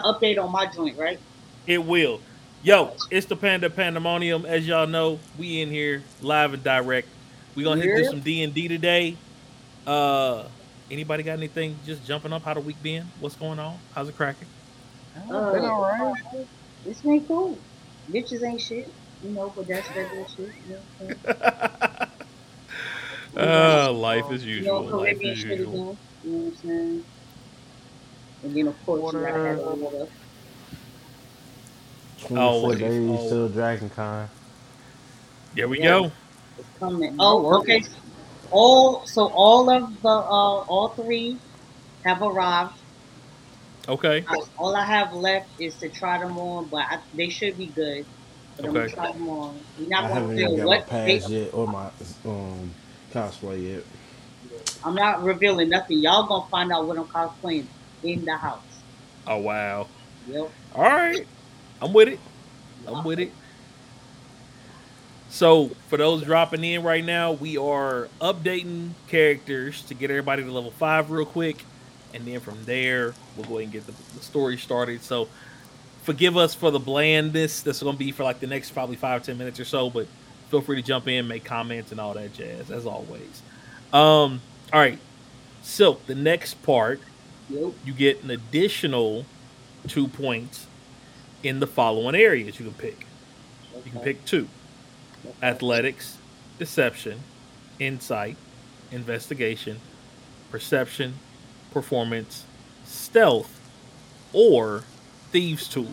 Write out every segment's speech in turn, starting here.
update on my joint, right? It will. Yo, it's the Panda Pandemonium. As y'all know, we in here live and direct. We gonna hit this some D and D today. Uh, anybody got anything just jumping up? How the week been? What's going on? How's it cracking? Uh, been all right. It's been cool. Bitches ain't shit, you know, but that's regular shit. You know uh, life as usual. You know, life as usual. Again, you know what I'm saying? And then of course Water. you gotta have all the 24 days till Dragon Con. There we yeah. go. It's coming. Oh, okay. All so all of the uh all three have arrived. Okay. all I have left is to try them on, but I, they should be good. But okay. I'm gonna try them on. We're not I gonna reveal what my pass they, yet or my um cosplay yet. I'm not revealing nothing. Y'all gonna find out what I'm cosplaying in the house. Oh wow. Yep. All right. I'm with it. I'm with it. So, for those dropping in right now, we are updating characters to get everybody to level five real quick, and then from there we'll go ahead and get the, the story started. So, forgive us for the blandness that's going to be for like the next probably five ten minutes or so, but feel free to jump in, make comments, and all that jazz as always. Um, all right. So the next part, yep. you get an additional two points in the following areas you can pick. Okay. You can pick two okay. athletics, deception, insight, investigation, perception, performance, stealth, or thieves' tools.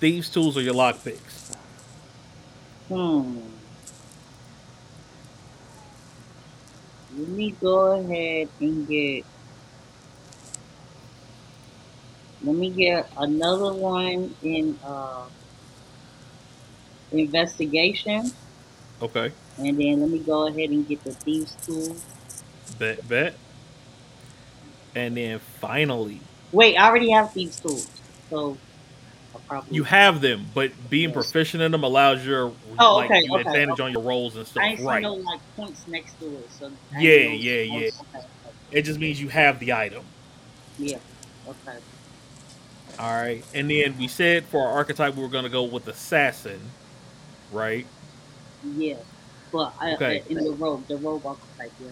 Thieves' tools are your lock picks. Hmm. Let me go ahead and get let me get another one in uh, investigation. Okay. And then let me go ahead and get the thieves tool. Bet, bet. And then finally. Wait, I already have thieves tools, so probably. You have them, but being yes. proficient in them allows your oh, like okay, okay, advantage okay. on your rolls and stuff. I ain't right. no like points next to it, so yeah, yeah, yeah. It just means you have the item. Yeah. Okay. All right, and then we said for our archetype we were going to go with assassin, right? Yeah, but I, okay. in the rogue, the rogue archetype, yeah.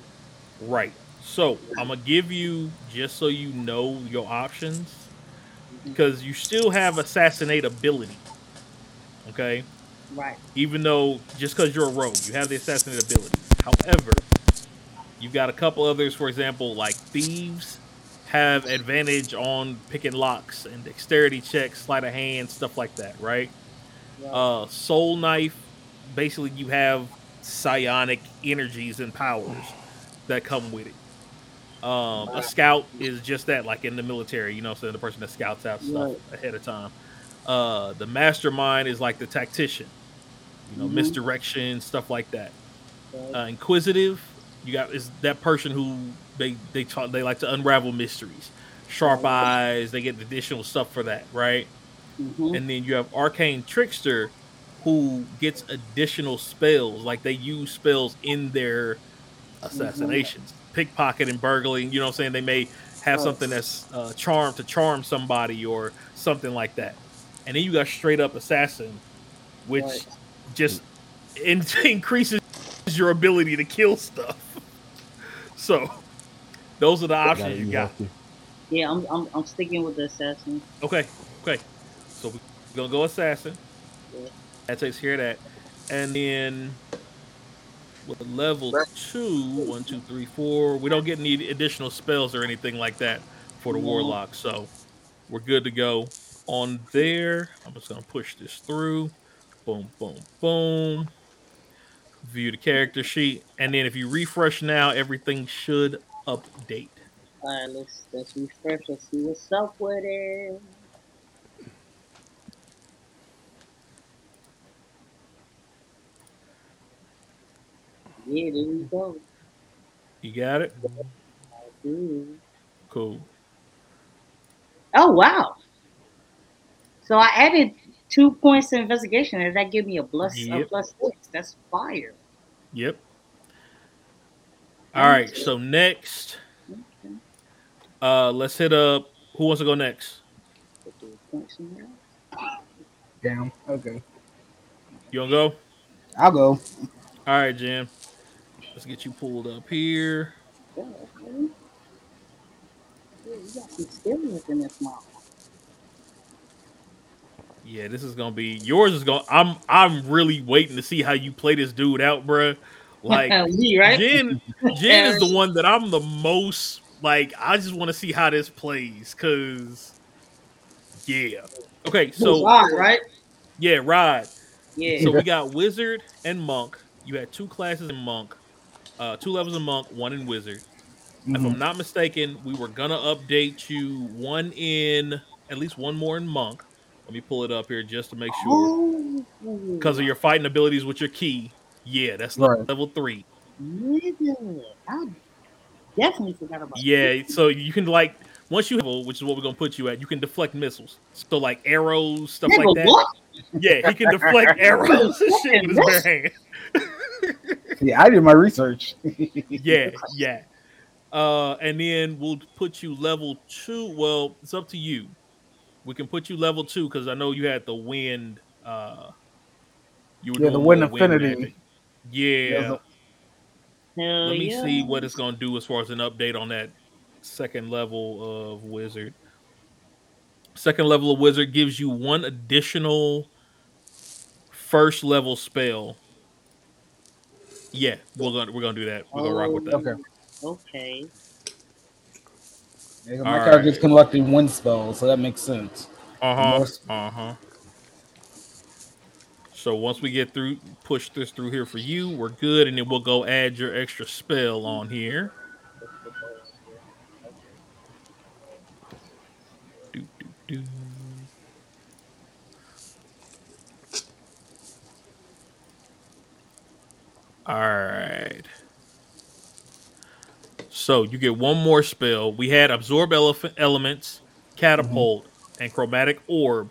Right. So I'm gonna give you just so you know your options mm-hmm. because you still have assassinate ability. Okay. Right. Even though just because you're a rogue, you have the assassinate ability. However, you've got a couple others, for example, like thieves have advantage on picking locks and dexterity checks, sleight of hand, stuff like that, right? Yeah. Uh, soul knife, basically you have psionic energies and powers that come with it. Um, a scout is just that, like in the military, you know, so the person that scouts out stuff right. ahead of time. Uh, the mastermind is like the tactician, you know, mm-hmm. misdirection, stuff like that. Right. Uh, inquisitive, you got is that person who they they talk, they like to unravel mysteries. Sharp eyes, they get additional stuff for that, right? Mm-hmm. And then you have arcane trickster, who gets additional spells, like they use spells in their assassinations, mm-hmm. pickpocket and burgling. You know what I'm saying? They may have something that's uh, charm to charm somebody or something like that. And then you got straight up assassin, which right. just in- increases your ability to kill stuff. So those are the options you got. Yeah, I'm, I'm, I'm sticking with the assassin. Okay, okay. So we're gonna go assassin. Yeah. That takes care of that, and then with level two, one, two, three, four, we don't get any additional spells or anything like that for the warlock. So we're good to go on there. I'm just gonna push this through. Boom, boom, boom. View the character sheet, and then if you refresh now, everything should update. Alright, let's let's refresh. Let's see what's up with it. Yeah, there we go. You got it? I do. Cool. Oh wow. So I added two points to investigation, and that give me a plus yep. a plus six. That's fire. Yep. All right. So next, uh, let's hit up. Who wants to go next? points in there. Damn. Okay. You wanna go? I'll go. All right, Jim. Let's get you pulled up here. Yeah, okay. Yeah, you got some skills in this mouth. Yeah, this is gonna be yours. Is gonna I'm I'm really waiting to see how you play this dude out, bruh. Like me, right? Jen, Jen is the one that I'm the most like. I just want to see how this plays, cause yeah. Okay, so Rod, right? yeah, Rod. Yeah. So we got wizard and monk. You had two classes in monk, uh, two levels of monk, one in wizard. If Mhm. I'm not mistaken, we were gonna update you one in at least one more in monk. Let me pull it up here just to make sure. Oh, Because of your fighting abilities with your ki. Yeah, that's Right. level three. nigga, I definitely forgot about Yeah, so you can like once you level, which is what we're gonna put you at, you can deflect missiles. So like arrows, stuff Nigga, like that. what? Yeah, he can deflect arrows and shit with his bare hand. Yeah, I did my research. Yeah, yeah. Uh, and then we'll put you level two. Well, it's up to you. We can put you level two because I know you had the wind. Uh, you Yeah, the wind more affinity. magic. Yeah. Yeah, Hell Let me yeah. see what it's gonna do as far as an update on that second level of wizard. Second level of wizard gives you one additional first level spell. Yeah, we're gonna we're gonna do that. We're gonna rock with that. Okay. Okay. Yeah, All my character's right. collecting wind spell, so that makes sense. Uh huh. Uh huh. So once we get through, push this through here for you, we're good, and then we'll go add your extra spell on here. Do, do, do. All right. So you get one more spell. We had absorb elephant elements, catapult, and chromatic orb,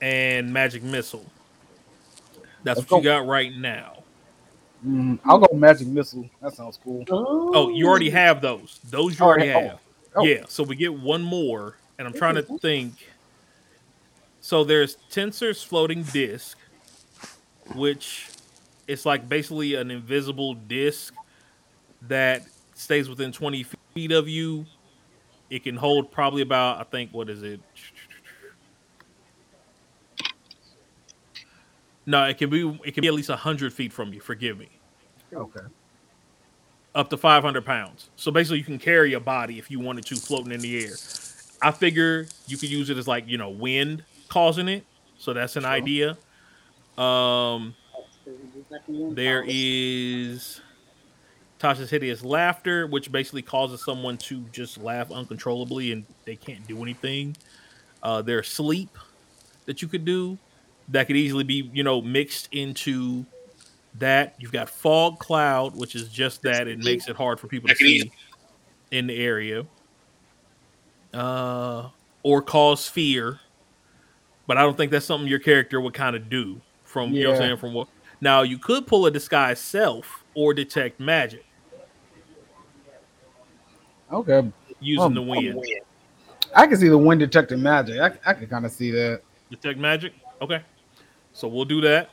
and magic missile. That's Let's what you got right now. Mm, I'll go magic missile. That sounds cool. Oh, Oh, you already have those. Those you Oh, already oh, have. oh. Yeah. So we get one more, and I'm trying to think. So there's Tenser's floating disc, which it's like basically an invisible disc that stays within 20 feet of you. It can hold probably about, I think, what is it? No, it can be it can be at least hundred feet from you. Forgive me Okay. up to 500 pounds. So basically, you can carry a body if you wanted to floating in the air. I figure you could use it as like you know wind causing it. So that's an idea. Um, there is Tasha's hideous laughter, which basically causes someone to just laugh uncontrollably and they can't do anything. Uh, there's sleep that you could do that could easily be you know mixed into that. You've got fog cloud, which is just that it makes it hard for people to see in the area. Uh, or cause fear, but I don't think that's something your character would kind of do. From you know what I'm saying from what now you could pull a disguise self or detect magic Okay. using Um, the wind. I can see the wind detecting magic. I, I can kind of see that. Detect magic. Okay, so we'll do that,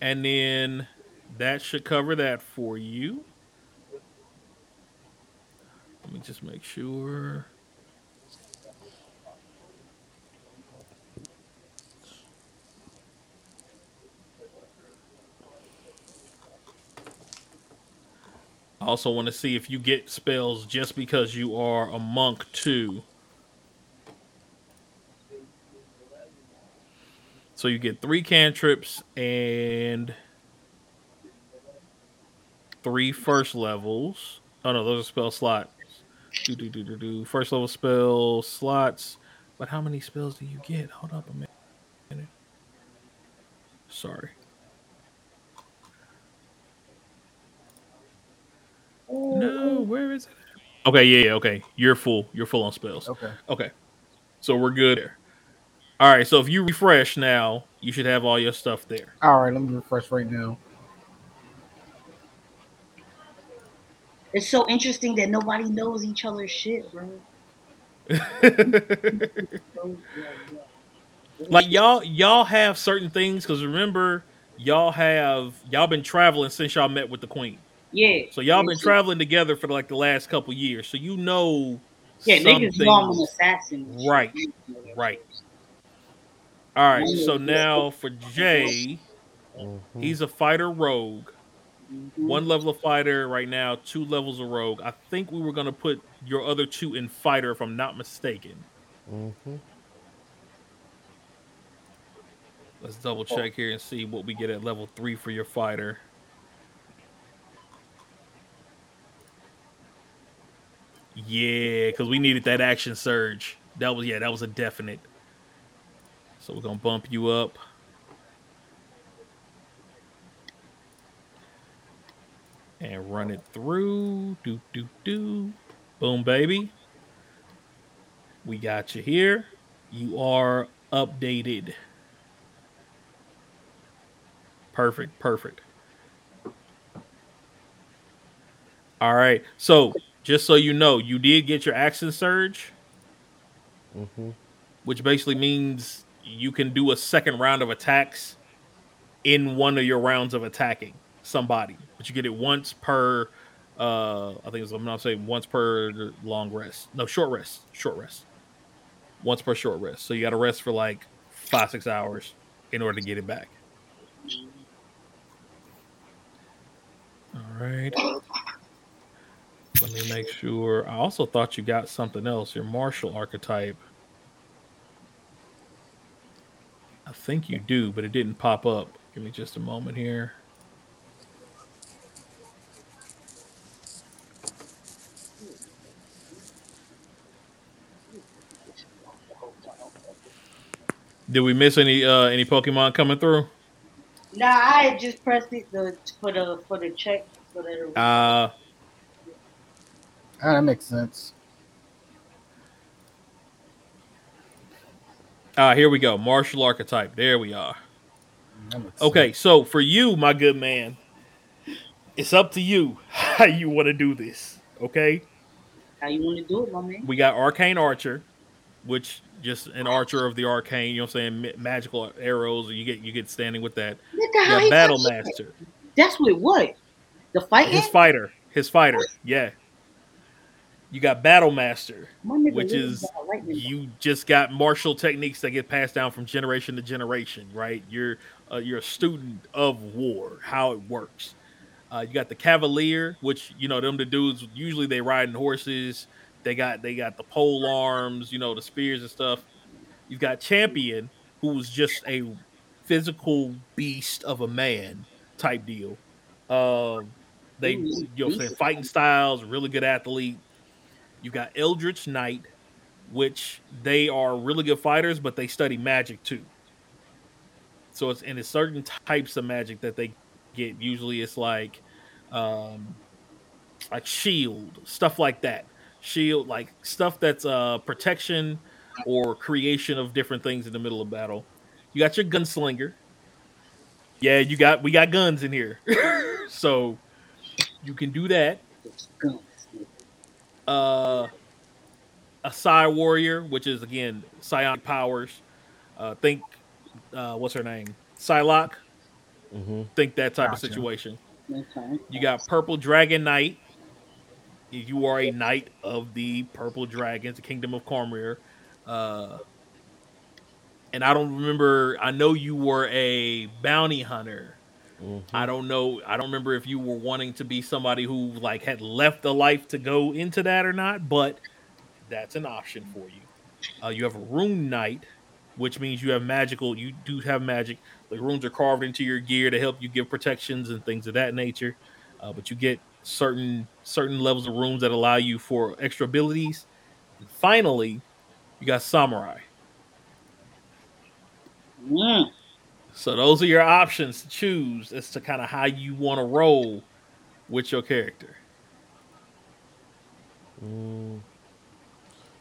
and then that should cover that for you. Let me just make sure. I also want to see if you get spells just because you are a monk too. So you get three cantrips and three first levels. Oh no, those are spell slots. Do do do do do. First level spell slots. But how many spells do you get? Hold up a minute. Sorry. No, where is it? Okay, yeah, yeah, okay. You're full. You're full on spells. Okay. Okay. So we're good there. All right, so if you refresh now, you should have all your stuff there. All right. Let me refresh right now. It's so interesting that nobody knows each other's shit, bro. like y'all y'all have certain things because remember y'all have y'all been traveling since y'all met with the queen. Yeah. So y'all been traveling together for like the last couple years. So you know Yeah, some niggas know I'm an assassin. Right, right. All right, so now for Jay, Mhm. he's a fighter rogue. Mhm. One level of fighter right now, two levels of rogue. I think we were gonna put your other two in fighter, if I'm not mistaken. Mm-hmm. Let's double check here and see what we get at level three for your fighter. Yeah, because we needed that action surge. That was yeah, that was a definite. So we're gonna bump you up. And run it through. Do do do. Boom, baby. We got you here. You are updated. Perfect, perfect. All right. So, just so you know, you did get your action surge, Mhm. which basically means you can do a second round of attacks in one of your rounds of attacking somebody. But you get it once per uh I think it's I'm not saying once per long rest. No, short rest. Short rest. Once per short rest. So you gotta rest for like five, six hours in order to get it back. All right. Let me make sure. I also thought you got something else. Your martial archetype. I think you do, but it didn't pop up. Give me just a moment here. Did we miss any uh any Pokemon coming through? Nah, I just pressed it the, for the for the check so that it Uh Ah, that makes sense. uh here we go. Martial archetype. There we are. That makes Okay, so for you, my good man, it's up to you how you want to do this. Okay? how you want to do it, my man. We got Arcane Archer, which just an archer of the arcane, you know what I'm saying? Ma- magical arrows, you get you get standing with that. Nigga, You how got he Battle Master. That's with what? The fighting? His fighter. His fighter. Yeah. You got Battle Master, which is by a lightning bolt. you just got martial techniques that get passed down from generation to generation, right? You're uh, you're a student of war, how it works. Uh, you got the Cavalier, which you know them the dudes usually they riding horses. They got they got the pole arms, you know, the spears and stuff. You've got Champion, who was just a physical beast of a man type deal. Um, they you know saying fighting styles, really good athlete. You got Eldritch Knight, which they are really good fighters, but they study magic too. So it's and it's certain types of magic that they get. Usually it's like um like shield, stuff like that. Shield, like stuff that's uh protection or creation of different things in the middle of battle. You got your gunslinger. Yeah, you got we got guns in here. so you can do that. Uh a Psi Warrior, which is again psionic powers. Uh think uh what's her name? Psylocke. Mhm. Think that type Gotcha. of situation. Okay. You got Purple Dragon Knight. You are a knight of the Purple Dragons, the Kingdom of Cormyr. Uh and I don't remember I know you were a bounty hunter. Mhm. I don't know. I don't remember if you were wanting to be somebody who like had left the life to go into that or not, but that's an option for you. Uh, you have a rune knight, which means you have magical. You do have magic. The runes are carved into your gear to help you give protections and things of that nature. Uh, but you get certain certain levels of runes that allow you for extra abilities. And finally, you got samurai. Mm. So those are your options to choose as to kind of how you want to roll with your character. Mm.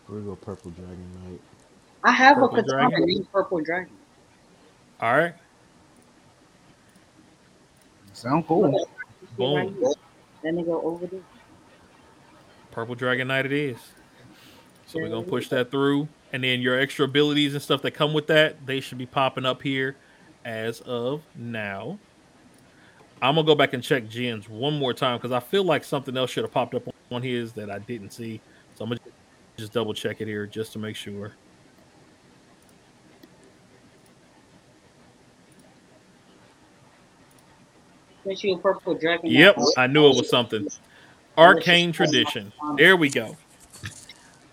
We're gonna go purple dragon knight. I have Purple a katana dragon? named Purple Dragon. All right. Sound cool. Boom. right here? That nigga over there. Purple Dragon Knight it is. So we're gonna push that through, and then your extra abilities and stuff that come with that, they should be popping up here as of now. I'm gonna go back and check Jen's one more time because I feel like something else should have popped up on his that I didn't see. So I'm gonna just double check it here just to make sure. you a purple dragon. Yep, I knew it was something. Arcane tradition. There we go.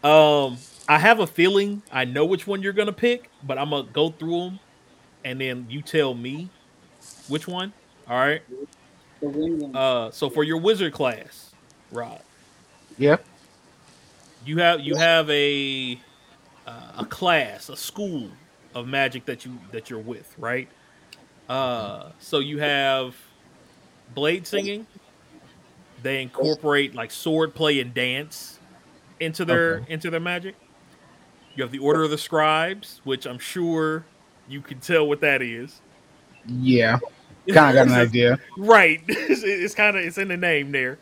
Um, I have a feeling I know which one you're gonna pick, but I'm gonna go through them, and then you tell me which one. All right. Uh, so for your wizard class, Rod. Yep. You have you have a uh, a class, a school of magic that you that you're with, right? Uh, so you have blade singing. They incorporate like sword play and dance into their okay. into their magic. You have the Order of the Scribes, which I'm sure you can tell what that is. Yeah, kind of got an idea. Right, it's, it's kind of it's in the name there.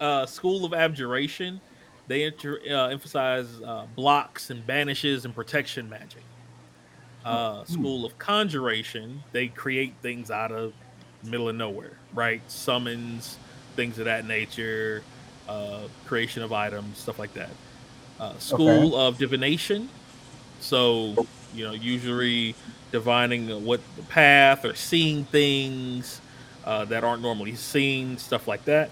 Uh, School of Abjuration, they inter, uh, emphasize uh, blocks and banishes and protection magic. Uh, hmm. School of Conjuration, they create things out of middle of nowhere, right? Summons, things of that nature, uh, creation of items, stuff like that. Uh, School okay. of Divination, so you know, usually divining what the path or seeing things uh, that aren't normally seen, stuff like that.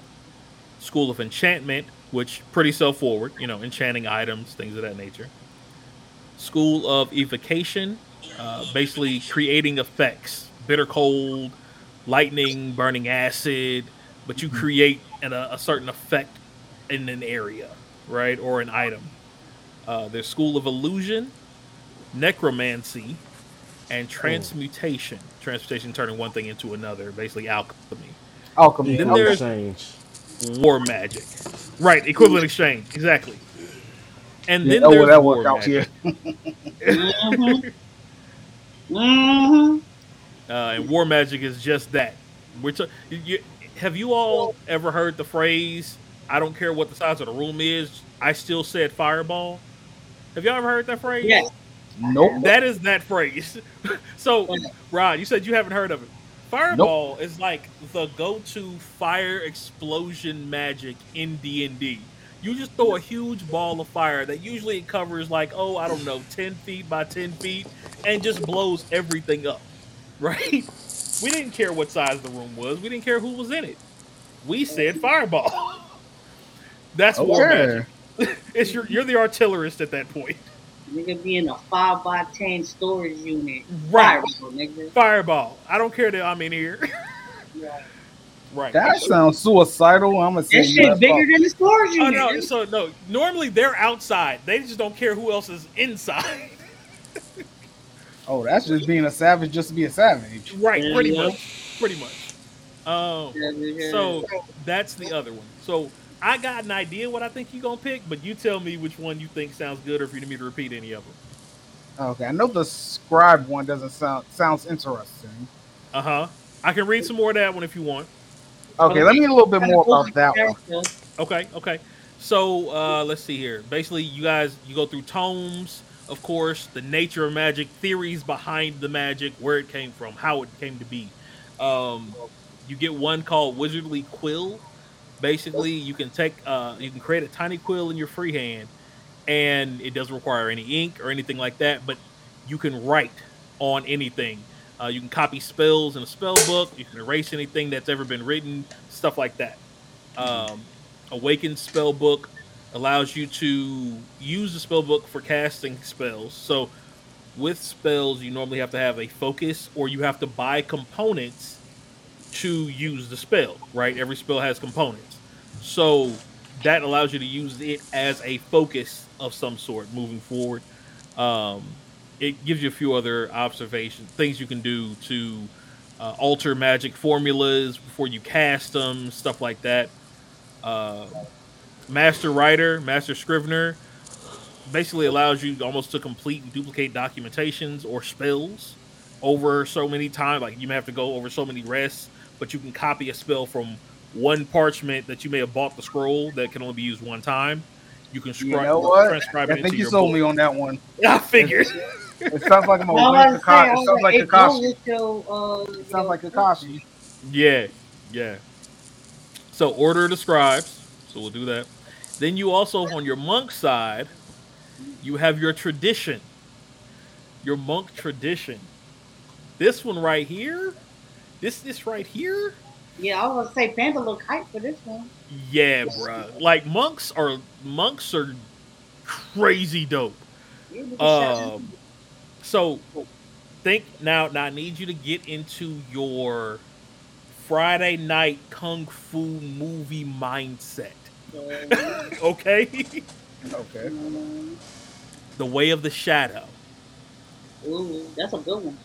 School of Enchantment, which pretty self forward, you know, enchanting items, things of that nature. School of Evocation, uh, basically creating effects, bitter cold, lightning, burning acid, but you mm-hmm. create an, a, a, certain effect in an area, right, or an item. Uh, there's School of Illusion, Necromancy, and Transmutation. Oh. Transmutation turning one thing into another, basically alchemy. Alchemy. Then there's exchange. War magic. Right, equivalent exchange, exactly. And yeah, then oh, there's that war magic. mm-hmm. Mm-hmm. Uh, and war magic is just that. We're t- you, have you all ever heard the phrase "I don't care what the size of the room is, I still said fireball"? Have y'all ever heard that phrase? Yes. Nope. That is that phrase. so, Rod, you said you haven't heard of it. Fireball nope. is like the go-to fire explosion magic in D and D. You just throw a huge ball of fire that usually covers like oh I don't know ten feet by ten feet and just blows everything up, right? We didn't care what size the room was. We didn't care who was in it. We said fireball. That's okay. war magic. it's your, you're the artillerist at that point. Nigga be in a five by ten storage unit. Right. Fireball, nigga. Fireball. I don't care that I'm in here. right. Right. That sounds suicidal. I'm gonna say that shit bigger than the storage unit. Oh no, so no. Normally they're outside. They just don't care who else is inside. oh, that's just being a savage just to be a savage. Right, pretty much. Pretty much. Um so that's the other one. So I got an idea what I think you're gonna pick, but you tell me which one you think sounds good, or if you need me to repeat any of them. Okay, I know the scribe one doesn't sound sounds interesting. Uh huh. I can read some more of that one if you want. Okay, let me a little bit more about that one. Okay, okay. So uh, let's see here. Basically, you guys you go through tomes, of course, the nature of magic, theories behind the magic, where it came from, how it came to be. Um, you get one called Wizardly Quill, Basically, you can take uh, you can create a tiny quill in your freehand, and it doesn't require any ink or anything like that. But you can write on anything. Uh, you can copy spells in a spell book. You can erase anything that's ever been written, stuff like that. Um, Awakened spell book allows you to use the spell book for casting spells. So with spells, you normally have to have a focus, or you have to buy components to use the spell, right? Every spell has components. So that allows you to use it as a focus of some sort moving forward. Um, it gives you a few other observations, things you can do to uh, alter magic formulas before you cast them, stuff like that. Uh, Master Writer, Master Scrivener, basically allows you almost to complete and duplicate documentations or spells over so many times. Like you may have to go over so many rests but you can copy a spell from one parchment that you may have bought the scroll that can only be used one time You can You scri- know what? transcribe I it think into you your sold book. me on that one. I figured. It sounds like I'm I a was Kakashi. saying, It sounds like it goes Kakashi. uh, It sounds your- like Kakashi. Yeah, yeah. So order of the scribes. So we'll do that. Then you also on your monk side, you have your tradition. Your monk tradition. This one right here. This this right here. Yeah, I was gonna say Panda look hype for this one. Yeah, bruh. Like monks are monks are crazy dope. Yeah, look at Shadow. Um, so think now. Now I need you to get into your Friday night kung fu movie mindset. Okay, Okay. the way of the shadow, Ooh, that's a good one.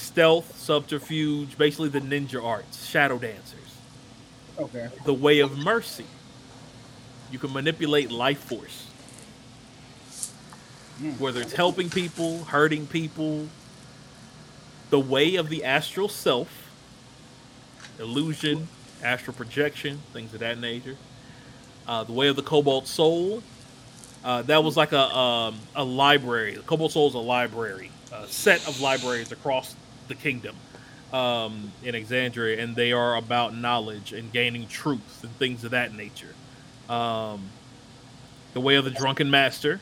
Stealth, subterfuge, basically the ninja arts, shadow dancers. Okay. The way of mercy, you can manipulate life force. Hmm. whether it's helping people, hurting people, the way of the astral self, illusion, astral projection, things of that nature. Uh, the way of the cobalt soul. Uh, that was like a um, a library. The cobalt soul is a library, a set of libraries across the kingdom um, in Exandria, and they are about knowledge and gaining truth and things of that nature. Um, the way of the drunken master,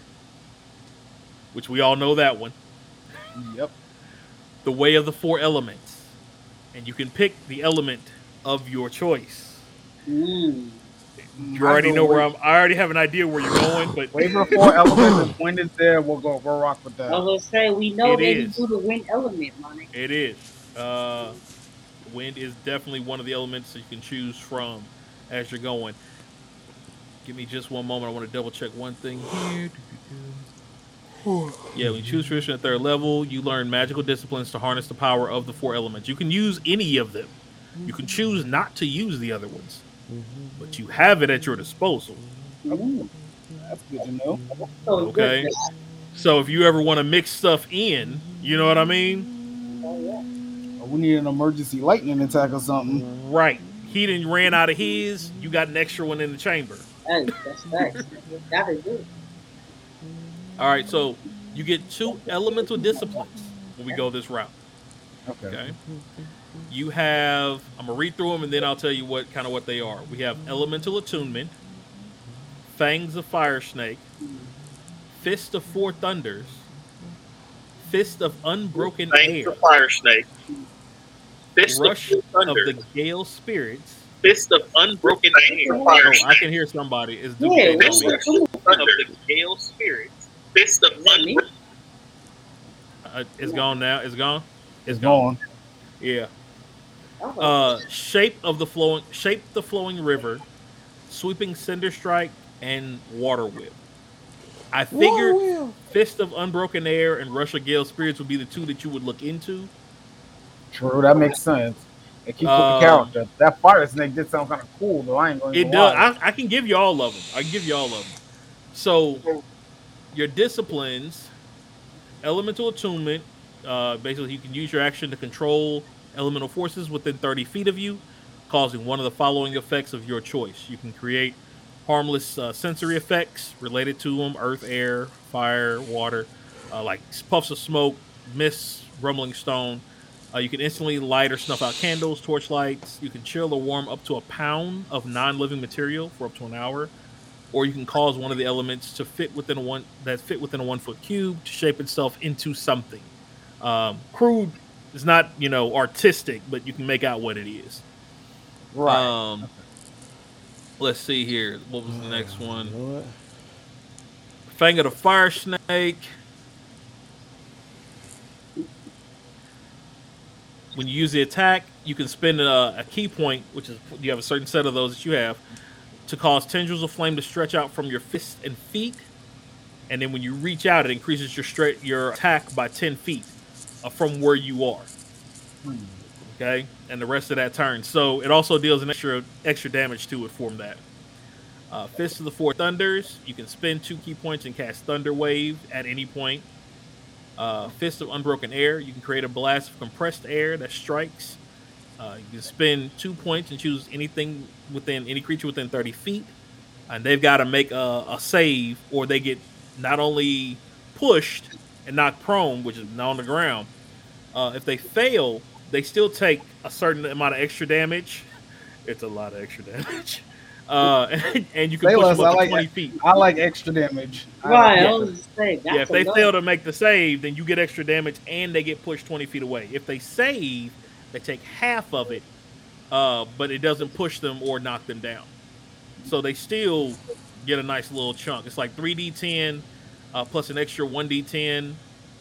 which we all know that one. Yep. The way of the four elements, and you can pick the element of your choice. Mm. You already know where I'm. I already have an idea where you're going, but Waiver four elements. and When is there? We'll go. We'll rock with that. I that. was gonna say we know It they is. do the wind element, money. it is. Uh, wind is definitely one of the elements that you can choose from as you're going. Give me just one moment. I want to double check one thing here. Yeah, when you choose tradition at third level, you learn magical disciplines to harness the power of the four elements. You can use any of them. You can choose not to use the other ones, but you have it at your disposal. Mm. That's good to know. Okay. So if you ever want to mix stuff in, you know what I mean? Oh, yeah. We need an emergency lightning attack or something. Right. He didn't ran out of his. You got an extra one in the chamber. Hey, that's facts. that is good. All right. So you get two elemental disciplines when we go this route. Okay. Okay. You have. I'm gonna read through them and then I'll tell you what kind of what they are. We have elemental attunement, fangs of fire snake, fist of four thunders, fist of unbroken Thanks air, for Fire Snake. Fist rush of of the gale spirits. Fist of Unbroken Air. Oh, Fire I Snake. can hear somebody. Is Yeah, Fist on me. what's of Thunder. Of the Gale Spirits. Fist of Is that me? Unbroken Uh, it's gone now. It's gone. It's gone. Yeah. Oh, Uh, shape of the flowing, shape the flowing river, sweeping cinder strike, and water whip. I figured Whoa, fist of unbroken air and rush of gale spirits would be the two that you would look into. True. That makes sense. It keeps with Um, the character. That fire snake did sound kind of cool, though. I ain't going to It does. I, I can give you all of them. I can give you all of them. So, your disciplines, elemental attunement. Uh, basically, you can use your action to control elemental forces within 30 feet of you, causing one of the following effects of your choice. You can create harmless uh, sensory effects related to them: earth, air, fire, water, uh, like puffs of smoke, mist, rumbling stone. Uh, you can instantly light or snuff out candles, torchlights. You can chill or warm up to a pound of non-living material for up to an hour, or you can cause one of the elements to fit within a one that fit within a one-foot cube to shape itself into something. Um, crude is not you know artistic, but you can make out what it is. Right. Um, let's see here. What was the next one? know what? Fang of the fire snake. When you use the attack, you can spend a, a ki point, which is you have a certain set of those that you have, to cause tendrils of flame to stretch out from your fists and feet. And then when you reach out, it increases your stre- your attack by ten feet uh, from where you are. Okay, and the rest of that turn. So it also deals an extra extra damage to it from that. Uh, Fist of the Four Thunders. You can spend two ki points and cast Thunder Wave at any point. Uh, Fist of Unbroken Air. You can create a blast of compressed air that strikes. Uh, you can spend two points and choose anything within any creature within 30 feet. and they've got to make a, a save, or they get not only pushed and knocked prone, which is not on the ground. Uh, if they fail, they still take a certain amount of extra damage. It's a lot of extra damage. Uh, and, and you can Say push less, them up I to like 20 feet. I like extra damage. I Right. like I yeah. was just saying, Yeah, if they a fail to make the save, then you get extra damage and they get pushed 20 feet away. If they save, they take half of it, uh, but it doesn't push them or knock them down. So they still get a nice little chunk. It's like 3d10 uh, plus an extra 1d10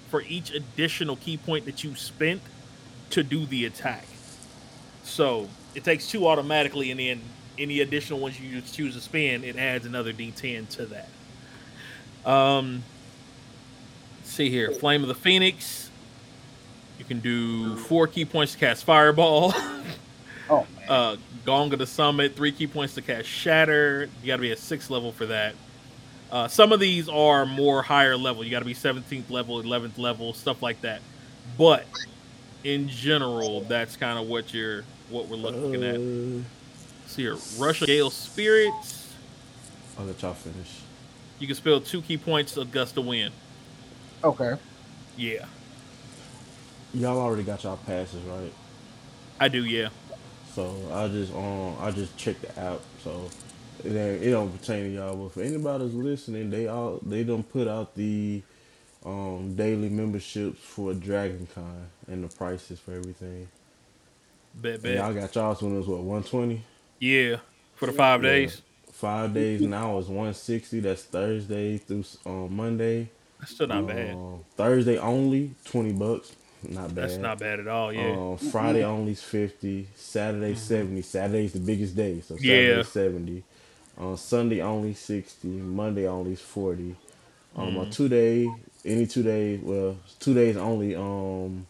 for each additional ki point that you spent to do the attack. So it takes two automatically, and then any additional ones you choose to spend, it adds another d10 to that. Um, see here, Flame of the Phoenix. You can do four ki points to cast Fireball. Oh man. uh, Gong of the Summit, three ki points to cast Shatter. You got to be at sixth level for that. Uh, some of these are more higher level. You got to be 17th level, 11th level, stuff like that. But in general, that's kind of what you're what we're looking at. Uh, See here, Rush of Gale Spirits. I'll let y'all finish. You can spell two ki points of Gust of Wind. okay. Yeah, Y'all already got y'all passes, right? I do. Yeah. So I just um I just checked the app. So it, ain't, it don't pertain to y'all, but for anybody that's listening, they all they don't put out the um daily memberships for Dragon Con and the prices for everything. Bet, bet. y'all got y'all's when it was what one twenty. Yeah, for the five Yeah. days. Five days now is one sixty. That's Thursday through um, Monday. That's still not bad. Um, Thursday only twenty bucks. Not bad. That's not bad at all. Yeah. Um, Friday only is fifty. Saturday seventy. Saturday's the biggest day, so Yeah. Saturday seventy. On Sunday only sixty. Monday only forty. Um, Mm-hmm. on two day, any two days. Well, two days only. Um,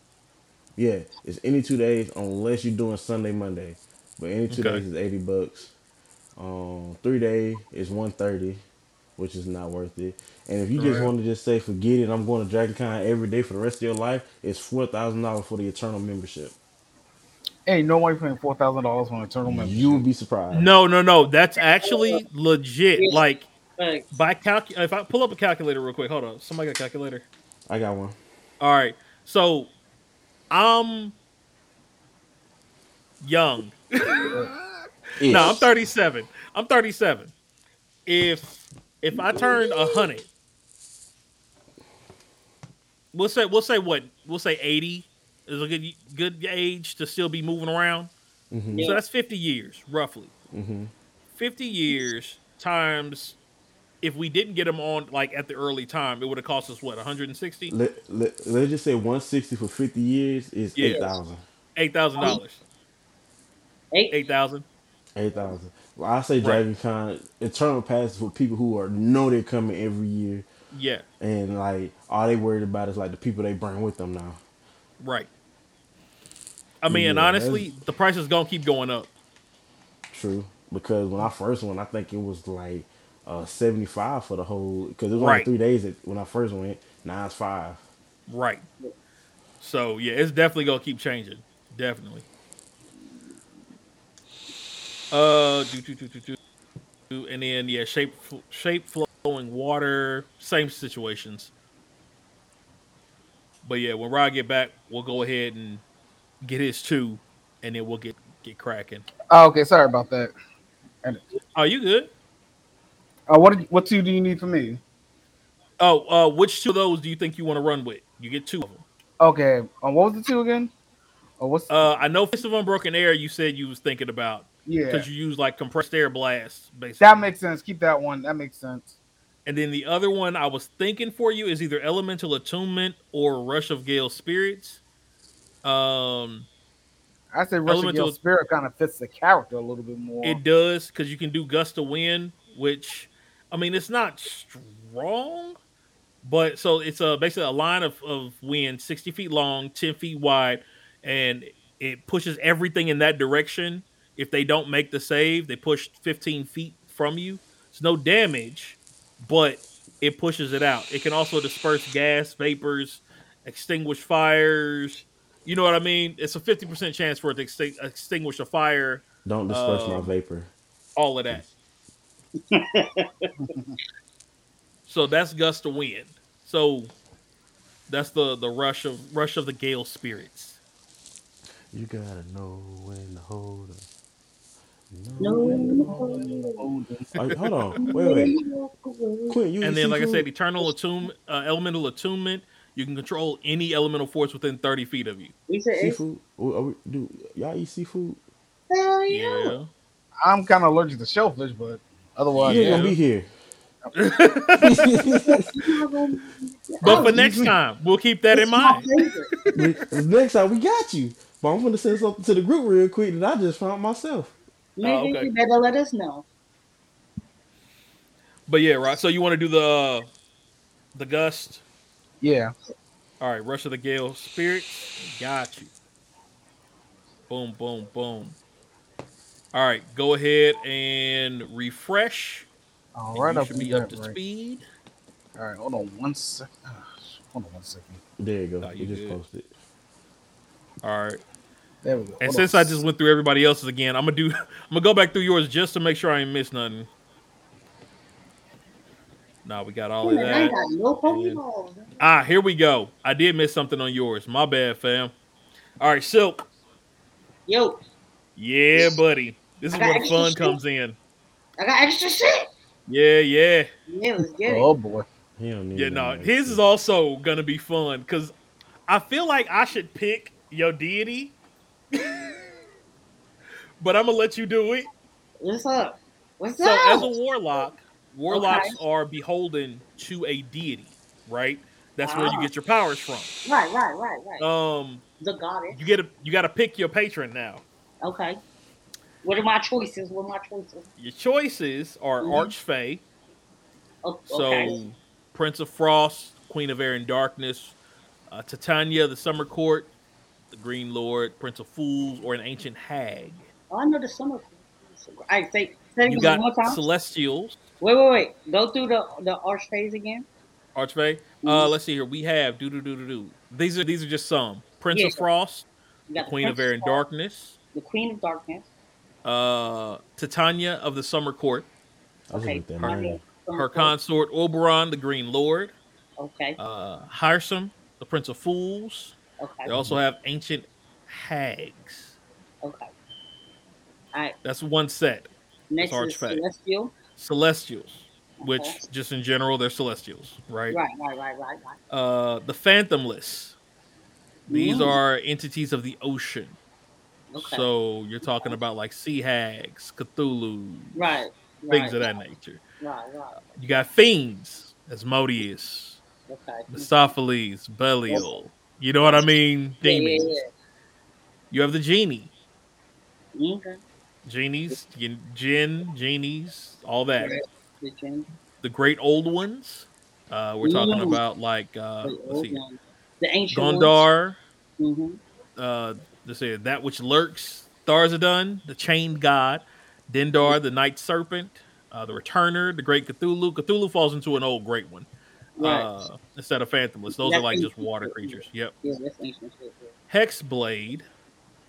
yeah, it's any two days unless you're doing Sunday, Monday. But any two Okay. days is eighty bucks. Um, three day is one thirty, which is not worth it. And if you just Right. want to just say forget it, I'm going to DragonCon every day for the rest of your life. It's four thousand dollars for the eternal membership. Ain't no way paying four thousand dollars for an eternal membership. You would be surprised. No, no, no. That's actually legit. Like Like, by calc. If I pull up a calculator real quick, hold on. Somebody got a calculator. I got one. All right. So I'm young. No, I'm 37. I'm 37. If if I turned a hundred, we'll say we'll say what we'll say 80 is a good good age to still be moving around. hmm So that's 50 years roughly. hmm 50 years times if we didn't get them on like at the early time, it would have cost us what 160, Let, let, let's just say 160 for 50 years is Yeah. 8,000. eight thousand dollars, eight. eight thousand. 8,000. Well, I say Right. Dragon Con, eternal passes for people who are know they're coming every year. Yeah, And like all they worried about is like the people they bring with them now. right. I mean, and honestly, the price is gonna keep going up. True. Because when I first went, I think it was like uh 75 for the whole because it was Right. only three days that, when I first went. Now it's five. Right. So yeah, it's definitely gonna keep changing. Definitely. Uh, do, do, do, do, do, do, and then yeah, shape shape flowing water, same situations. But yeah, when Rod get back, we'll go ahead and get his two, and then we'll get get cracking. Oh, okay, sorry about that. Are you good? Uh, what did, what two do you need from me? Oh, uh, which two of those do you think you want to run with? You get two of them. Okay, um, what was the two again? Oh, what's Uh, I know Fist of Unbroken Air. You said you was thinking about yeah? because you use like compressed air blast. basically. That makes sense. Keep that one. That makes sense. And then the other one I was thinking for you is either Elemental Attunement or Rush of Gale Spirits. Um, I say Russian Spirit kind of fits the character a little bit more. it does because you can do Gust of Wind, which I mean it's not strong, but so it's a basically a line of, of wind, sixty feet long, ten feet wide, and it pushes everything in that direction. If they don't make the save, they push fifteen feet from you. It's no damage, but it pushes it out. It can also disperse gas, vapors, extinguish fires. You know what I mean? It's a fifty percent chance for it to extin- extinguish a fire Don't disperse my Um, vapor. all of that. so that's gust of wind. So that's the the rush of rush of the gale spirits. You gotta know when to hold 'em. No. Know when to hold 'em. Are you- hold on, wait, wait. Quinn, you And then, like I said, eternal attune, uh, elemental attunement. You can control any elemental force within thirty feet of you. We said seafood. Are we- do y'all eat seafood? hell yeah. Yeah. I'm kind of allergic to shellfish, but otherwise, you ain't yeah. gonna be here. But for next time, we'll keep that in it's my mind. Next time we got you. But I'm gonna send something to the group real quick that I just found myself. Nigga, Oh, okay. you better let us know. But yeah, right. So you want to do the the gust? Yeah. All right, rush of the gale spirits. Got you. Boom, boom, boom. All right, go ahead and refresh. All and right, you should do be up to right. speed. All right, hold on one sec. ah, Hold on one second. There you go. No, we you just posted. All right. There we go. And Hold since on. I just went through everybody else's again, I'm gonna do. I'm gonna go back through yours just to make sure I ain't missed nothing. No, we got all of Man, I that. got no Pokeballs. Ah, here we go. I did miss something on yours. My bad, fam. All right, Silk. Yo, Yeah, buddy. This is where the extra fun shit. comes in. I got extra shit. Yeah, yeah. Yeah, let's get it. Oh boy. He don't need Yeah, no no, his shit. is also gonna be fun because I feel like I should pick your deity, but I'm gonna let you do it. What's up? What's So, up? So as a warlock, warlocks are beholden to a deity, right? That's where you Ah. get your powers from. right, right, right, right. Um, the goddess. you get a, you got to pick your patron now. Okay. What are my choices? What are my choices? Your choices are Mhm. Archfey, Oh, so. Prince of Frost, Queen of Air and Darkness, uh, Titania, the Summer Court, the Green Lord, Prince of Fools, or an Ancient Hag. Oh, I know the summer. I say, say You got more time. Celestials, wait, wait, wait. Go through the the arch phase again. Archfey. Uh, let's see here. We have do do do do do. These are these are just some. Prince Yeah. of Frost, You the got Queen of Princess Air and Fall, Darkness, The Queen of Darkness. uh, Titania of the Summer Court, I just Okay. looked at Tanya, mine. Summer her Court. consort Oberon, the Green Lord, Okay. uh, Hyrsam, the Prince of Fools. Okay. They also have Ancient Hags. Okay. All right. That's one set. Next is Archfey. Celestial. Celestials, which Okay. just in general they're Celestials, right? Right, right, right, right, right. Uh, the Fathomless. These Mm. are entities of the ocean. Okay. So you're talking about like sea hags, Cthulhu, right. things right, of that nature. Right, right. You got fiends, Asmodeus, Okay. Mephistopheles, Belial. You know what I mean? Yeah, yeah, Demons. You have the genie. Okay. genies, gin- genies, all that. The great old ones. Uh, we're talking Mm. about like uh, the let's see, one. The ancient Ghaunadaur. Mm-hmm. uh let's say that which lurks, Tharizdun, the chained god, Dendar, the night serpent, uh, the returner, the great Cthulhu. Cthulhu falls into an old great one. Right. Uh instead of Fathomless. Those That's are like just water creatures. Yep. yeah, that's ancient shit. yeah. Hexblade.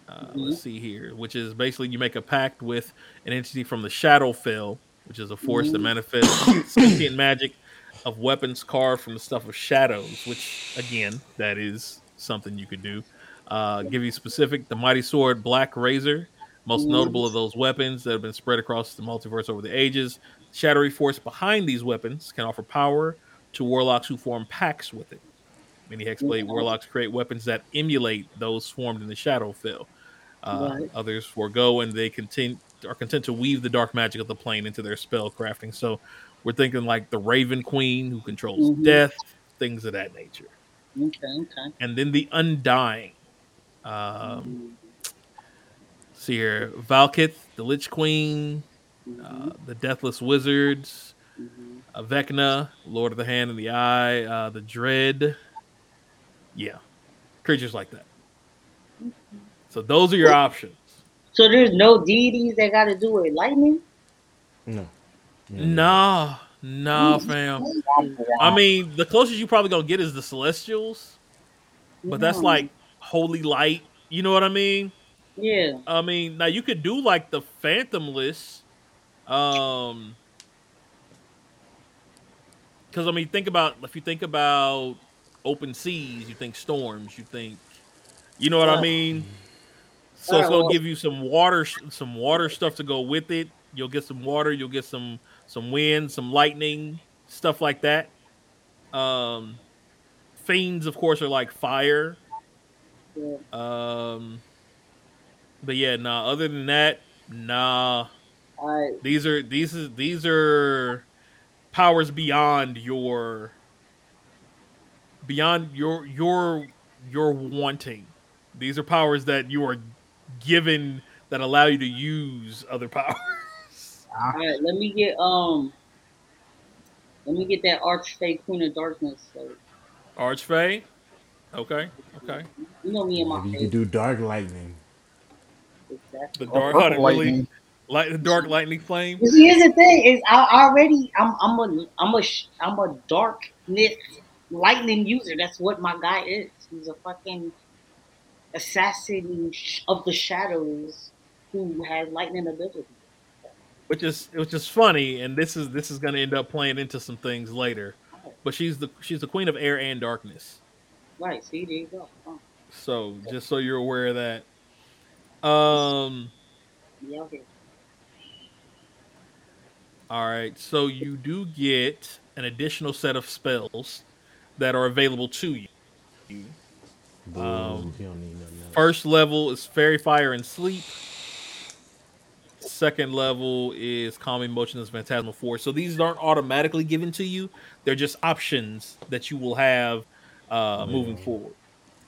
Uh, Mhm. Let's see here, which is basically you make a pact with an entity from the Shadowfell, which is a force that Mhm. manifests sentient magic of weapons carved from the stuff of shadows. Which again, that is something you could do. Uh, give you specific the mighty sword Blackrazor, most notable of those weapons that have been spread across the multiverse over the ages. Shadowy force behind these weapons can offer power to warlocks who form pacts with it. Many Hexblade warlocks create weapons that emulate those formed in the Shadowfell. Uh, Right. Others forego and they content, are content to weave the dark magic of the plane into their spell crafting. So we're thinking like the Raven Queen who controls Mhm. death, things of that nature. Okay, okay. And then the Undying. Um, see here, Vlaakith, the Lich Queen, uh, the Deathless Wizards, uh, Vecna, Lord of the Hand and the Eye, uh, the Dread. Yeah, creatures like that. So those are your options. So there's no deities that got to do with lightning. No. Yeah. Nah, nah, fam. I mean, the closest you probably gonna get is the Celestials, but that's like holy light. You know what I mean? yeah. I mean, now you could do like the Fathomless. Um, because I mean, think about if you think about open seas, you think storms, you think, you know what I mean. So alright, it's gonna well- give you some water, some water stuff to go with it. You'll get some water. You'll get some some wind, some lightning, stuff like that. Um, fiends, of course, are like fire. Yeah. Um, but yeah, nah. Other than that, nah. Right. These are these is these are powers beyond your beyond your your your wanting. These are powers that you are given that allow you to use other powers. All right. Let me get um. Let me get that Archfey Queen of Darkness. So, Archfey. Okay. Okay. you know me and my Maybe you face. could do dark lightning. Exactly. The dark purple how really lightning. light the dark lightning flame. You see, here's the thing: is I already I'm I'm a I'm a sh- I'm a darkness lightning user. That's what my guy is. He's a fucking assassin of the shadows who has lightning ability. which is which is funny, and this is this is going to end up playing into some things later. But she's the she's the queen of air and darkness. Right. See, there you go. Oh, So just so you're aware of that. Um. yeah, okay. All right. So you do get an additional set of spells that are available to you. Boo, Um, don't need. First level is faerie fire and sleep. Second level is calming motionless phantasmal force. So these aren't automatically given to you; they're just options that you will have uh, moving forward.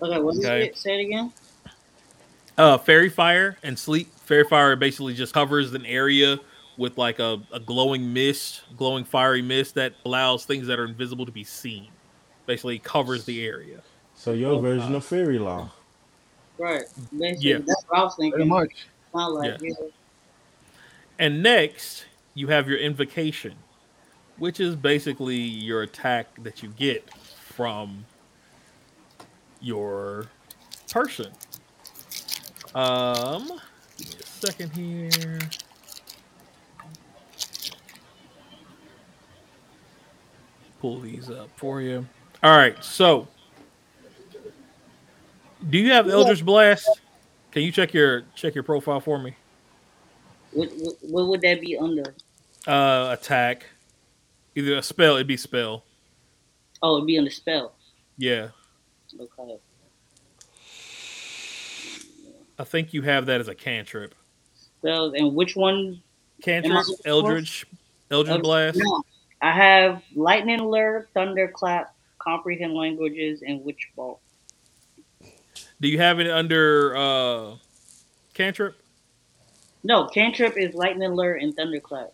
Okay. What is Okay. it? Say it again. Uh, faerie fire and sleep. Faerie fire basically just covers an area with like a, a glowing mist, glowing fiery mist that allows things that are invisible to be seen. Basically covers the area. So your version of fairy law. Right. Basically, Yeah. That's what I was Pretty much. Like Yeah. yeah. And next, you have your invocation, which is basically your attack that you get from your person. Um, give me a second here. Pull these up for you. All right, so do you have Eldritch Blast? Can you check your check your profile for me? What, what, what would that be under? uh attack either a spell it'd be spell Oh, it'd be under spell. yeah Okay. i think you have that as a cantrip Spells and which one? cantrip Am I supposed to- eldritch eldritch blast No, I have lightning lure, thunderclap, comprehend languages, and witch bolt. Do you have it under uh cantrip No, cantrip is lightning lure and thunderclap.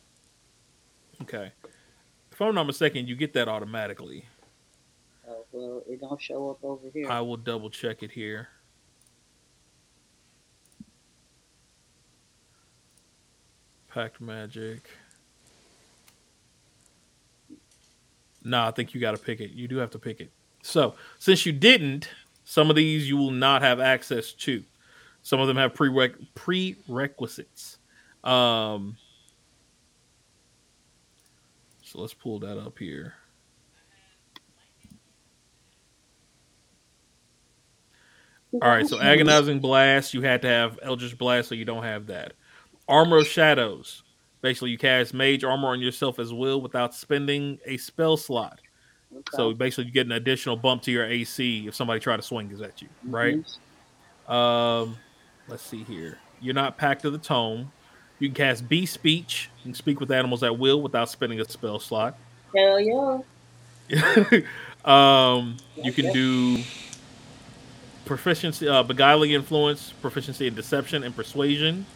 okay if i'm not mistaken you get that automatically Oh, well, it don't show up over here. i will double check it here pact magic Nah, I think you got to pick it. You do have to pick it. So, since you didn't, some of these you will not have access to. Some of them have prereq- prerequisites. Um, so let's pull that up here. All right, so agonizing blast, you had to have Eldritch blast, so you don't have that. Armor of shadows, basically you cast mage armor on yourself as will without spending a spell slot. Okay. So basically, you get an additional bump to your AC if somebody try to swing is at you, right? Mhm. Um, let's see here. You're not packed to the tome. You can cast Beast Speech. You can speak with animals at will without spending a spell slot. Hell yeah. um, you can do proficiency, uh, beguiling influence, proficiency in deception and persuasion.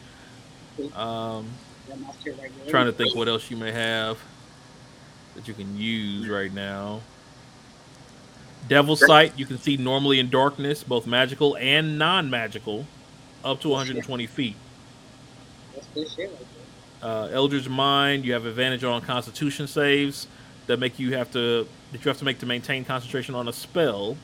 Um, Got my shit right there. trying to think what else you may have that you can use right now. Devil sight you can see normally in darkness, both magical and non-magical, up to 120 feet. That's good shit right there. Uh, Eldritch mind you have advantage on Constitution saves that make you have to that you have to make to maintain concentration on a spell.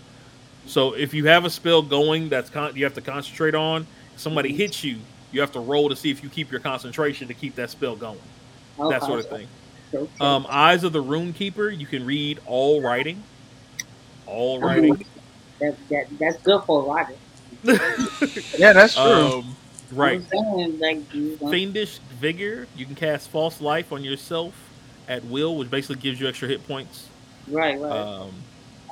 So if you have a spell going that's con- you have to concentrate on, somebody hits you, you have to roll to see if you keep your concentration to keep that spell going. That sort of thing. So, Um, Eyes of the Rune Keeper, you can read all writing. All writing. that, that that's good for a rider. Yeah, that's true. um, right. I'm saying, like, you Fiendish Vigor, you can cast False Life on yourself at will, which basically gives you extra hit points. right, right. Um,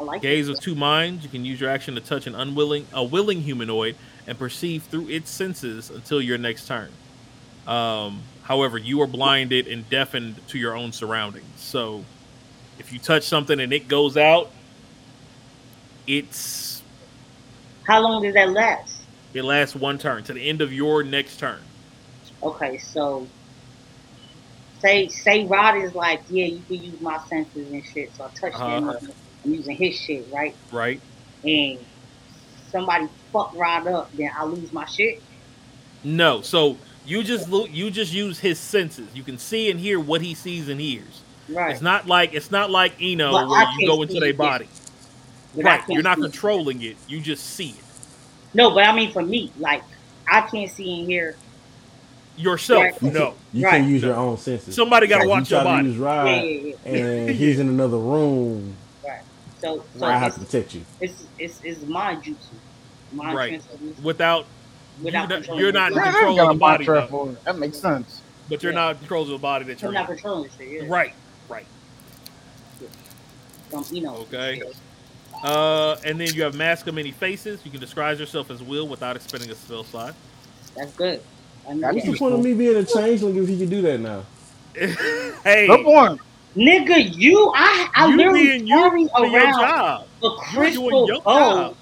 I like Gaze that. of Two Minds, you can use your action to touch an unwilling, a willing humanoid and perceive through its senses until your next turn. Um, however, you are blinded and deafened to your own surroundings. So, if you touch something and it goes out, it's How long does that last? it lasts one turn to the end of your next turn. Okay, so say say Rod is like, yeah, you can use my senses and shit. So I touch Uh-huh. him. I'm using his shit, right? Right? And somebody fuck Rod up, then I lose my shit. No. So you just lo- you just use his senses. You can see and hear what he sees and hears. Right. It's not like it's not like Eno But where I you go into their body. Right. You're not see it. controlling it. You just see it No, but I mean for me, like I can't see and hear. yourself. Right. You No. can, you Right. can use your own senses. Somebody got to watch you your try to body. use Yeah, Rod, yeah, yeah. and he's in another room. Right. So, so Rod has it's, to protect you. it's it's it's mind jutsu. Mind Right. Without, without you don't- controlling you're the not in control of the body, though. That makes sense. but you're Yeah. not in control of the body that you're I'm not controlling shit. Yeah. Right. Right. From, you know. Okay. Uh, and then you have Mask of Many Faces. You can disguise yourself as Will without expending a spell slot. That's good. I mean, What's the point of me being a changeling if he can do that now? hey, Good point. Nigga, you, I, I you literally being carry around job. a crystal doing bow. job.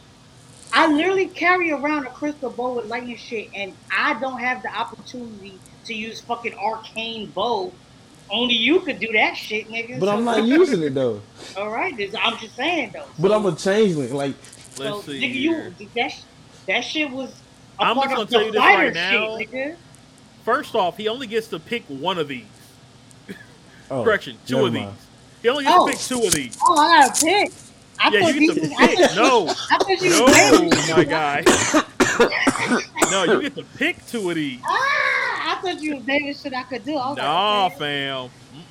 I literally carry around a crystal bow with lightning shit, and I don't have the opportunity to use fucking arcane bow. Only you could do that shit, nigga. But So- I'm not using it though. All right, this, I'm just saying though. But I'm a changeling. Like Let's so, see. nigga, here. you that that shit was. A I'm part just gonna tell you this fighter right now. Shit, nigga. First off, he only gets to pick one of these. oh, Correction, two never of these. He only gets Oh. to pick two of these. Oh, I gotta pick. I Yeah, thought you get to these was- I pick. thought- No, I thought you no, was my guy. No, you get to pick two of these. Ah, I thought you was naming shit I could do. I was Nah, like, okay. fam.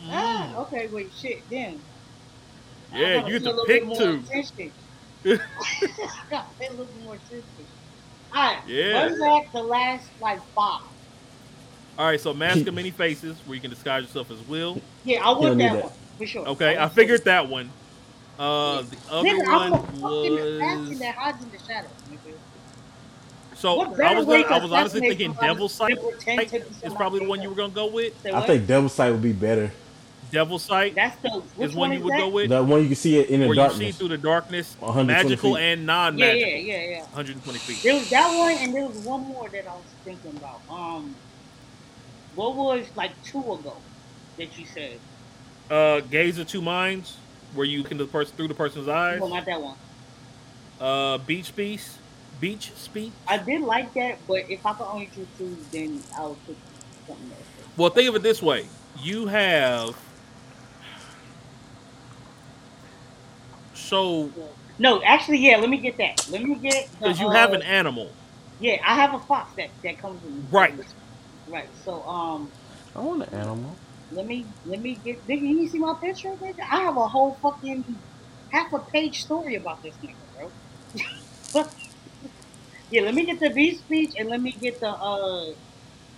Ah, Mm-mm. okay, wait, shit, then. Yeah, you get to pick two. I gotta pay a little bit more attention. Alright, Yeah. what's that the last like five? All right, so Mask of Many Faces, where you can disguise yourself as Will. Yeah, I don't want that, that. one for sure. Okay, I want figured that one. Uh, the other Nigga, I'm one fucking assassin was that hides in the shadows, nigga. so What I was gonna, I was honestly thinking somebody Devil Sight than pretend to be is probably the one you were gonna go with. I think Devil Sight would be better. Devil Sight that's the is one you is would that? go with, That one you can see it in the where you see through the darkness, magical feet. and non-magical. yeah, yeah, yeah. 120 feet. There was that one, and there was one more that I was thinking about. Um, what was like two ago that you said? Uh, Gaze of Two Minds, where you can the person through the person's eyes. No, not that one. Uh, Beach Beast, Beach Speech. I did like that, but if I could only choose two, then I would pick something else. Well, think of it this way: you have so No, actually, yeah. Let me get that. Let me get the, because you uh, have an animal, Yeah, I have a fox that that comes with me. Right. Right. So um, I want an animal. Let me let me get. Nigga, you see my picture, nigga? I have a whole fucking half a page story about this nigga, bro. yeah, let me get the beast speech and let me get the uh.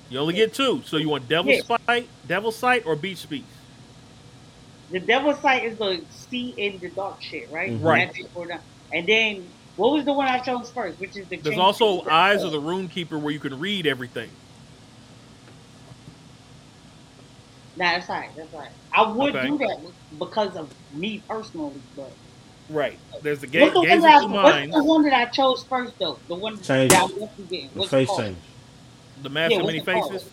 you only get two. So you want Devil Yeah. Sight, Devil Sight, or Beast Speech? The devil sight is the see in the dark shit, right? Mhm. Right. And then what was the one I chose first? Which is the There's also Eyes of the Rune Keeper, where you can read everything. Nah, that's right. That's right. I would Okay. do that because of me personally, but Right. There's the ga- what's the, Gaze one that, what's Minds, the one that I chose first though? The one Change that I it. was forgetting. The What's face it called? change. the Mask Yeah, of Many it called? Faces,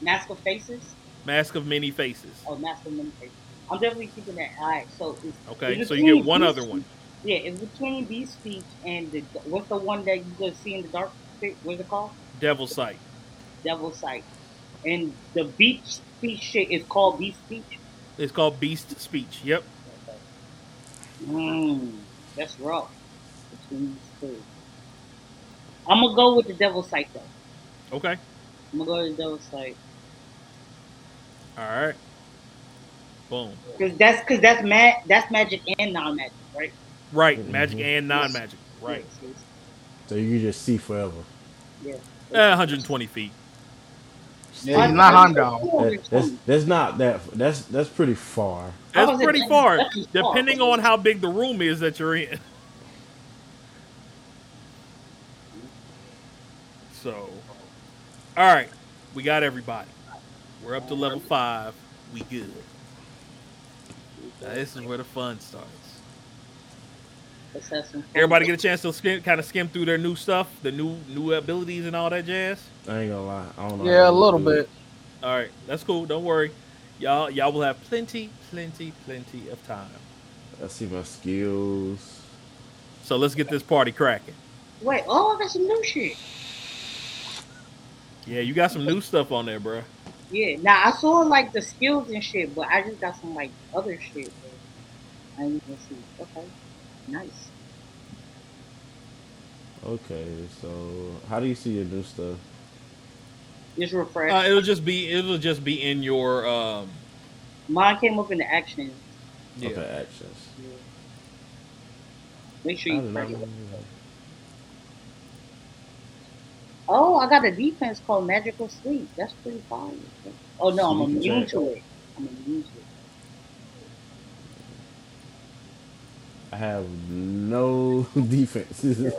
Mask of Faces. Mask of Many Faces. Oh, Mask of Many Faces. I'm definitely keeping that. All right, so it's Okay, it's so you get one Beast other one. Yeah, it's between Beast Speech and the what's the one that you can see in the dark? What's it called? Devil Sight. Devil Sight. And the Beach Speech shit is called Beast Speech. It's called Beast Speech. Yep. Mmm, that's rough. Between these two. I'm gonna go with the Devil Sight though. Okay. I'm gonna go with the Devil Sight. All right. Boom. Because that's because that's ma- that's magic and non-magic, right? Right. Mhm. Magic and non-magic. Right. So you can just see forever. Yeah. Eh, 120 feet. Yeah, he's not Hondo. That, that's that's not that. That's that's pretty far. That's pretty far, that's far. depending on how big the room is that you're in. So, all right, we got everybody. We're up to level five. We good. Now, this is where the fun starts. Let's have some fun. Everybody get a chance to skim, kind of skim through their new stuff, the new new abilities and all that jazz. I ain't gonna lie. I don't know. Yeah, a little do bit. All right, that's cool. Don't worry, y'all. Y'all will have plenty, plenty, plenty of time. I see my skills. So let's get this party cracking. Wait, oh, I got some new shit. Yeah, you got some new stuff on there, bro. Yeah, now I saw like the skills and shit, but I just got some like other shit. But I didn't see. Okay, nice. Okay, so how do you see your new stuff? Just refresh. Uh, it'll just be it'll just be in your um. Mine came up in the action. Yeah. Okay, actions. Make sure you. did it. Oh, I got a defense called Magical Sleep. That's pretty fine. Oh no, I'm So you can immune to it. I'm immune to it. I have no defenses.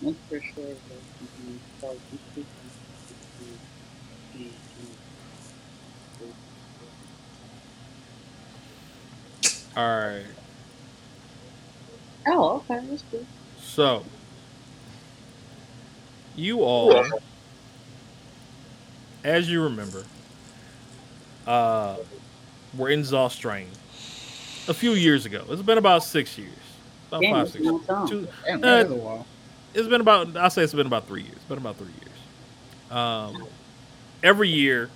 That's for sure. but, mhm, so All right. Oh, okay, that's good. So you all, as you remember, uh, were in Zostrain a few years ago. It's been about six years, about Damn, five, six long. Two, Damn, Uh, a while. it's been about I'll say it's been about three years. It's been about three years. Um, every year,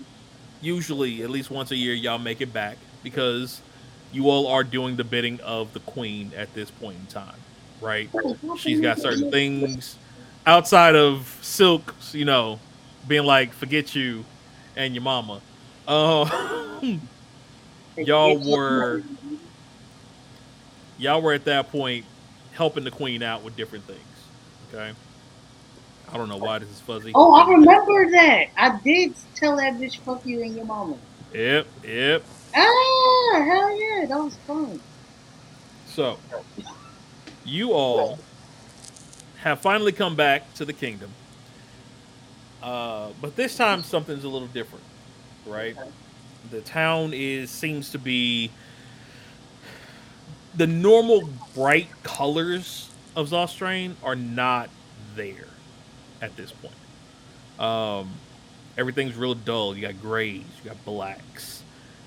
usually at least once a year, y'all make it back because you all are doing the bidding of the queen at this point in time, right? She's got certain things outside of Silk, you know, being like forget you and your mama. Uh, y'all were y'all were at that point helping the queen out with different things. Okay. I don't know why this is fuzzy. Oh, I remember that. I did tell that bitch fuck you and your mama. Yep, yep. Ah, hell yeah, that was fun. So, you all have finally come back to the kingdom. Uh, but this time something's a little different, right? The town is seems to be the normal bright colors of Zostrain are not there at this point. Um, everything's real dull. You got grays, you got blacks.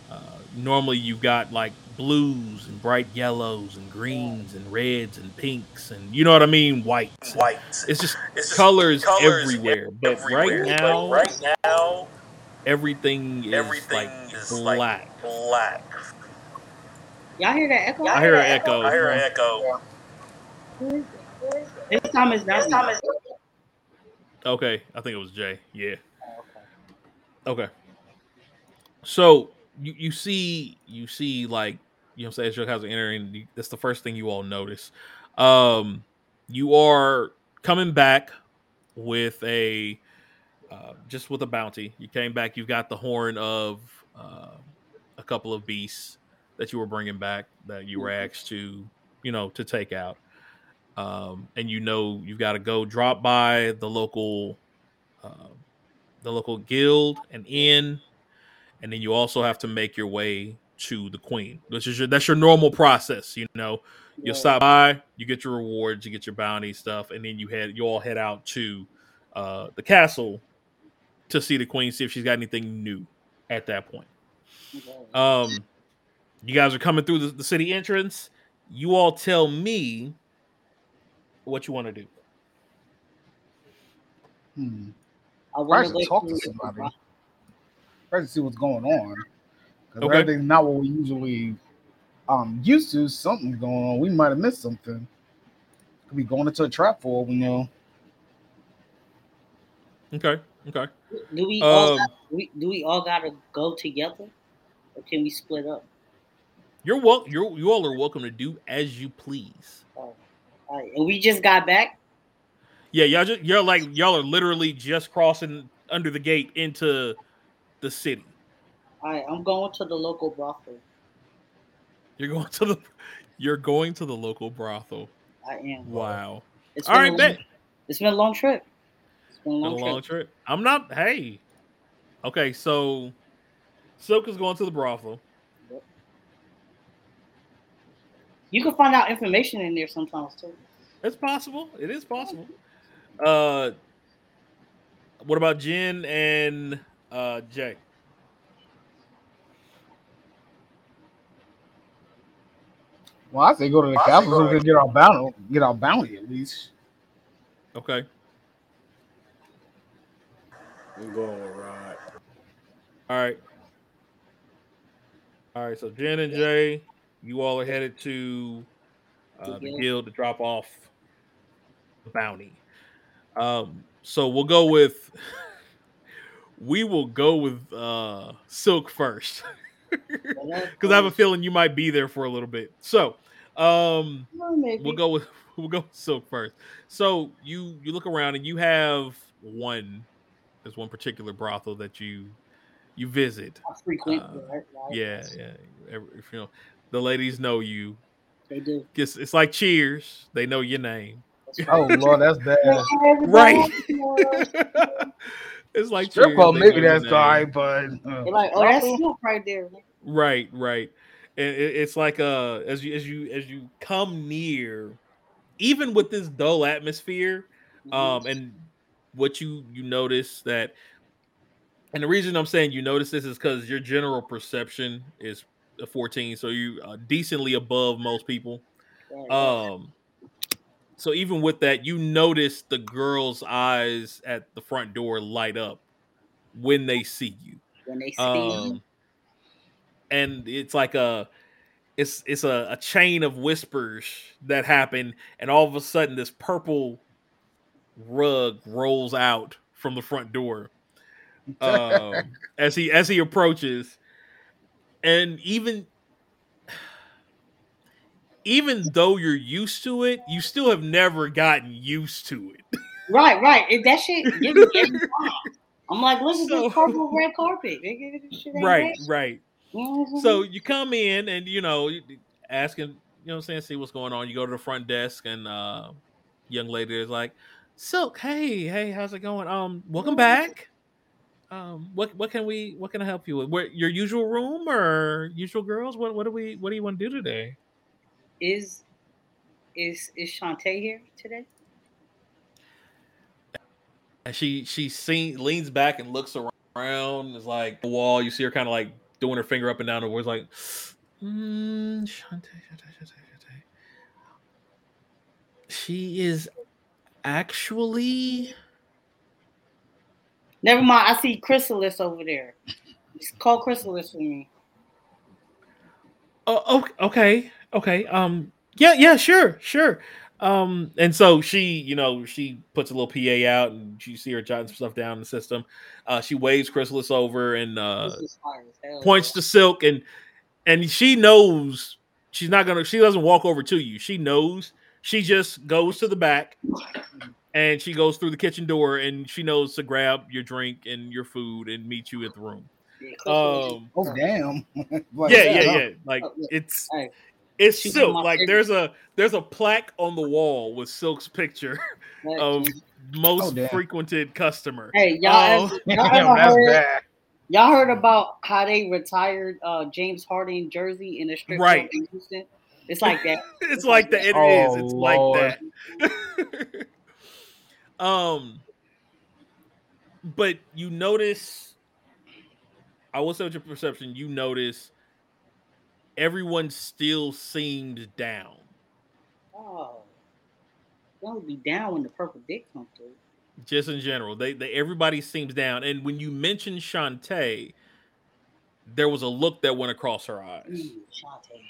Uh, normally, you've got like blues and bright yellows and greens and reds and pinks and you know what I mean, whites. whites. It's just It's just colors, colors everywhere. But everywhere. right now, But right now, everything is everything like is black. like black. Y'all hear that echo? I hear an echo. I hear an echo. This time it's not. This time it's Okay, I think it was Jay. Yeah. Okay. So you, you see you see like you know what I'm saying as your are entering that's the first thing you all notice. Um you are coming back with a uh, just with a bounty. You came back. You've got the horn of uh, a couple of beasts that you were bringing back that you were asked to, you know, to take out. Um, and you know you've got to go drop by the local, uh, the local guild and inn, and then you also have to make your way to the queen, which is your that's your normal process. You know, you'll stop by, you get your rewards, you get your bounty stuff, and then you head you all head out to uh, the castle to see the queen, see if she's got anything new at that point. Um, you guys are coming through the, the city entrance. You all tell me what you want to do. Hmm. I I want should talk to somebody. Try to see what's going on. Because Okay. everything's not what we usually um used to. Something's going on. We might have missed something. Could be going into a trap for all we know. Okay, okay. Do we all? Um, got, we, do we all gotta go together? Or can we split up? You're wel- you're you all are welcome to do as you please. Oh, all right. And we just got back. Yeah, y'all just you're like y'all are literally just crossing under the gate into the city. All right, I'm going to the local brothel. You're going to the you're going to the local brothel. I am. Wow. It's All been bet. It's been a long trip. It's been a Been long, a long trip. trip. I'm not. Hey. Okay, so Silk is going to the brothel. You can find out information in there sometimes too. It's possible. It is possible. Uh, what about Jen and uh Jay? Well, I say go to the I say castle to get our bounty, get our bounty at least. Okay. I'm going with Rod. All right. All right. So Jen and Jay, you all are headed to uh, the guild. to drop off the bounty. Um, so we'll go with we will go with uh Silk first. Because I have a feeling you might be there for a little bit. So um Well, we'll go with we'll go with Silk first. So you you look around and you have one there's one particular brothel that you you visit. Uh? Yeah, yeah. Every, if, you know, the ladies know you. They do. It's, it's like Cheers. They know your name. Oh Lord, that's bad. Right. it's like Strip Cheers. club, maybe that's name. all right, but uh, They're like, oh, that's Snoop right there. Right, right. And it, it's like uh as you as you as you come near, even with this dull atmosphere, Mm-hmm. um, and what you you notice that, and the reason I'm saying you notice this is because your general perception is a 14, so you uh, decently above most people. Um, so even with that, you notice the girl's eyes at the front door light up when they see you. when they see Um, and it's like a it's it's a, a chain of whispers that happen, and all of a sudden this purple rug rolls out from the front door um, as he as he approaches, and even even though you're used to it, you still have never gotten used to it. right, right. That shit give me every time. I'm like, at So- this purple red carpet. nigga, this shit right, right. Know So you come in and you know asking, you know, what I'm saying, see what's going on. You go to the front desk and uh, young lady is like, "Silk, hey, hey, how's it going? Um, welcome back. Um, what what can we what can I help you with? Where your usual room or usual girls? What what do we what do you want to do today? is is is Shantae here today? And she she seen, leans back and looks around. Is like the wall. You see her kind of like doing her finger up and down the words like, mm, Shantae, Shantae, Shantae, Shantae. She is actually Never mind. I see Chrysalis over there. Just call Chrysalis for me. Oh, okay, okay. Um, yeah, yeah, sure, sure. Um, and so she, you know, she puts a little PA out, and you see her jotting some stuff down in the system. Uh, she waves Chrysalis over and uh, This is fire as hell. points to Silk, and and she knows she's not gonna. She doesn't walk over to you. She knows. She just goes to the back, and she goes through the kitchen door, and she knows to grab your drink and your food and meet you at the room. Um, oh damn. Like, yeah, yeah, yeah. Like Oh, it's Hey, it's She's silk. Like favorite. there's a there's a plaque on the wall with Silk's picture that- of most Oh, frequented customer. Hey, y'all, ever- y'all, Damn, ever heard, y'all heard about how they retired uh, James Harden jersey in a strip Right. in Houston? It's like that. It's like that. It is. Oh, It's Lord. like that. Um, but you notice. I will say with your perception, you notice everyone still seemed down. Oh, don't be down when the purple dick comes through. just in general. They, they everybody seems down. And when you mentioned Shantae, there was a look that went across her eyes. Ooh, Shantae.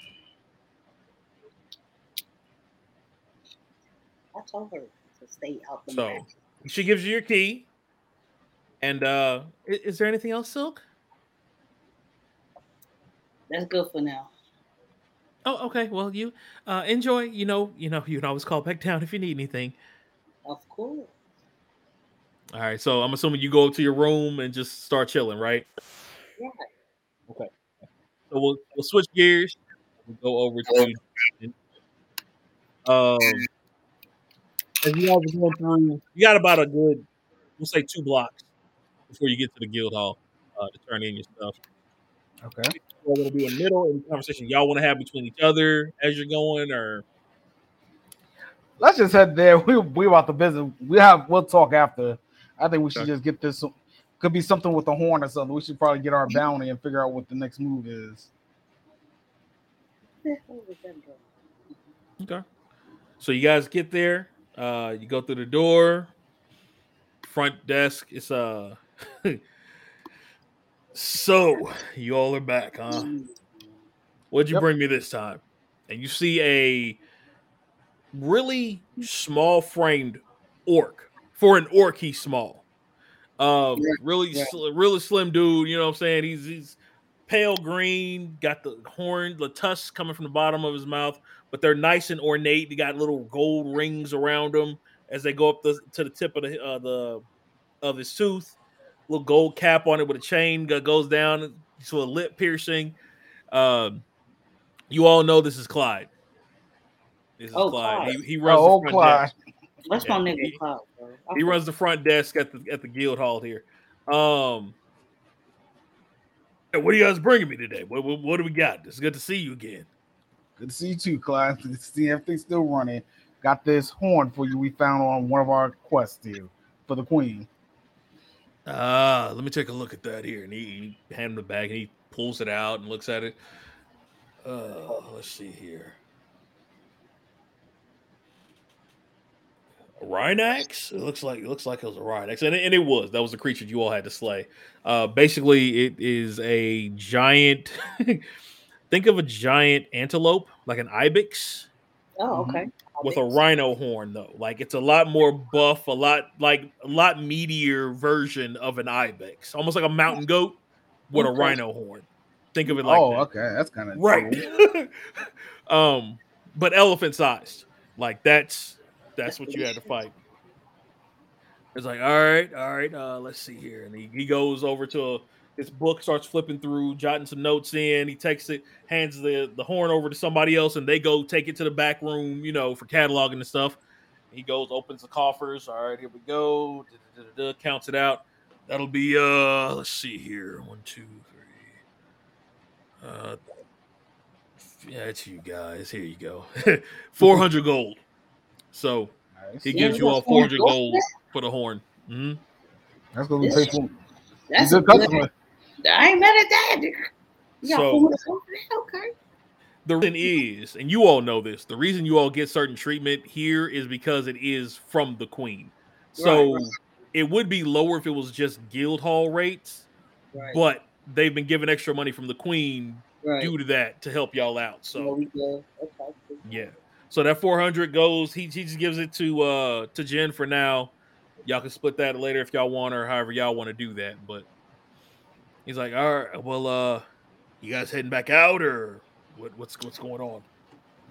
I told her to stay out the So back. she gives you your key. And uh i- is there anything else, Silk? That's good for now. Oh, okay. Well, you uh, enjoy. You know, you know, you can always call back down if you need anything. Of course. All right. So I'm assuming you go to your room and just start chilling, right? Yeah. Okay. So we'll we'll switch gears. We'll go over to um. As you guys are going through, you got about a good, we'll say two blocks before you get to the guild hall uh, to turn in your stuff. Okay. We're going to do a middle in conversation y'all want to have between each other as you're going, or Let's just head there. We we about the business. We have we'll talk after. I think we should Okay. just get this. Could be something with the horn or something. We should probably get our bounty and figure out what the next move is. What the hell was that doing? Okay. So you guys get there. Uh, you go through the door. Front desk. It's uh. so you all are back, huh? What'd you Yep. bring me this time? And you see a really small framed orc. For an orc, he's small. Um, Yeah, really, yeah. sl- really slim dude. You know what I'm saying? He's he's pale green, got the horn, the tusks coming from the bottom of his mouth, but they're nice and ornate. They got little gold rings around them as they go up the, to the tip of the uh, the of his tooth. Little gold cap on it with a chain that goes down to a lip piercing. Um, you all know this is Clyde. This is Oh, Clyde. Clyde. He, he runs Oh, the front Clyde. desk. That's Yeah, my nigga he- Cloud, bro. I He runs the front desk at the at the guild hall here. Um, what are you guys bringing me today? What, what, what do we got? It's good to see you again. Good to see you too, Clyde. Good to see everything's still running. Got this horn for you. We found on one of our quests here for the queen. Ah, let me take a look at that here. And he, he hand him the bag and he pulls it out and looks at it. Uh, let's see here. Rhinax? It looks like it looks like it was a Rhinax, and it, and it was. That was the creature you all had to slay. Uh, basically, it is a giant. think of a giant antelope, like an ibex, Oh, okay. with a rhino horn though. Like it's a lot more buff, a lot like a lot meatier version of an ibex, almost like a mountain goat with a rhino horn. Think of it like oh, that. okay. That's kind of right. um, but elephant sized. Like that's that's what you had to fight. It's like, all right, all right, uh, let's see here. And he, he goes over to his book, starts flipping through, jotting some notes in. He takes it, hands the, the horn over to somebody else, and they go take it to the back room, you know, for cataloging and stuff. He goes, opens the coffers. All right, here we go. Da-da-da-da, counts it out. That'll be uh let's see here. One, two, three. Uh yeah, it's you guys. Here you go. 400 gold. So nice. he gives we you got all 400 400 gold for the horn. hmm That's gonna be This- painful. That's a a good. customer. I ain't mad at that. Got So- food or something? Okay. The reason is, and you all know this, the reason you all get certain treatment here is because it is from the queen. So Right, it would be lower if it was just guild hall rates, Right. but they've been given extra money from the queen right. due to that to help y'all out. So. Okay. Yeah. So that 400 goes. He, he just gives it to uh to Jen for now. Y'all can split that later if y'all want or however y'all want to do that. But he's like, all right, well, uh, you guys heading back out or what, what's what's going on?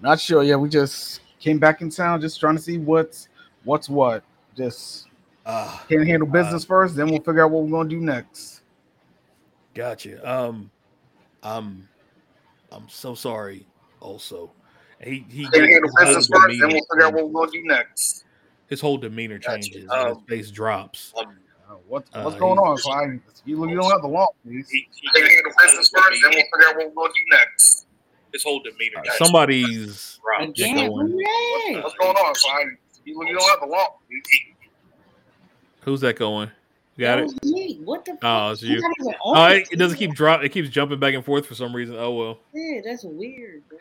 Not sure. Yeah, we just came back in town, just trying to see what's what's what. Just Uh can't handle business first, then we'll figure out what we're gonna do next. gotcha. Um, I'm I'm so sorry. Also, he he Can't handle business first, then we'll figure out what we're gonna do next. his whole demeanor Gotcha. changes. and his Um, face drops. Um, Uh, what, Uh, what's going he- on, Clyde? You, you don't have the law, please. he, he can't handle business first, then we'll figure out what we're gonna do next. His whole demeanor. Uh, changes. somebody's Drops. Again, going. who that? What's going on, Clyde? You, you don't have the law, please. who's that going? You got That it. me. What the? Oh, it's you. not Oh, it, it doesn't keep drop. It keeps jumping back and forth for some reason. Oh well, Yeah, that's weird. bro.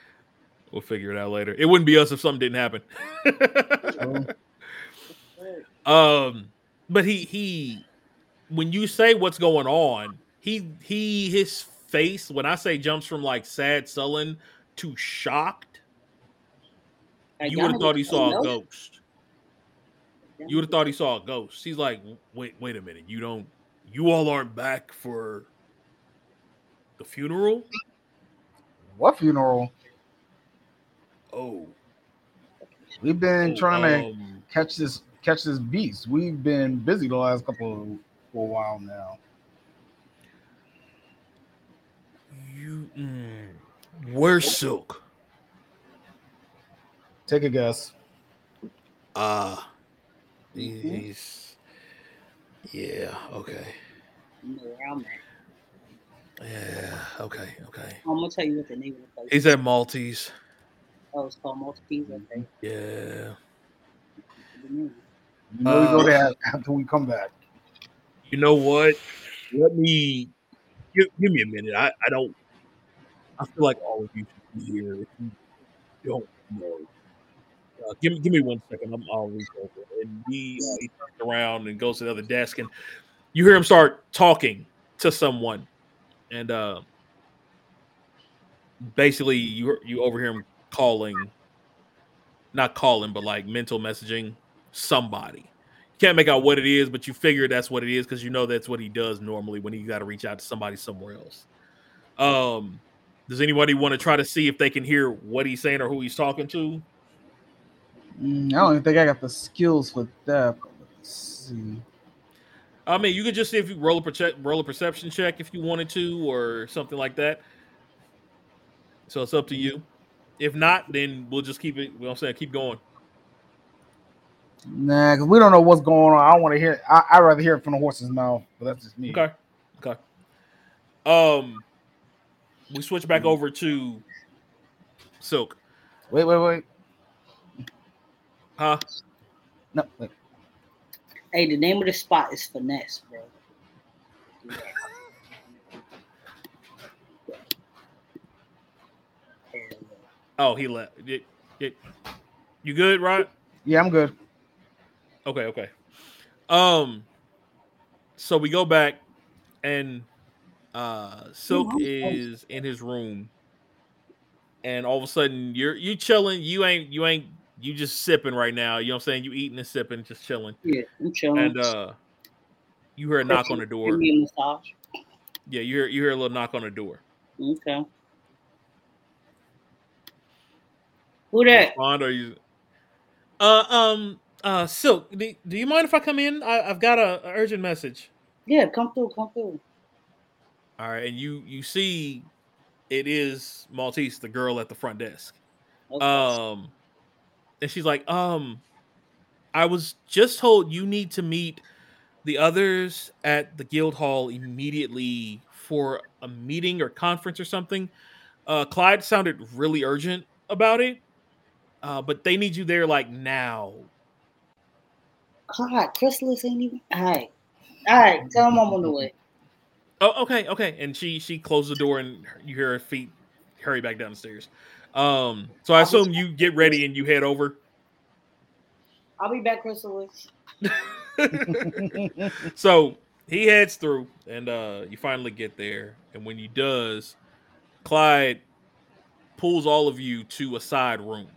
we'll figure it out later. It wouldn't be us if something didn't happen. um, but he he, when you say what's going on, he he his face when I say jumps from like sad sullen to shocked, Like, you would have thought he saw a ghost. You would have thought he saw a ghost. He's like, wait, wait a minute. You don't. You all aren't back for the funeral. What funeral? Oh, We've been oh, trying to um, catch this catch this beast. We've been busy the last couple of, for a while now. You, mm, where's Silk? Take a guess. Ah, he's. Yeah. Okay. You I'm at. Yeah. Okay. Okay. I'm gonna tell you what the name of the place. He's at Maltese. Oh, it's called Maltese. Okay. Yeah. You know we Uh, go there after we come back. You know what? Let me give, give me a minute. I, I don't. I feel like all of you should be here. If you don't know, uh, give me give me one second. I'm, I'll reach over. And he uh, he turns around and goes to the other desk, and you hear him start talking to someone, and uh, basically you you overhear him calling, not calling, but like mental messaging somebody can't make out what it is, but you figure that's what it is because you know that's what he does normally when he got to reach out to somebody somewhere else. Um, does anybody want to try to see if they can hear what he's saying or who he's talking to? Mm, I don't think I got the skills for that. Let's see. I mean, you could just see if you roll a perce- roll a perception check if you wanted to, or something like that. So it's up to you. If not, then we'll just keep it. Well, I'm saying keep going. Nah, because we don't know what's going on. I want to hear. I I rather hear it from the horse's mouth, but that's just me. Okay. Okay. Um, we switch back over to Silk. Wait, wait, wait. Huh? No, wait. Hey, the name of the spot is finesse, bro. Yeah. Yeah. Oh, he left. It, it, you good, right? Yeah, I'm good. Okay, okay. Um, so we go back, and uh, Silk I'm is in his room, and all of a sudden you're you chilling. You ain't you ain't you just sipping right now. You know what I'm saying? You eating and sipping, just chilling, Yeah, I'm chilling. and uh, you hear a knock on the door. me a massage. Yeah, you hear you hear a little knock on the door. Okay. Who that? Respond or you? Uh, um, uh, Silk. Do, do you mind if I come in? I, I've got a, a urgent message. Yeah, come through, come through. All right, and you you see, it is Maltese, the girl at the front desk. Okay. Um, and she's like, um, I was just told you need to meet the others at the guild hall immediately for a meeting or conference or something. Uh, Clyde sounded really urgent about it, uh, but they need you there like now. God, Chrysalis ain't even. All right, all right. Tell him I'm on the way. Oh, okay, okay. And she she closed the door, and you hear her feet hurry back down the stairs. Um, so I assume you get ready and you head over. I'll be back, Chrysalis. so he heads through, and uh, you finally get there. And when he does, Clyde pulls all of you to a side room.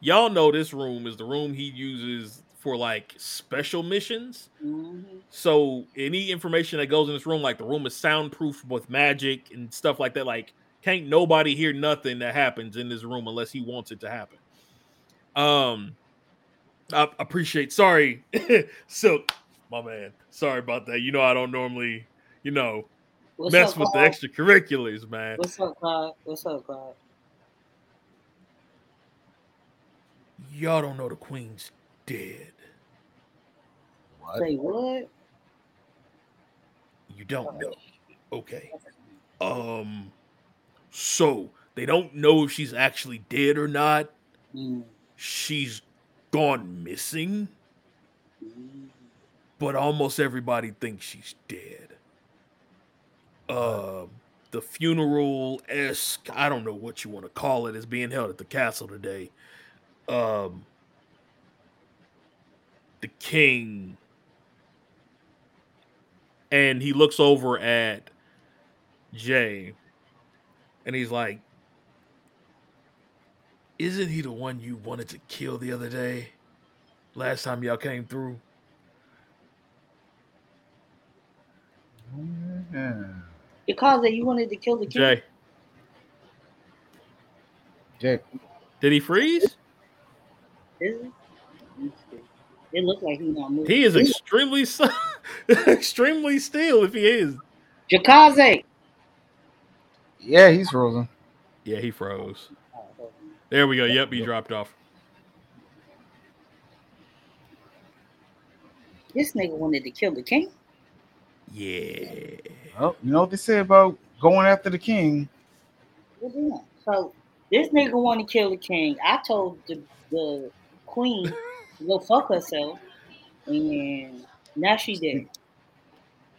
Y'all know this room is the room he uses for like special missions. Mhm. So any information that goes in this room, like the room is soundproof with magic and stuff like that. Like, can't nobody hear nothing that happens in this room unless he wants it to happen. Um, I appreciate. Sorry, Silk, my man. Sorry about that. You know I don't normally, you know, What's mess up, with the extracurriculars, man. What's up, Clyde? What's up, Clyde? Y'all don't know the queen's dead. What? Say what? You don't know. Okay. Um. So they don't know if she's actually dead or not. Mm. She's gone missing, Mm. but almost everybody thinks she's dead. Um, the funeral esque, I don't know what you want to call it, is being held at the castle today. Um, the king, and he looks over at Jay, and he's like, "Isn't he the one you wanted to kill the other day? Last time y'all came through." Yeah. Because that you wanted to kill the king. Jay, Dick. Did he freeze? Is it? Let me see. It looked like he's not moving. He is extremely extremely still if he is. Jakaze. Yeah, he's frozen. Yeah, he froze. Oh, hold on. There we go. Yep, he dropped off. This nigga wanted to kill the king. Yeah. Oh, you know what they say about going after the king? What you want? So this nigga want to kill the king. I told the, the queen to go fuck herself, and now she dead.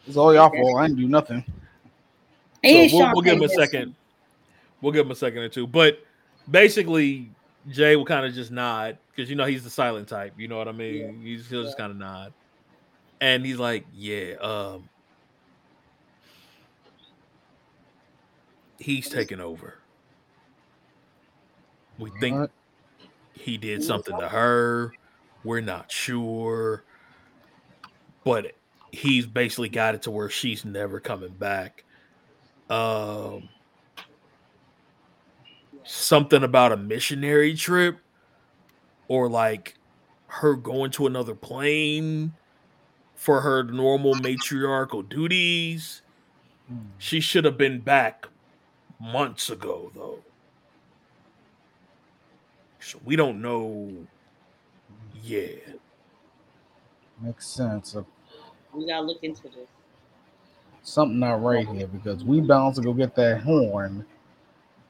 It's all y'all fault. I didn't do nothing. And So we'll, we'll give him a Shantae second. We'll give him a second or two. But basically, Jay will kind of just nod because you know he's the silent type. You know what I mean? He's, he'll just kind of nod, and he's like, "Yeah, um, he's taking over. We think he did something to her. We're not sure, but he's basically got it to where she's never coming back. Um, something about a missionary trip, or like her going to another plane for her normal matriarchal duties. She should have been back months ago, though. So we don't know. Yeah. Makes sense. Uh, We gotta look into this. Something not right here because we bound to go get that horn,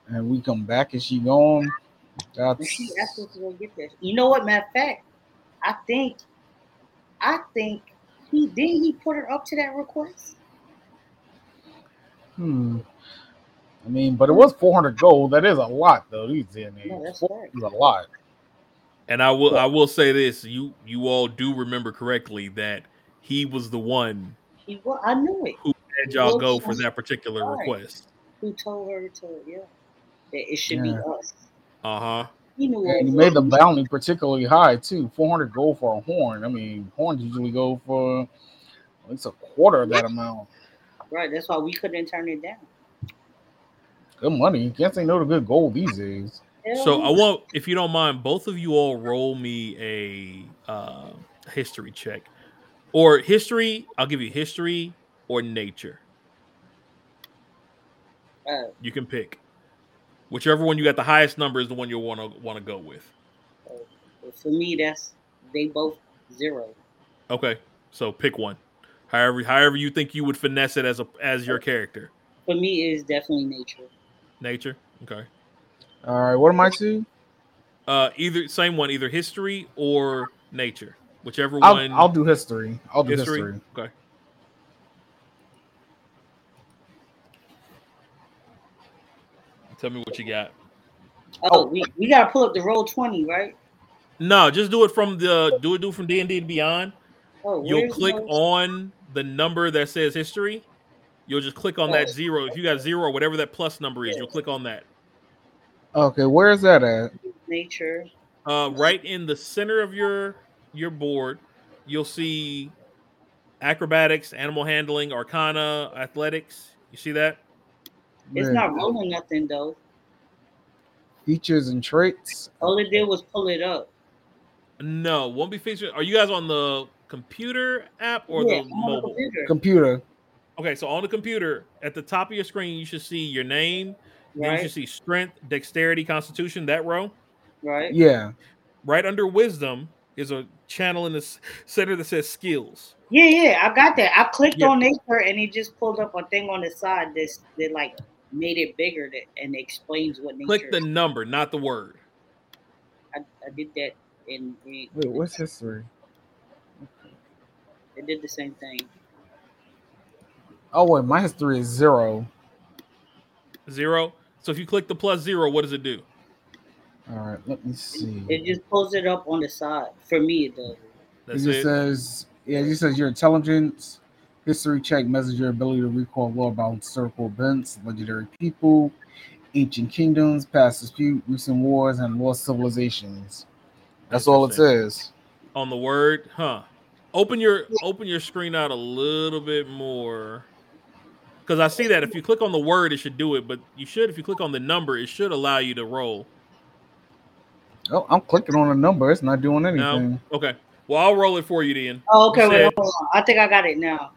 and we come back and she gone. And That's she asked us to go get this. You know what? Matter of fact, I think, I think he didn't he put her up to that request. hmm. I mean, but it was 400 gold. That is a lot, though. These days, No, that's right. is a lot. And I will I will say this, you you all do remember correctly that he was the one He was. I knew it. who had y'all go for that particular Right. request. Who told her to? Yeah, that it should be us. Uh-huh. He knew. And he the- made the bounty particularly high too. 400 gold for a horn. I mean, horns usually go for at least a quarter of that amount. Right. That's why we couldn't turn it down. Good money. You can't say no to good gold these days. Hell So yeah. I want, if you don't mind, both of you all roll me a uh, history check, or history. I'll give you history or nature. Uh, You can pick whichever one you got the highest number is the one you'll want to want to go with. for me, that's they both zero. Okay, so pick one. However, however you think you would finesse it as a as your character. For me, it's definitely nature. Nature. Okay. All right, what am I to? Uh, either same one, either history or nature, whichever I'll, one. I'll do history. I'll do history. history. Okay. Tell me what you got. Oh, we, we gotta pull up the Roll20, right? No, just do it from the do it do it from D and D and Beyond. Oh, You'll where's the click on the number that says history. You'll just click on that zero. If you got zero or whatever that plus number is, you'll click on that. Okay, where is that at? nature. Uh, right in the center of your your board, you'll see acrobatics, animal handling, arcana, athletics. You see that? It's Where? not rolling nothing though. Features and traits. All it did was pull it up. No, won't be featured. Are you guys on the computer app or yeah, the on the mobile? computer, Computer. Okay, so on the computer, at the top of your screen, you should see your name. Then you right? see strength, dexterity, constitution. That row. Right? Yeah. Right under wisdom is a channel in the center that says skills. Yeah, yeah, I got that. I clicked Yeah. on nature and it just pulled up a thing on the side that's that like made it bigger that, and explains what nature. Click the is. number, not the word. I, I did that and it, Wait, what's history? it did the same thing. Oh wait, my history is zero. Zero. So if you click the plus zero, what does it do? All right, let me see. It just pulls it up on the side. For me, it does. It just it. says, yeah, it just says your intelligence, history check measures your ability to recall law about historical events, legendary people, ancient kingdoms, past dispute, recent wars, and lost civilizations. That's all it says. on the word, huh? Open your open your screen out a little bit more. Because I see that if you click on the word, it should do it, but you should if you click on the number, it should allow you to roll. Oh, I'm clicking on a number. It's not doing No. anything. Okay. Well, I'll roll it for you then. Oh, okay, You wait, hold on. I think I got it now.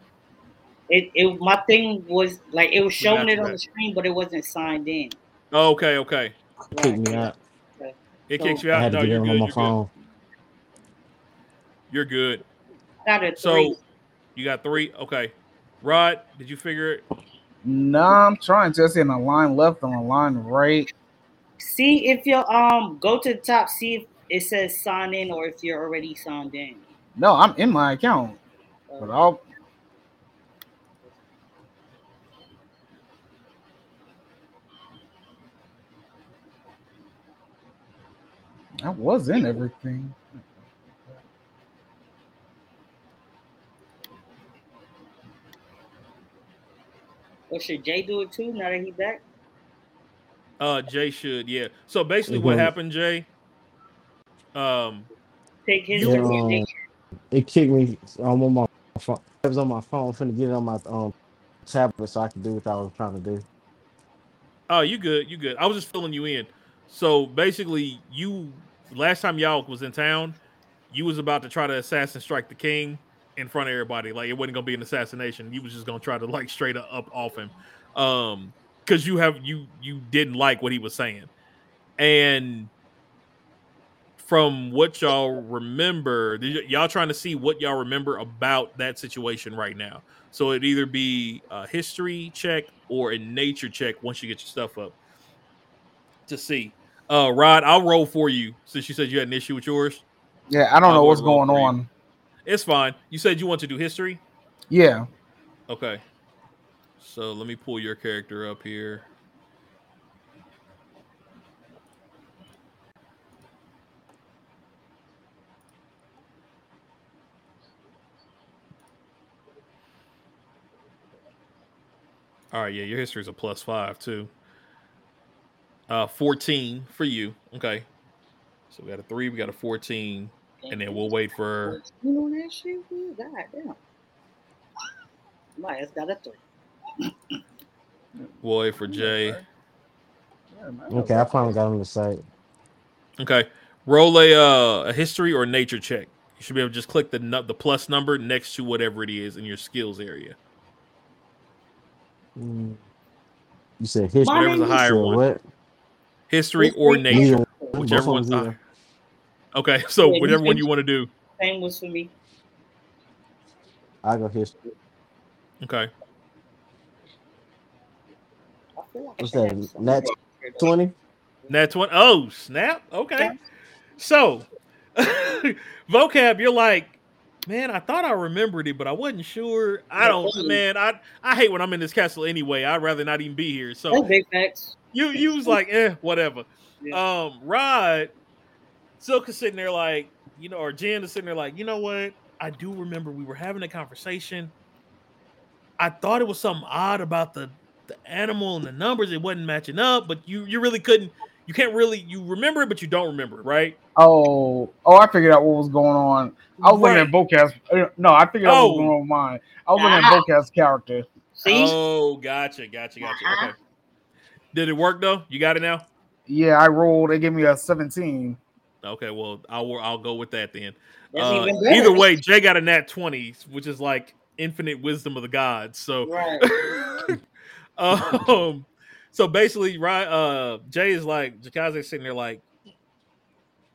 It, it my thing was like it was showing you it on back. the screen, but it wasn't signed in. Oh, okay, okay. Kick me out. It So- kicks you I out. had to No, get you're it good. on my You're good. You're good. Got a So you got three. Okay. Rod, did you figure it? Nah, I'm trying to see in a line left on a line right. see if you um go to the top, see if it says sign in or if you're already signed in. No, I'm in my account. But I'll I was in everything. Or should Jay do it too now that he's back? Uh, Jay should. Yeah. So basically, what Mhm. happened, Jay? Um, Take his Yeah. recommendation. It kicked me. I'm on my phone. It was on my phone. I'm finna get it on my um tablet so I can do what I was trying to do. oh, you good? You good? I was just filling you in. So basically, you last time y'all was in town, you was about to try to assassin strike the king in front of everybody. Like it wasn't gonna be an assassination. You was just gonna try to like straight up off him, um, because you have you you didn't like what he was saying, and from what y'all remember, y'all trying to see what y'all remember about that situation right now. So it'd either be a history check or a nature check once you get your stuff up to see. Uh, Rod, I'll roll for you since you said you had an issue with yours. Yeah, I don't I'll know what's going on. It's fine. You said you want to do history. Yeah. Okay. So let me pull your character up here. All right, yeah, your history is a plus five too. Uh, fourteen for you. Okay, so we got a three, we got a fourteen, and then we'll wait for. You know that shit? Yeah, God damn. My ass got a three. We'll wait for Jay. Okay, I finally got him the site. Okay. Roll a uh, a history or nature check. You should be able to just click the nu- the plus number next to whatever it is in your skills area. Mm. You said history. My Whatever's a higher one. what? History or nature. Whichever one's higher. Okay, so Yeah, whichever you one you want to do. Same was for me. I go history. Okay. I feel like What's should that, have some nat. Twenty. That's one. Oh, snap. Okay. So, Voqab, you're like, man, I thought I remembered it, but I wasn't sure. I don't, man. I I hate when I'm in this castle anyway. I'd rather not even be here. So That's big you you was like, eh, whatever. Yeah. Um, Rod, Silk is sitting there like, you know, or Jen is sitting there like, you know what? I do remember we were having a conversation. I thought it was something odd about the the animal and the numbers. It wasn't matching up, but you you really couldn't. You can't really you remember it, but you don't remember it, right? Oh, oh, I figured out what was going on. I was looking at Bocas. uh, No, I figured out what was Oh. going on with mine. I was looking Ah. at Bocas' character. See? Oh, gotcha, gotcha, gotcha. Uh-huh. Okay. Did it work though? You got it now? Yeah, I rolled. They gave me a 17. Okay, well, I'll I'll go with that then. Uh, either way, Jay got a nat twenty, which is like infinite wisdom of the gods. So, Right. um, so basically, right? Uh, Jay is like Jakaze sitting there like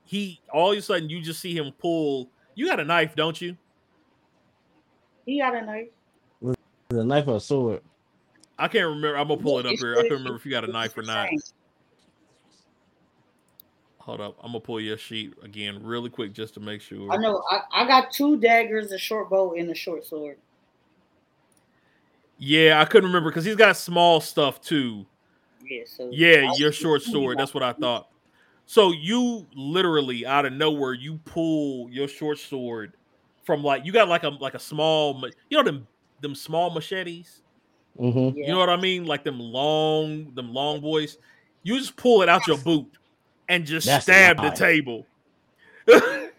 he all of a sudden you just see him pull. You got a knife, don't you? He got a knife. The knife or a sword. I can't remember. I'm gonna pull it up here. I can't remember if you got a knife or not. Same. Hold up, I'm gonna pull your sheet again really quick just to make sure. I know. I, I got two daggers, a short bow, and a short sword. Yeah, I couldn't remember because he's got small stuff too. Yeah. So Yeah, I- your short sword. That's what I thought. So you literally out of nowhere, you pull your short sword from like you got like a like a small you know them them small machetes. Mm-hmm. Yeah. You know what I mean? Like them long, them long boys. You just pull it out your boot and just That's stab the live. table. Mm.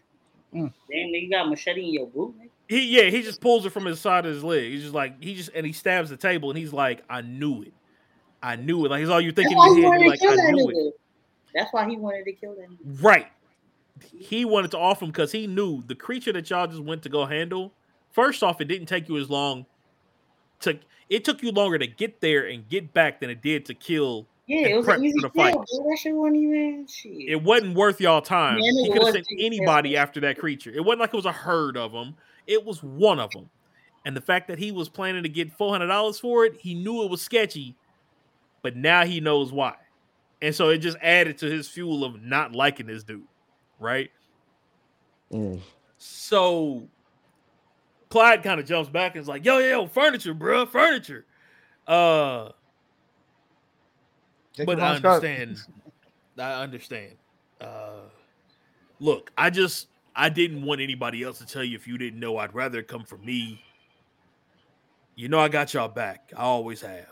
Damn, you got a machete in your boot. nigga? he yeah, he just pulls it from his side of his leg. He's just like he just and he stabs the table and he's like, I knew it. I knew it. Like he's all you That's thinking why in your head. You're like, I knew it. nigga. That's why he wanted to kill that nigga. Right. he wanted to offer him because he knew the creature that y'all just went to go handle. First off, it didn't take you as long to. It took you longer to get there and get back than it did to kill. Yeah, it was an easy for the fight. Kill, that shit wasn't even shit. It wasn't worth y'all time. Man, he could have sent anybody kill. after that creature. It wasn't like it was a herd of them. It was one of them. And the fact that he was planning to get four hundred dollars for it, he knew it was sketchy, but now he knows why. And so it just added to his fuel of not liking this dude, right? Mm. So Clyde kind of jumps back and is like, yo, yo, yo, furniture, bro, furniture. Uh, Take but the I wrong spot. understand. I understand. Uh, look, I just I didn't want anybody else to tell you if you didn't know. I'd rather it come from me. You know, I got y'all back. I always have.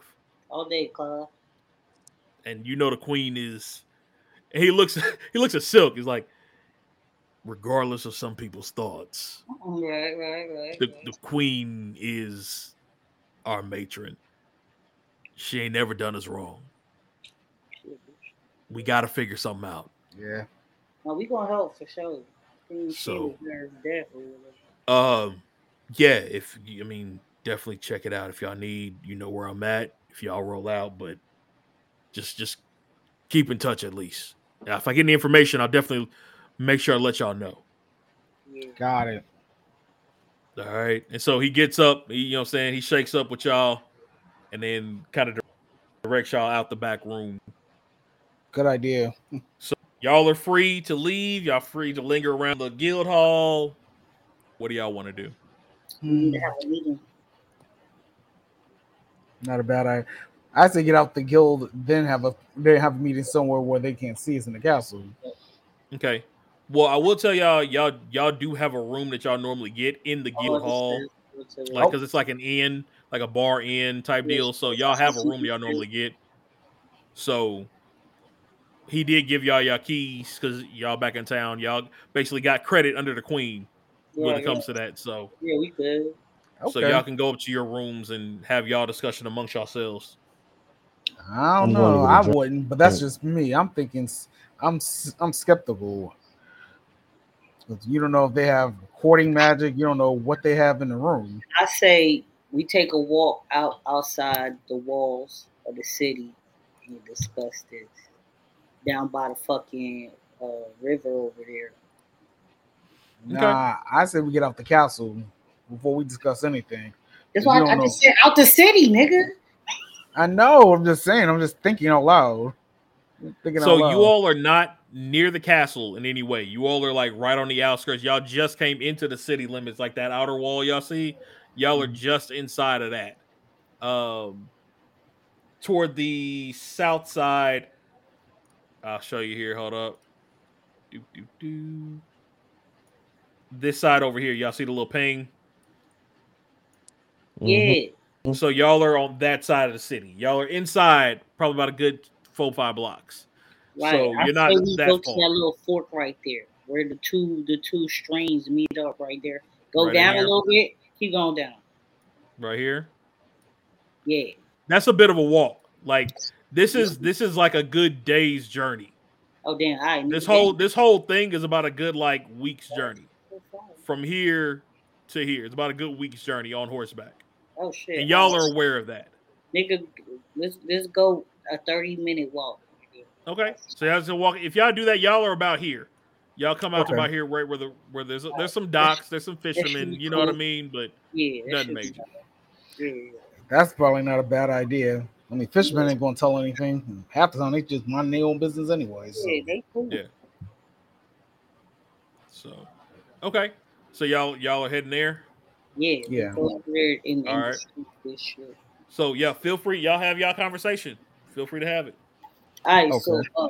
All day, Clyde. And you know, the queen is. He looks. He looks at Silk. He's like, regardless of some people's thoughts, Right, right, right. the, right. the queen is our matron. She ain't never done us wrong. We got to figure something out. Yeah. No, we gonna help for sure. Queen So- Shield is death or whatever. Um, yeah, if I mean, definitely check it out if y'all need. You know where I'm at. If y'all roll out, but just just keep in touch at least. Now, if I get any information, I'll definitely make sure I let y'all know. Yeah. Got it. All right. And so he gets up, he, you know what I'm saying? He shakes up with y'all and then kind of directs y'all out the back room. Good idea. So y'all are free to leave. Y'all free to linger around the guild hall. What do y'all want to do? We need to have a meeting. Not a bad idea. I say get out the guild, then have a then have a meeting somewhere where they can't see us in the castle. Okay. Well, I will tell y'all, y'all, y'all do have a room that y'all normally get in the guild Oh, hall, it's- it's a- like because it's like an inn, like a bar inn type deal. So y'all have a room y'all normally get. So he did give y'all y'all keys because y'all back in town. Y'all basically got credit under the queen when yeah, it comes to that. So yeah, we good. so Okay. y'all can go up to your rooms and have y'all discussion amongst yourselves. I don't I'm know. I drink. wouldn't, but that's just me. I'm thinking. s- I'm s- I'm skeptical. 'Cause You don't know if they have recording magic. You don't know what they have in the room. I say we take a walk out outside the walls of the city and discuss this down by the fucking uh, river over there. Nah, I said we get out the castle before we discuss anything. That's why I, I just said out the city, nigga. I know. I'm just saying. I'm just thinking out loud. Thinking So out loud. you all are not near the castle in any way. You all are like right on the outskirts. Y'all just came into the city limits, like that outer wall y'all see. Y'all are just inside of that. Um, toward the south side. I'll show you here. Hold up. Do, do, do. This side over here, y'all see the little ping. Yeah. Mm-hmm. So y'all are on that side of the city. Y'all are inside, probably about a good four five blocks. Right. So you're not say we that go to that little fork right there, where the two the two streams meet up right there. Go Right down a little bit. Keep going down. Right here. Yeah. That's a bit of a walk. Like this is this is like a good day's journey. Oh damn! All right. This whole damn. this whole thing is about a good like week's journey from here to here. It's about a good week's journey on horseback, Oh shit! and oh, y'all Oh, are aware of that. nigga. Let's let's go a thirty minute walk. Okay, so y'all just walk. If y'all do that, y'all are about here. Y'all come out to Okay. about here, right where the where there's uh, there's some docks, there's some fishermen. You know what I mean? But Yeah. nothing major. Yeah. That's probably not a bad idea. I mean, fishermen ain't gonna tell anything. Half the time they just mind their own business anyway. So. Yeah, they cool. Yeah. So, okay, so y'all y'all are heading there. Yeah. Yeah. Go over there and, and All right. discuss this shit. So yeah, feel free. Y'all have y'all conversation. Feel free to have it. All right. So, Okay. uh,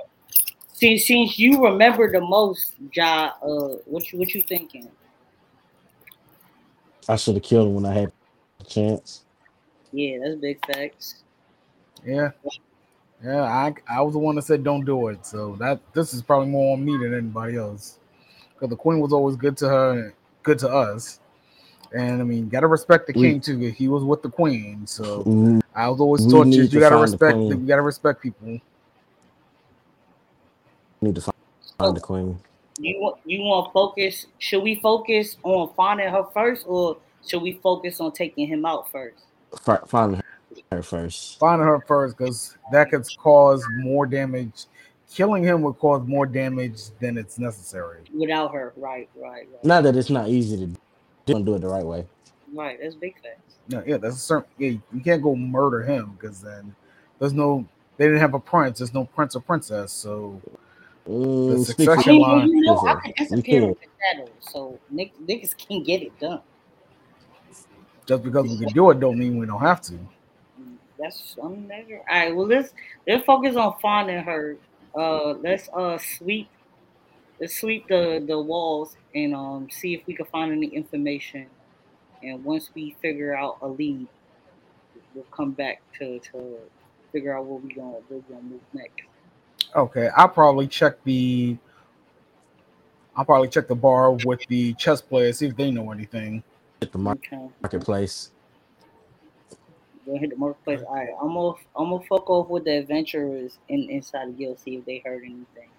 since since you remember the most, Ja, uh, what you what you thinking? I should have killed him when I had a chance. Yeah, that's big facts. Yeah. Yeah, I I was the one that said don't do it. So that this is probably more on me than anybody else. Because the queen was always good to her and good to us. And I mean, gotta respect the We- king too. He was with the queen. So Mm, I was always taught you to you gotta find the respect queen. you gotta respect people. Need to find, find the queen. You want you want to focus? Should we focus on finding her first, or should we focus on taking him out first? Fi- Find her first. Find her first because that could cause more damage. Killing him would cause more damage than it's necessary. Without her, right, right, right, Not that it's not easy to do, don't do it the right way. right. That's big facts. No, yeah, that's a certain. Yeah, you can't go murder him because then there's no. They didn't have a prince. There's no prince or princess. So Mm, The speak I succession mean, line. you know, I Listen, can we disappear with the shadows, so niggas can get it done. just because we can do it, don't mean we don't have to. That's unmeasured. All right, well let's let's focus on finding her. Uh, let's uh sweep, let's sweep the the walls and um see if we can find any information. And once we figure out a lead, we'll come back to to figure out what we gonna where we gonna move next. Okay, I'll probably check the. I'll probably check the bar with the chess players, see if they know anything. At the mar- Okay, marketplace. Go hit the marketplace. All right, I'm gonna I'm gonna fuck off with the adventurers in inside the guild, see if they heard anything.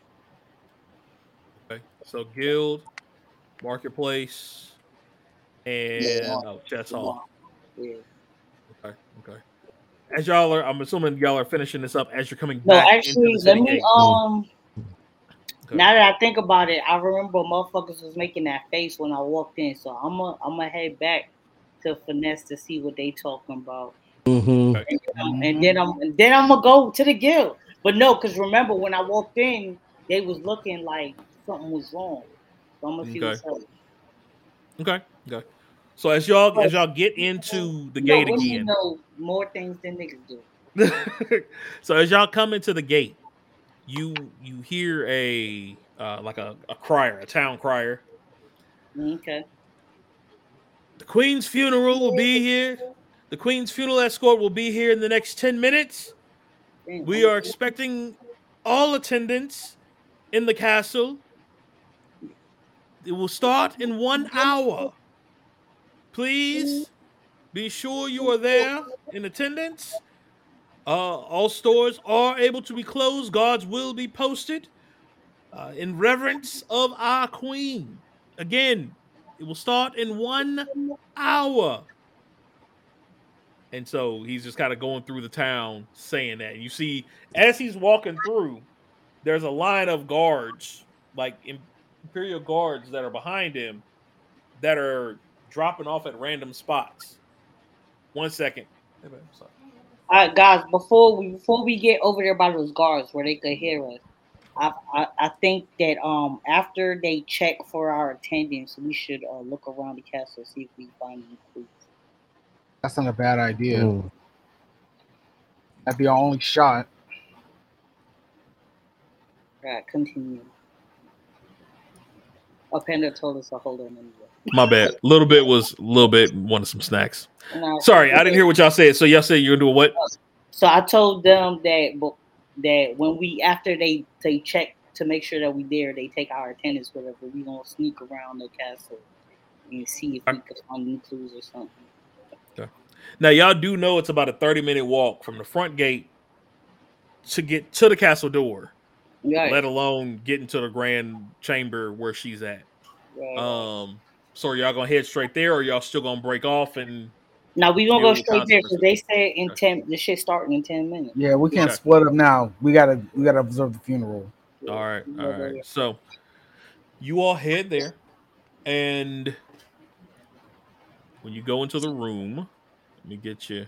Okay. So guild, marketplace, and Yeah. oh, chess hall. Yeah. Okay. Okay. As y'all are, I'm assuming y'all are finishing this up as you're coming No, back. actually, into the let me gate. um. Okay. Now that I think about it, I remember motherfuckers was making that face when I walked in, so I'm gonna I'm gonna head back to finesse to see what they talking about, Mm-hmm. Okay. And then I'm and then I'm gonna go to the guild. But no, because remember when I walked in, they was looking like something was wrong. So I'm gonna see what's up. Okay. Okay. So as y'all as y'all get into the You gate know, again, know more things than niggas do. so as y'all come into the gate, you you hear a uh, like a, a crier, a town crier. Okay. The queen's funeral will be here. The queen's funeral escort will be here in the next ten minutes. We are expecting all attendance in the castle. It will start in one hour. Please be sure you are there in attendance. Uh, all stores are able to be closed. Guards will be posted uh, in reverence of our queen. Again, it will start in one hour. And so he's just kind of going through the town saying that. You see, as he's walking through, there's a line of guards, like Imperial guards that are behind him that are dropping off at random spots. One second. Hey, babe, sorry. All right, guys. Before we before we get over there by those guards where they could hear us, I I, I think that um after they check for our attendance, we should uh, look around the castle see if we find any clues. That's not a bad idea. Mm. That'd be our only shot. Right, continue. Oh, Panda told us to hold on anyway. My bad. A little bit was a little bit wanted some snacks. Now, Sorry, I didn't hear what y'all said. So y'all said you're gonna do what? So I told them that that when we after they they check to make sure that we there, they take our attendance, whatever. We gonna sneak around the castle and see if we can find any clues or something. Now y'all do know it's about a 30 minute walk from the front gate to get to the castle door, Right. let alone getting to the grand chamber where she's at. right. Um, so are y'all gonna head straight there, or y'all still gonna break off and now we gonna go straight there because they consequences. said in ten the shit starting in ten minutes. Yeah, we can't Okay. split up now. We gotta we gotta observe the funeral. all right, We all gonna go right. there. So you all head there, and when you go into the room, let me get you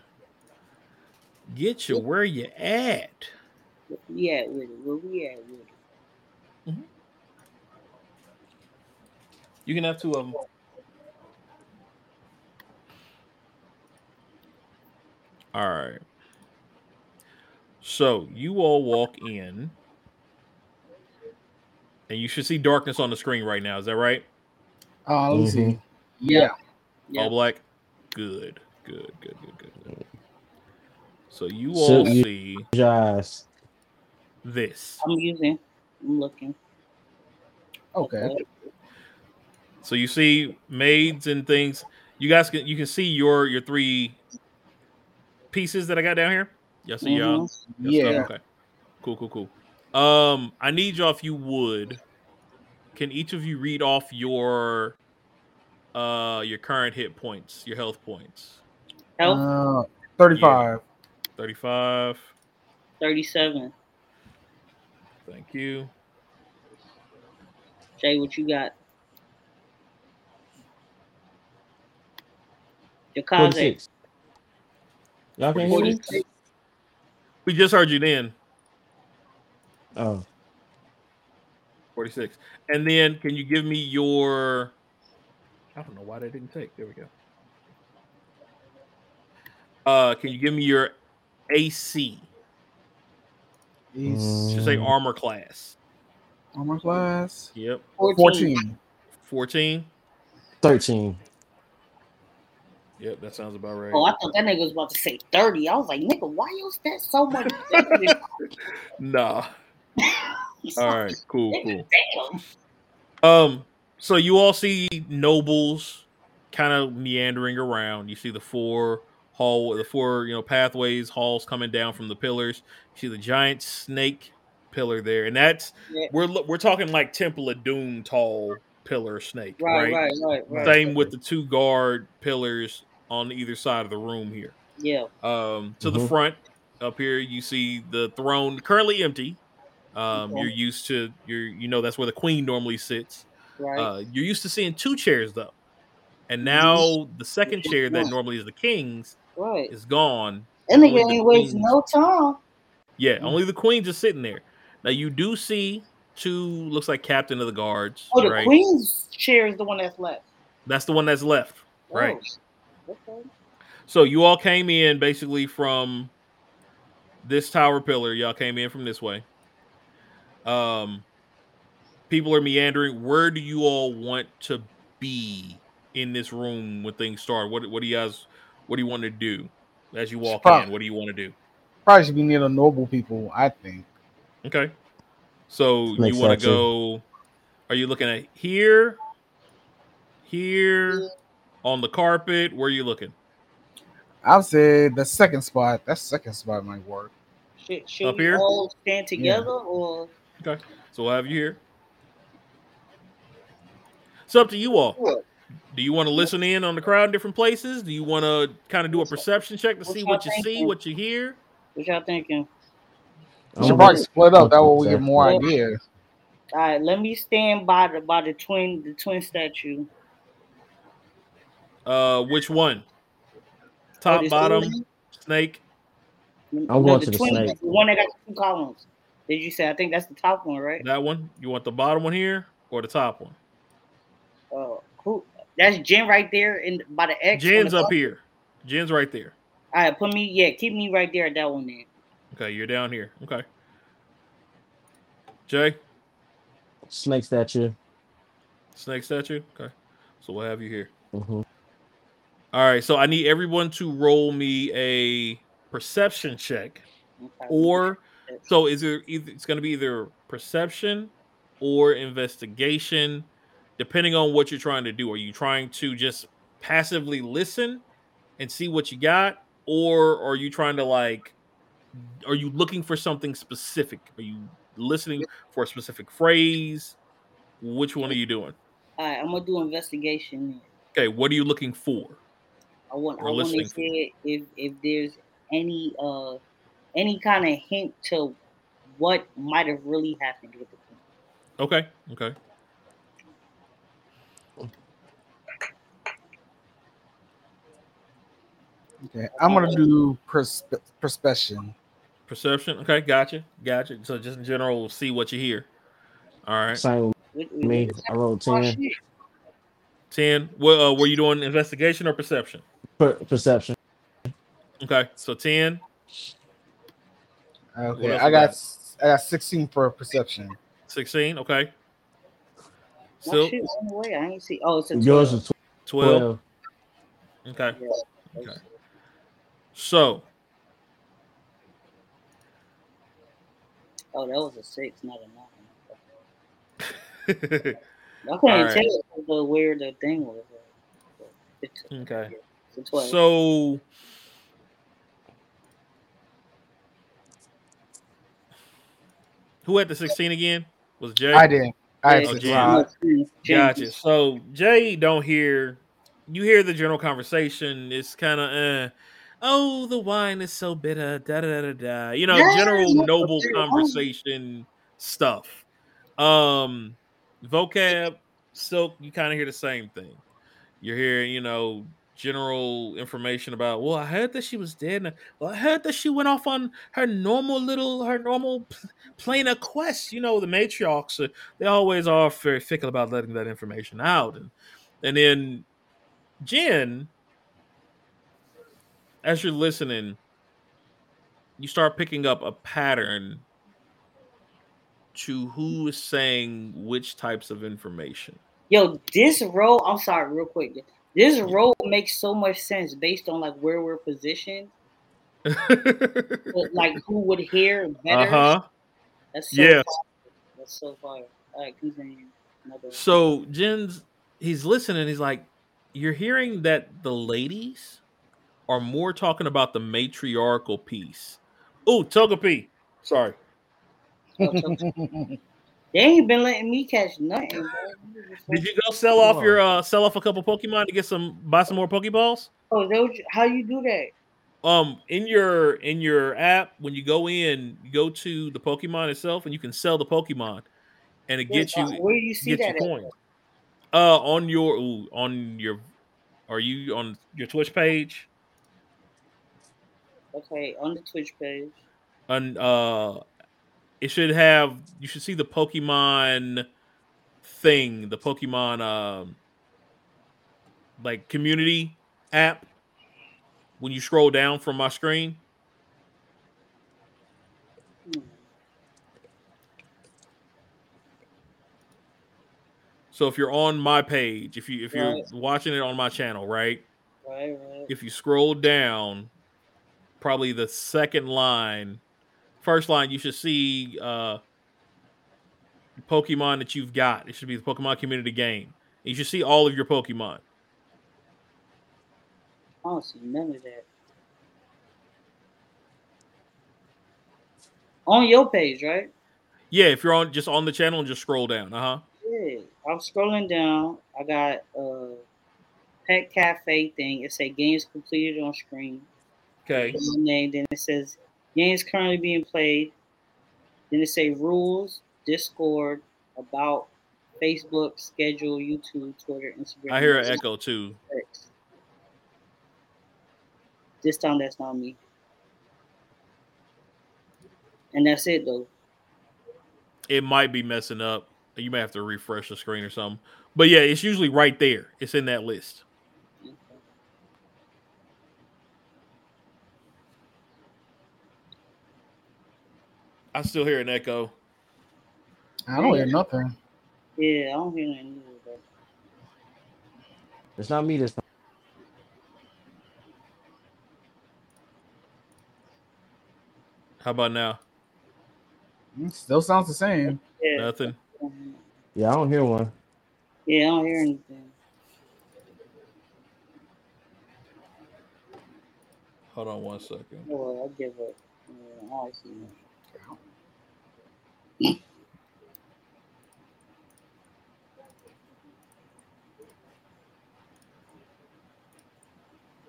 get you where you at. Where we at with it? Where we at with it? You can have two of them. All right. So you all walk in, and you should see darkness on the screen right now. Is that right? Uh, let me Mhm. see. Yeah. Yeah. All black. Good. Good. Good. Good. Good. good. So you So all you- see Guys, this. I'm using. I'm looking. Okay. So you see maids and things. You guys can you can see your your three pieces that I got down here. Y'all see y'all. Your stuff? Yeah. Okay. Cool, cool, cool. Um, I need y'all if you would can each of you read off your uh your current hit points, your health points? Health Uh, 35. 35. 37. Thank you. Jay, what you got? Yakaze. 46. Y'all can hear me? 46. We just heard you then. Oh, 46. And then can you give me your I don't know why they didn't take. There we go. Uh can you give me your AC? He's Should say Mm. armor class. armor class. Yep. 14. 14. 13. Yep, that sounds about right. Oh, I thought that nigga was about to say 30. I was like, nigga, why you that so much? Nah. All right, cool, cool. Um, so you all see nobles kind of meandering around. You see the four hall, the four you know pathways, halls coming down from the pillars. You see the giant snake pillar there, and that's Yeah. we're we're talking like Temple of Doom tall pillar snake, Right, right? right, right, right. Same with the two guard pillars on either side of the room here. Yeah. Um, to the Mhm. front up here, you see the throne currently empty. Um, Okay. You're used to you're you know that's where the queen normally sits. Right. Uh, you're used to seeing two chairs though, and Mm-hmm. now the second chair that normally is the king's right. is gone. That only the ain't wasting queen's- no time. Yeah, only the queen's just sitting there. Now you do see two looks like captain of the guards. Oh, the right? queen's chair is the one that's left. That's the one that's left. Right. Oh, okay. So you all came in basically from this tower pillar. Y'all came in from this way. Um, people are meandering. Where do you all want to be in this room when things start? What What do you guys? What do you want to do as you walk Spot. in? What do you want to do? Probably should be near the noble people, I think. Okay. So Makes you want to go? Are you looking at here? Here on the carpet? Where are you looking? I would say the second spot. That second spot might work. Should, should Up here? all stand together or Okay. So we'll have you here. It's up to you all. what? Do you want to listen in on the crowd in different places? Do you want to kind of do a perception check to What's see what you see, what you hear? What y'all thinking? We should probably split up. That way we get more Yeah. ideas. All right, let me stand by the by the twin the twin statue. Uh, which one? Top, Oh, bottom, one? snake. I'm going to the twin, snake. The one that got two columns. Did you say? I think that's the top one, right? That one. You want the bottom one here or the top one? Who? That's Jen right there in by the X. Jen's the up top. here. Jen's right there. All right, put me. Yeah, keep me right there at that one. Then. Okay, you're down here. Okay. Jay, Snake statue. snake statue. Okay, so we'll have you here. hmm All right, so I need everyone to roll me a perception check, Okay. or so is it? either it's going to be either perception or investigation, depending on what you're trying to do. Are you trying to just passively listen and see what you got, or are you trying to like, are you looking for something specific? Are you listening for a specific phrase? Which one are you doing? All right, I'm gonna do investigation. Okay, what are you looking for? I want. I want to see if if there's any uh any kind of hint to what might have really happened with the. Okay, okay. Okay, I'm gonna do perspe- perception. Perception. Okay, gotcha, gotcha. So just in general, we'll see what you hear. All right, Same What- with what- me. I rolled Oh, 10. ten. Well, uh, were you doing investigation or perception? Per- perception. Okay, so ten. Okay, I got got? I got 16 for perception. 16 okay My so shit went away. I ain't see. Oh, it's a Yours 12. is 12 12. okay Yeah. okay so Oh, that was a six, not a nine. I couldn't Alright. tell the where the thing was. uh, It's, it's so who had the 16 again was jay I did. All right, Yeah, Oh, so Jen. Rod. Gotcha. So Jay don't hear you hear the general conversation. It's kind of uh oh the wine is so bitter, da da da da. You know, Yeah, general yeah, noble conversation stuff. Um Voqab, silk, you kind of hear the same thing. You're hearing, you know, general information about, well, I heard that she was dead. And, well, I heard that she went off on her normal little, her normal pl- planar quest. You know, the matriarchs, uh, they always are very fickle about letting that information out. And, and then Jen, as you're listening, you start picking up a pattern to who is saying which types of information. Yo, this role, I'm sorry, real quick. This role makes so much sense based on like where we're positioned, like who would hear better. uh huh. That's so fire. That's so fire. All right, continue. Another. So Jen's he's listening. He's like, you're hearing that the ladies are more talking about the matriarchal piece. Oh, Togepi. Sorry. They ain't been letting me catch nothing. Did you go sell off your uh sell off a couple Pokemon to get some buy some more Pokeballs? Oh, what how you do that? Um in your in your app, when you go in, you go to the Pokemon itself and you can sell the Pokemon and it gets you Where do you see that? coins. Uh on your ooh, on your are you on your Twitch page? Okay, on the Twitch page. and uh it should have you should see the pokemon thing the pokemon um like community app when you scroll down from my screen Hmm. so if you're on my page if you if you're Right. watching it on my channel right Right, right. if you scroll down probably the second line first line you should see uh pokemon that you've got it should be the pokemon community game you should see all of your pokemon I don't see none of that. On your page, right? yeah if you're on just on the channel and just scroll down uh-huh Yeah. I'm scrolling down. I got a pet cafe thing. It say games completed on screen. Okay name. Then it says games currently being played. Then it say rules, Discord, about Facebook, schedule, YouTube, Twitter, Instagram. i hear an echo too This time that's not me. And that's it though. it might be messing up you may have to refresh the screen or something but yeah it's usually right there it's in that list i still hear an echo I don't hear nothing. Yeah, I don't hear anything. It's not me this time. how about now It Still sounds the same. yeah. nothing Yeah, I don't hear one. Yeah, I don't hear anything. hold on one second Oh, well, I give up. Yeah, I don't see nothing.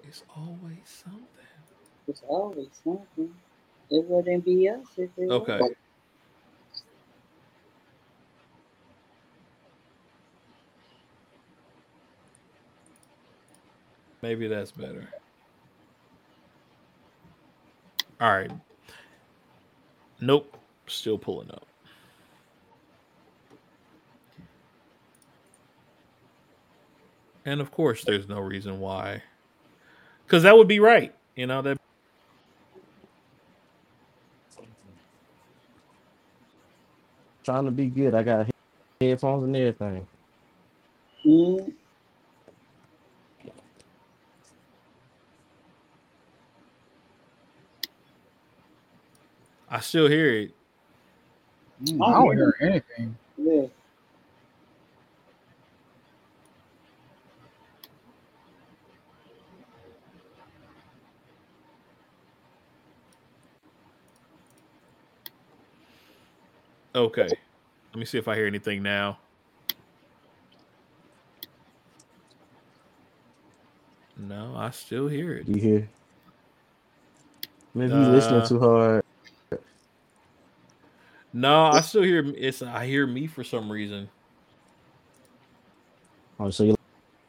It's always something It's always something. It wouldn't be us if it Okay. was. Maybe that's better. All right. Nope. Still pulling up. And of course, there's no reason why. Because that would be right. You know, that Trying to be good. I got headphones and everything. Mm, I still hear it. I don't hear anything. yeah. Okay. Let me see if I hear anything now. No, I still hear it. You hear? Maybe uh, listening too hard. No, I still hear it's. I hear me for some reason. Oh, so you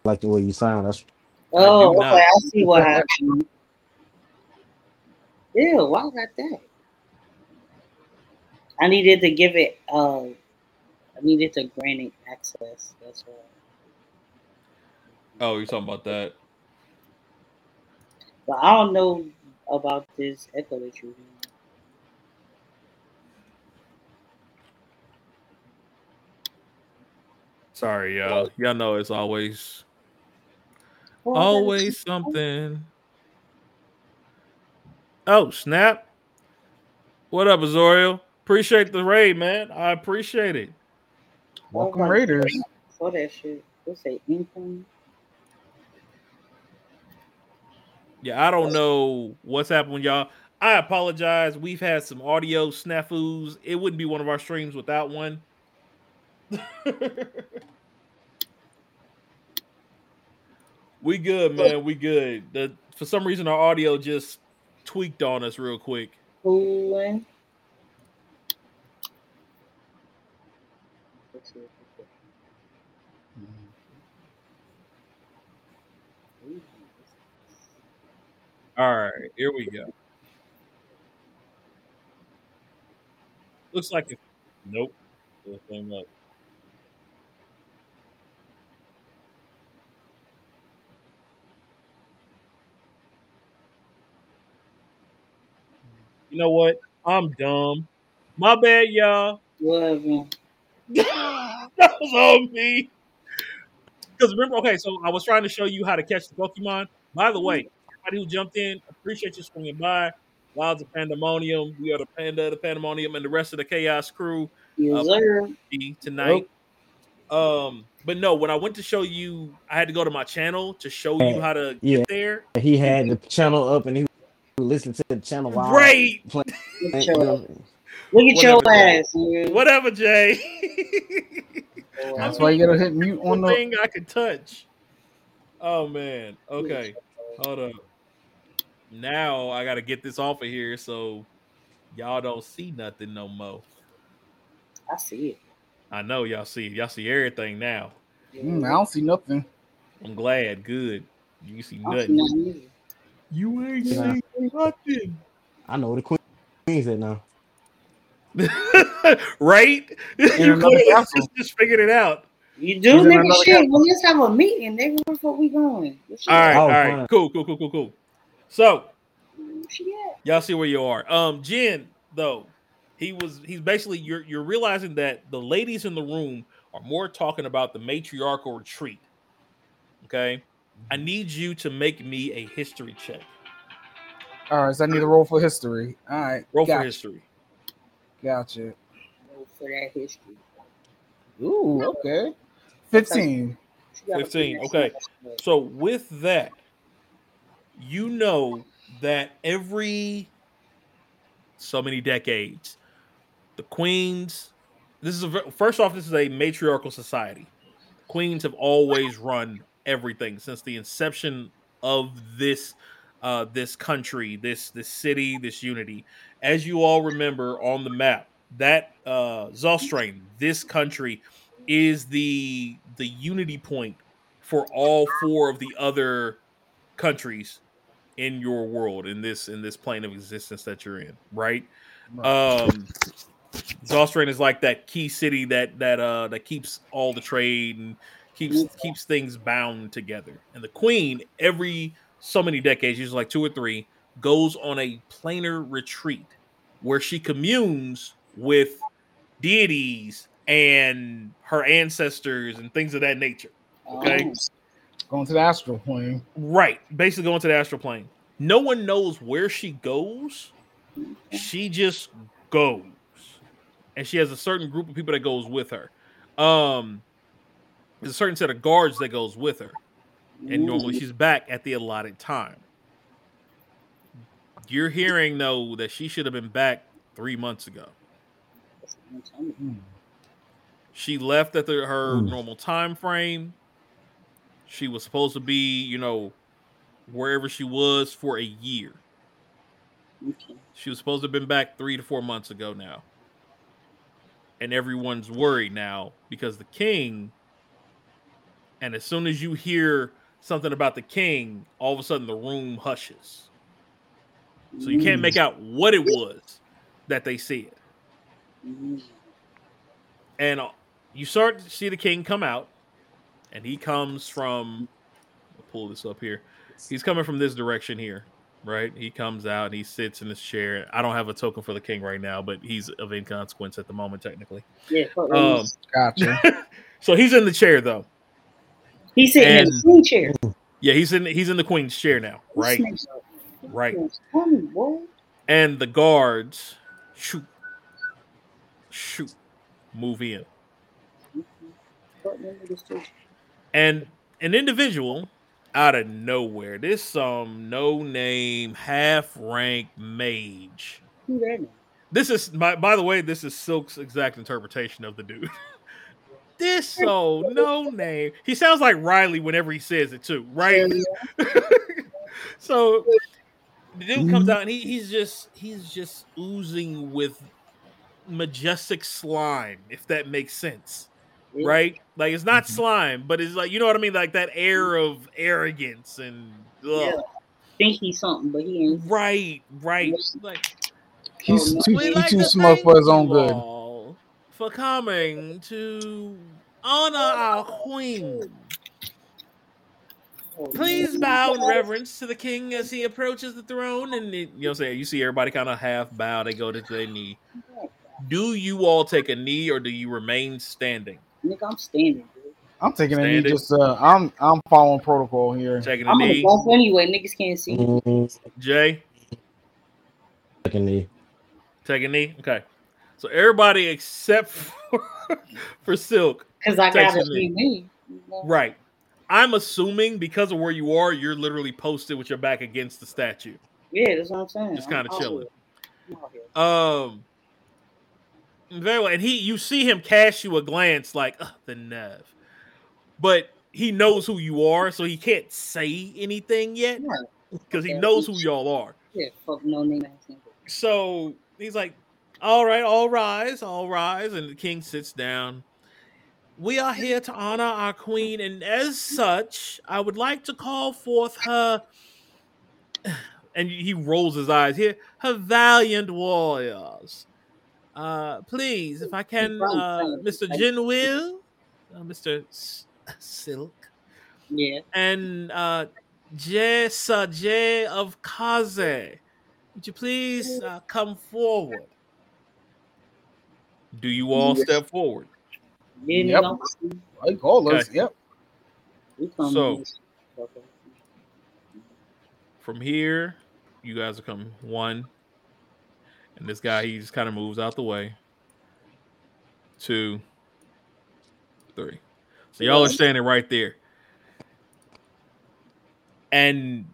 like the way you sound? That's. Oh, I okay. I see what happened. Yeah, why got that? I needed to give it. Uh, I needed to grant it access. That's why. Oh, you're talking about that? But I don't know about this echo that you're doing. Sorry, y'all. Y'all know it's always Well, I gotta always something. Oh, snap. What up, Azorio? Appreciate the raid, man. I appreciate it. Welcome Okay. Raiders. For that shit. What's that? Income? Yeah, I don't know what's happened, y'all. I apologize. We've had some audio snafus. It wouldn't be one of our streams without one. we good, man. We good. The, for some reason, our audio just tweaked on us real quick. Cooling. All right, here we go. Looks like it. Nope. Same up. You know what? I'm dumb. My bad, y'all. Whatever. that was on me. Because remember, okay, so I was trying to show you how to catch the Pokemon. By the way, everybody who jumped in, appreciate you swinging by. Wilds of Pandemonium, we are the Panda, the Pandemonium, and the rest of the Chaos crew Yes, Uh, sir. tonight. Um, but no, when I went to show you, I had to go to my channel to show you how to Yeah. get there. he had the channel up and he listened to the channel while Right. Look playing. at your, look at your Whatever, Jay. ass. nigga. Whatever, Jay. That's why you gotta hit mute on the thing I could touch. Oh man. Okay. Hold up. Now I gotta get this off of here so y'all don't see nothing no more. I see it. I know y'all see it. y'all see everything now. Mm, I don't see nothing. I'm glad. Good. You see I don't see nothing. nothing. You ain't Yeah. seen nothing. I know the queen queen's at now. right? you another could have castle. just, just figured it out. You do, He's in nigga. Shit. country. Well, let's have a meeting, nigga. Where the we going? All right, oh, all right. fine. cool, cool, cool, cool, cool. So Where she at? y'all see where you are. Um, Jen, though, he was he's basically you're you're realizing that the ladies in the room are more talking about the matriarchal retreat. Okay. I need you to make me a history check. All right, so I need a roll for history. All right, Roll for history. Gotcha. Go For that history. Ooh, okay. Fifteen. 15, okay. So with that, you know that every so many decades, the queens. This is a first off. This is a matriarchal society. Queens have always run everything since the inception of this uh, this country, this this city, this unity. As you all remember on the map, that uh, Zulstrain, this country, is the the unity point for all four of the other countries in your world in this in this plane of existence that you're in, right? Um Zulstrain is like that key city that that uh that keeps all the trade and keeps keeps things bound together. And the queen every so many decades, usually like two or three, goes on a planar retreat where she communes with deities and her ancestors and things of that nature. Okay. Oh, Going to the astral plane. Right. Basically going to the astral plane. No one knows where she goes. She just goes. And she has a certain group of people that goes with her. Um there's a certain set of guards that goes with her. And normally she's back at the allotted time. You're hearing though that she should have been back three months ago. She left at the, her Mm. normal time frame. She was supposed to be, you know, wherever she was for a year. Okay. She was supposed to have been back three to four months ago now. And everyone's worried now because the king, and as soon as you hear something about the king, all of a sudden the room hushes. So you can't make out what it was that they said. Mm. And uh, you start to see the king come out, and he comes from. I'll pull this up here. He's coming from this direction here, right? He comes out and he sits in his chair. I don't have a token for the king right now, but he's of inconsequence at the moment, technically. Yeah, Um, Gotcha. so he's in the chair though. he's sitting in the queen chair. Yeah, he's in he's in the queen's chair now, right? Right. It's funny, boy. And the guards shoot, shoot, move in. And an individual out of nowhere this um no name half rank mage. Who that nigga? this is by, by the way this is silk's exact interpretation of the dude. This so no name he sounds like riley whenever he says it too right? So the dude comes out and he, he's just he's just oozing with majestic slime if that makes sense. Right? Like it's not Mhm. slime, but it's like you know what I mean, like that air of arrogance and ugh. Yeah. Think he's something, but he ain't. right, right. Like He's Oh, too, we'd he like too smart for his own good. for coming to honor our queen. Oh, Please bow in reverence to the king as he approaches the throne. And it, you know, what I'm saying you see everybody kind of half bow. They go to their knee. Do you all take a knee or do you remain standing? Nigga, I'm standing, dude. I'm taking a knee. Just uh, I'm I'm following protocol here. Taking a I'm gonna knee. bump anyway. Niggas can't see. Mm, Jay, second knee. take a knee. Okay. So everybody except for, for Silk Cause I Takes gotta a knee. see me. Right. I'm assuming because of where you are, you're literally posted with your back against the statue. Yeah, that's what I'm saying. Just kinda chilling. I'm out here. Um very well. And he you see him cast you a glance like "Ugh, the nerve. But he knows who you are, so he can't say anything yet because he knows who y'all are. Yeah, fuck no name. So he's like, All right, all rise, all rise. And the king sits down. We are here to honor our queen, and as such, I would like to call forth her. And he rolls his eyes here. Her valiant warriors. Uh, please, if I can, uh, Mr. Jinwil, uh, Mr. S- Silk, Yeah. and uh, Jay Sir Jay of Kaze. Would you please uh, come forward? Do you all Yes. step forward? Yeah, Yep. I'm Like all us. Yep. So- with this. Okay. From here, you guys are coming one, and this guy he just kind of moves out the way. Two, three. So y'all are standing right there, and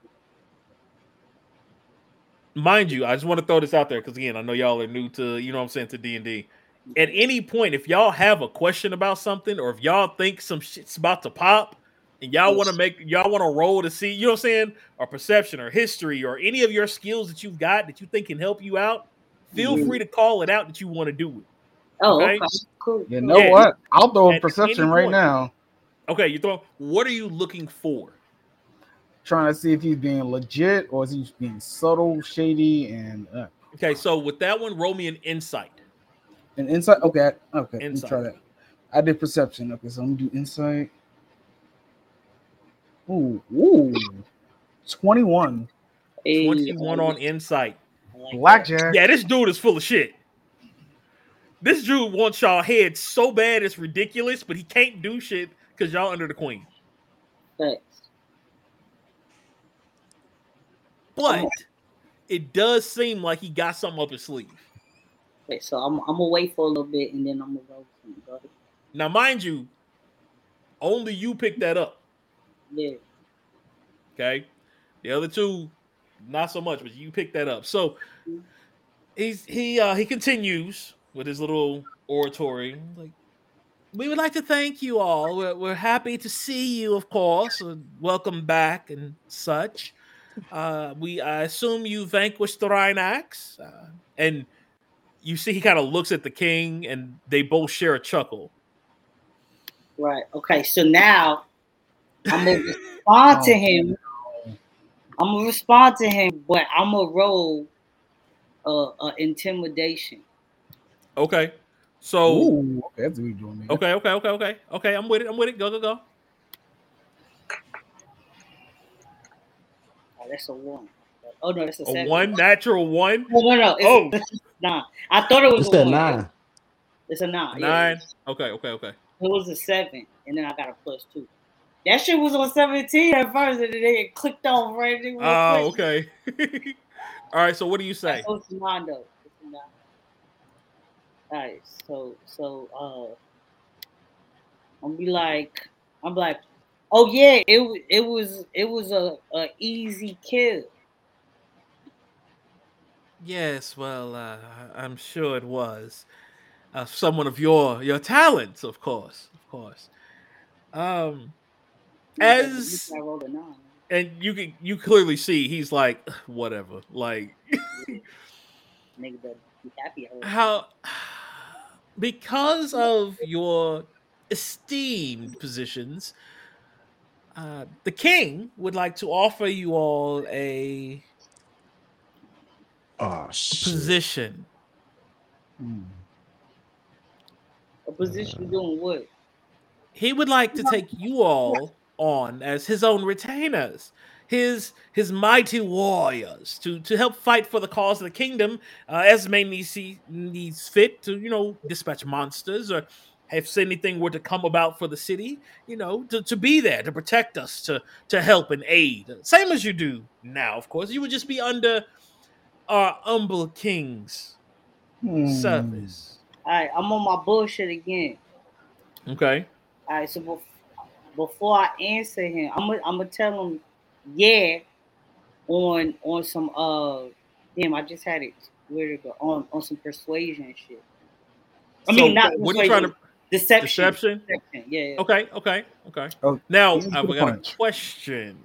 mind you, I just want to throw this out there because again, I know y'all are new to you know what I'm saying to D and D. At any point, if y'all have a question about something, or if y'all think some shit's about to pop, and y'all want to make y'all want to roll to see, you know what I'm saying, or perception or history or any of your skills that you've got that you think can help you out, feel free to call it out that you want to do it. Oh, Okay. okay. Cool. You know Yeah. what? I'll throw a perception right point. now. Okay, you throw. What are you looking for? Trying to see if he's being legit or is he being subtle, shady, and uh, Okay, so with that one, roll me an insight. an insight. Okay, okay. Let Insight. me try that. I did perception. Okay, so I'm gonna do insight. Ooh, ooh, twenty-one. Hey, 21 on insight. I like. Blackjack. Yeah, this dude is full of shit. This dude wants y'all head so bad it's ridiculous, but he can't do shit because y'all under the queen. Facts. But it does seem like he got something up his sleeve. Okay, so I'm I'm gonna wait for a little bit and then I'm gonna go. go. Now, mind you, only you picked that up. Yeah. Okay. The other two, not so much, but you picked that up. So he's he uh he continues with his little oratory. Like, we would like to thank you all. We're, we're happy to see you, of course. and welcome back and such. Uh, we I assume you vanquished the Rhinax, uh, and you see he kind of looks at the king, and they both share a chuckle. Right. Okay. So now I'm gonna respond to Oh, him. I'm gonna respond to him, but I'm gonna roll uh, uh intimidation. Okay, so Ooh, okay, that's what you're doing. man. okay, okay, okay, okay, okay. I'm with it. I'm with it. Go, go, go. Oh, that's a one. Oh no, that's a, A one natural one. No, no, no. It's, Oh. it's nine. I thought it was It's a a one. nine. It's a nine. yeah. Nine. Okay, okay, okay. It was a seven, and then I got a plus two. That shit was on 17 at first, and then it clicked on right Oh, quick. okay. All right. So what do you say? So it's a nine though. It's a. All right, so so uh, I'm be like, I'm like, oh yeah, it it was it was a, a easy kill. Yes. Well, uh, I'm sure it was. Uh, someone of your your talents, of course, of course. Um, as I rolled a nine. and you can you clearly see he's like whatever like Nigga better be happy. I rolled a how because of your esteemed positions uh the king would like to offer you all a Oh shit. position Hmm. A position doing what? he would like to take you all on as his own retainers his his mighty warriors to to help fight for the cause of the kingdom uh, as may see, needs fit to you know dispatch monsters or if anything were to come about for the city you know to, to be there to protect us to to help and aid same as you do now of course you would just be under our humble king's Hmm. service All right, I'm on my bullshit again. okay All right, so before I answer him, I'm gonna I'm gonna tell him, yeah, on on some uh, damn, I just had it. Where to go on on some persuasion shit. I mean, not what are you trying to deception. deception Deception, Yeah, yeah, okay okay okay Oh, now easy to i've the got a question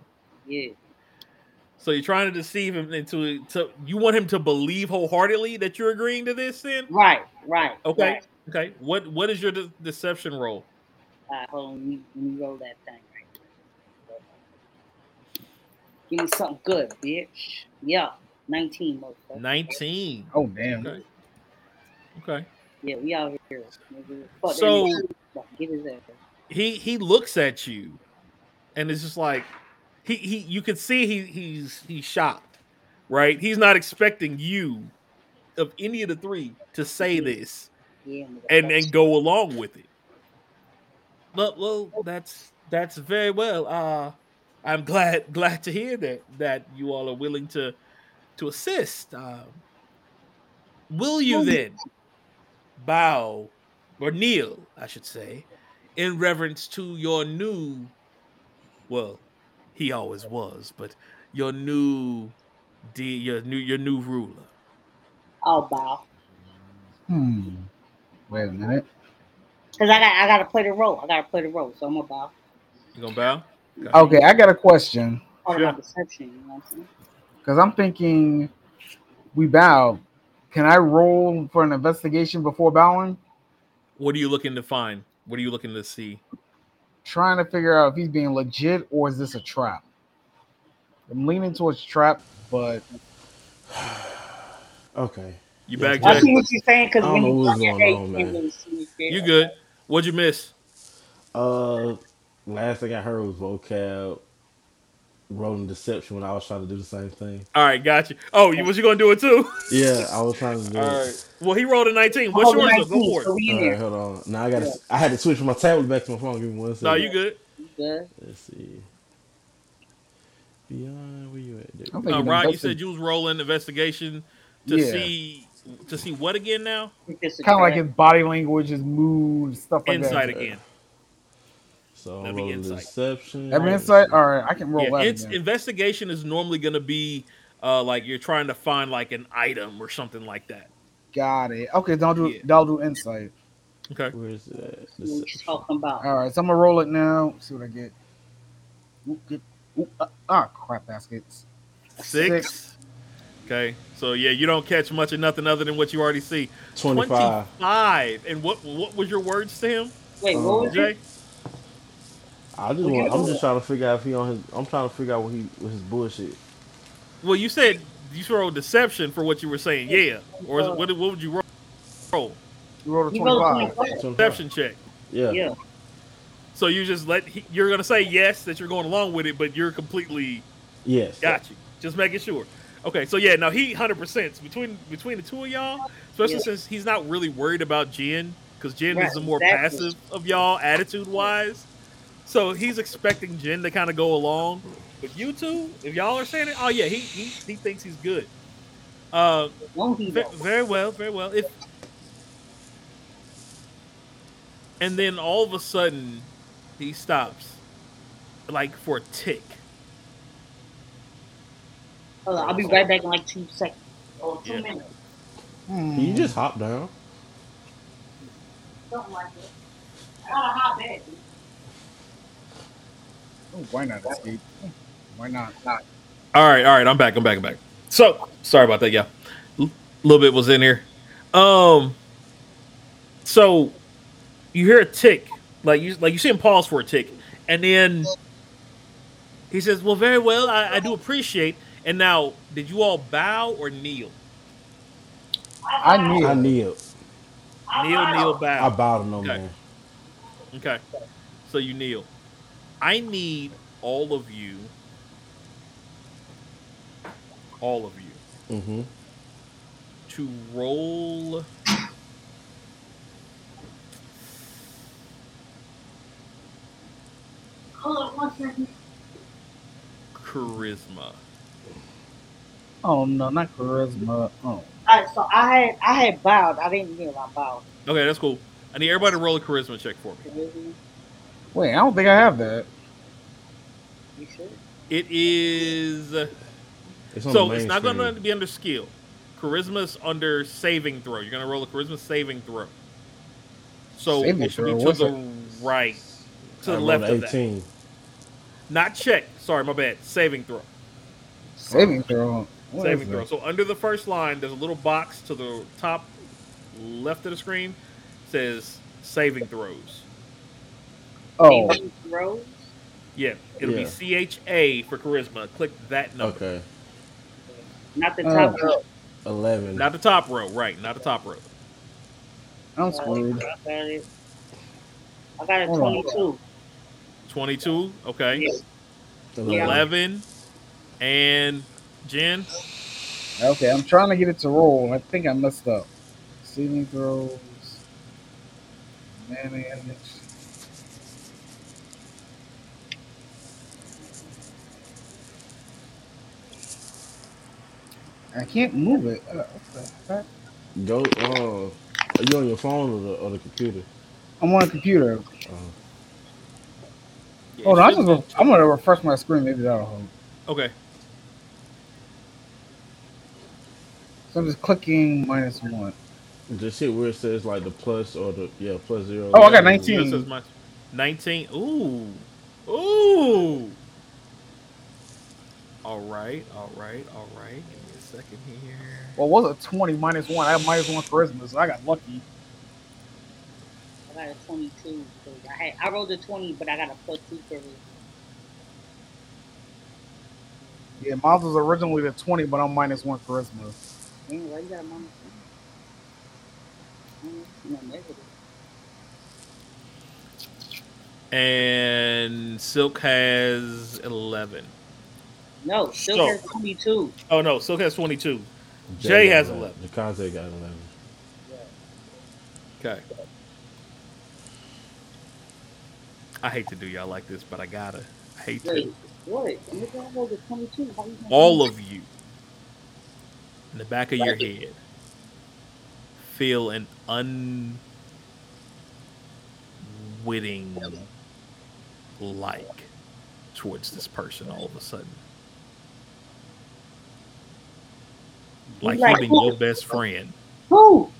yeah. So you're trying to deceive him into to you want him to believe wholeheartedly that you're agreeing to this then? Right, right. Okay. Right. Okay. What what is your de- deception role? All right, hold on. Let me, let me roll that thing right. Give me something good, bitch. Yeah, 19, motherfucker. 19. Oh damn. Okay. Okay. Yeah, we out here. nigga. Fuck So- Get his ass. He he looks at you and it's just like he he you can see he he's he's shocked. Right? He's not expecting you of any of the three to say this Yeah, and motherfucker. and go along with it. Well, well, that's that's very well. Uh, I'm glad glad to hear that that you all are willing to to assist. Um, will you then bow or kneel, I should say, in reverence to your new? Well, he always was, but your new, de- your new your new ruler. I'll bow. Hmm. Wait a minute. Cause I got I gotta play the role. I gotta play the role, so I'm gonna bow. You gonna bow? Okay, I got a question Part Sure. deception, you know what I'm saying? because I'm thinking we bow. Can I roll for an investigation before bowing? What are you looking to find? What are you looking to see? Trying to figure out if he's being legit or is this a trap. I'm leaning towards trap, but Okay. You Yeah, back, I see what you're saying, cause when you what's look at going it, on, you can't man. really see shit. You good? What'd you miss? Uh, last thing I heard was Voqab, rolling deception when I was trying to do the same thing. All right, got you. Oh, you was you gonna do it too? Yeah, I was trying to do All it. right. Well, he rolled a 19. What's Hold yours? 19, Go for it. All right, hold on. Now I got to. I had to switch from my tablet back to my phone. Give me one second. No, you good. You good? Let's see. Beyond where you at? Dude? I'm Uh, Rod, you said you was rolling investigation to Yeah. see to see what again now? Think this a kind of like his body language, his mood, stuff like Insight that. again. So That'd I'm be rolling insight. deception. Every Let's insight? All right, I can roll Yeah, that. it's, again. investigation is normally gonna be uh like you're trying to find like an item or something like that. Got it. Okay, don't do Yeah. I'll do insight. Okay. Where is it? At? What you talking about? All right, so I'm gonna roll it now. See what I get. Oop, get, oop, uh, ah, crap baskets. Six. Okay. So yeah, you don't catch much of nothing other than what you already see. 25. 25. And what what was your words to him, Wait, Uh, what was it? Jay? I just want, I'm just trying to figure out if he on his. I'm trying to figure out what he with his bullshit. Well, you said you rolled deception for what you were saying. Yeah. Or is it, what, what would you roll? roll? You rolled a 25. 25. Deception check. Yeah. Yeah. So you just let he, you're gonna say yes that you're going along with it, but you're completely Yes. got you. Just making sure. Okay, so yeah, now he hundred percent between between the two of y'all, especially Yeah. since he's not really worried about Jen because Jen Right, is the more exactly. passive of y'all attitude wise. So he's expecting Jen to kind of go along. But you two, if y'all are saying it, oh yeah, he he, he thinks he's good. Uh, ve- very well, very well. If and then all of a sudden he stops, like for a tick. Hold on, I'll be right back in like two seconds. Or two Yeah. minutes. Hmm. You just hop down. Something like it. I gotta hop back. Oh, why not escape? Why not? Not. All right, all right. I'm back. I'm back. I'm back. So sorry about that, yeah. A little bit was in here. Um. So you hear a tick, like you like you see him pause for a tick, and then he says, "Well, very well. I, I do appreciate." And now, did you all bow or kneel? I knew. I kneel. Kneel, kneel, bow. I bow. bow to no Okay. man. Okay. So you kneel. I need all of you, all of you, Mm-hmm. to roll. Hold on one second. charisma. Oh no, not charisma. Oh, All right, so I had I had bowed. I didn't kneel. I bowed. Okay, that's cool. I need everybody to roll a charisma check for me. wait, I don't think I have that. You sure? It is uh, It's so it's not going to be under skill. Charisma is under saving throw. You're going to roll a charisma saving throw. So Saving it should throw? be to What's the right, to I the left a of that. 18. Not check. Sorry, my bad. Saving throw. Saving throw. What saving is throw. So under the first line, there's a little box to the top left of the screen. Says saving throws. Oh, Saving throws. Yeah, it'll Yeah. be C H A for charisma. Click that number. Okay. Not the Oh. top row. 11. Not the top row, right? Not the top row. I'm uh, screwed. I got it. I got a Hold on. 22. 22, okay. Yeah. 11. 11 and Jen. Okay, I'm trying to get it to roll. I think I messed up. Ceiling throws. Manage. I can't move it. Uh, what the heck? Go. Uh, are you on your phone or the, or the computer? I'm on a computer. Uh, Yeah, Hold on, I should- just, I'm gonna refresh my screen. Maybe that'll help. Okay. So I'm just clicking minus one. just hit where it says like the plus or the yeah plus zero. Oh, I got This 19. is my 19. Ooh. Ooh. All right, all right, all right. Give me a second here. Well, was it 20 minus one? I have minus one charisma, so I got lucky. I got a 22. So I had I rolled a 20, but I got a plus two for it. Yeah, Miles was originally the 20, but I'm minus one charisma. Dang, why you got a minus one? No negative. And Silk has 11. No, Silk So- has 22. Oh, no. Silk has 22. Jay got has 11. Jacante got 11. Okay. I hate to do y'all like this, but I gotta. I hate to. What? Nigga, I rolled a 22. How you gonna all of you in the back of your head feel an unwitting like towards this person all of a sudden. Like Like he been your best friend, Who?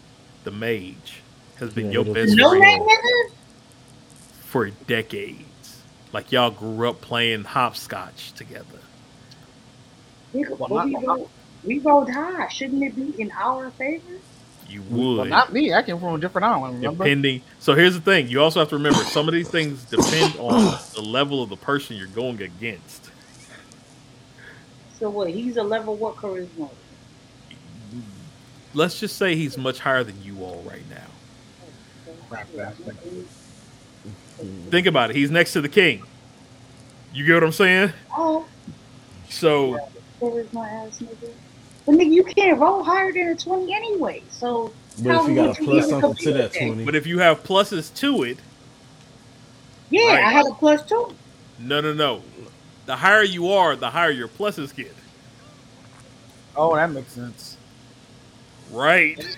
the mage, has been Yeah, your best No friend for decades. Like y'all grew up playing hopscotch together. Well, but not- we, rolled, high. Shouldn't it be in our favor? You Well, would. not me. I came from a different island. Remember? depending. So here's the thing: you also have to remember some of these things depend on the level of the person you're going against. So what? He's a level what charisma? Let's just say he's much higher than you all right now. Crap. Think about it. He's next to the king. You get what I'm saying? Oh, So charisma ass nigga. But nigga, you can't roll higher than a twenty anyway. So But if you got to would plus something to that twenty, But if you have pluses to it, Yeah, Right. I had a plus two. no, no, no. The higher you are, the higher your pluses get. Oh, that makes sense. Right.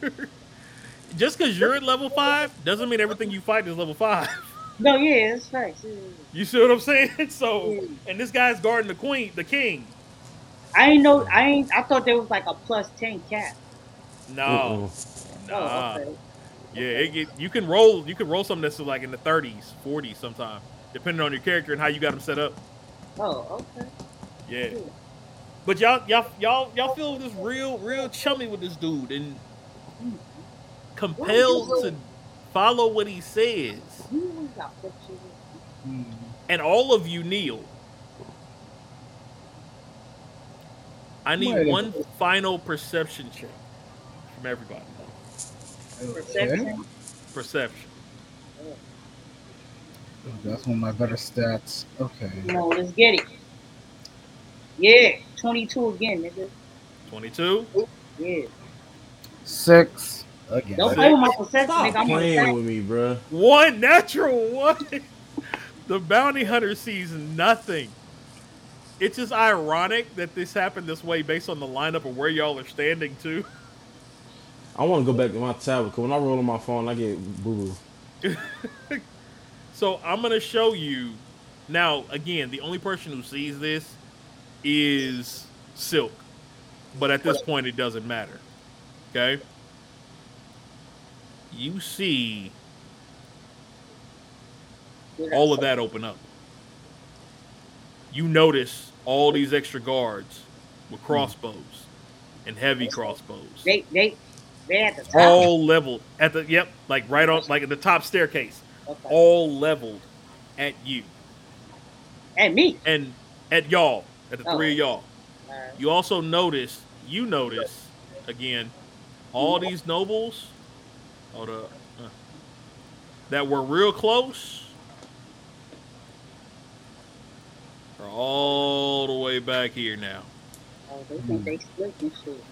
Just because you're at level five doesn't mean everything you fight is level five. No, yeah, it's facts. Yeah, yeah, You see what I'm saying? So, yeah. and this guy's guarding the queen, the king. I ain't know. I ain't. I thought there was like a plus ten cap. No, nah. Oh, okay. Yeah, it get, you can roll. You can roll something that's like in the 30s, 40s, sometime, depending on your character and how you got them set up. Oh, okay. Yeah. But y'all, y'all, y'all, y'all feel this real, real chummy with this dude and mm-hmm. compelled to follow what he says. You always got pictures. And all of you kneel. I need Wait one minute. final perception check from everybody. Perception. Perception. Oh, that's one of my better stats. Okay. No, let's get it. Yeah, twenty-two again, nigga. 22. Yeah. Six again. Don't play with my perception, stop nigga. I'm playing attack. with me, bruh. One natural one. the bounty hunter sees nothing. It's just ironic that this happened this way based on the lineup of where y'all are standing too. I want to go back to my tablet because when I roll on my phone, I get boo boo. So I'm gonna show you now. Again, the only person who sees this is Silk, but at this point, it doesn't matter. Okay. You see all of that open up. You notice all these extra guards with crossbows and heavy crossbows, They, they, they at the top. all leveled at the yep, like right on, like at the top staircase, Okay. all leveled at you And me. and at y'all, at the three of y'all. Alright. You also notice, you notice again, all these nobles, hold up, uh, that were real close, are all the way back here now. Oh, they think they split and shit.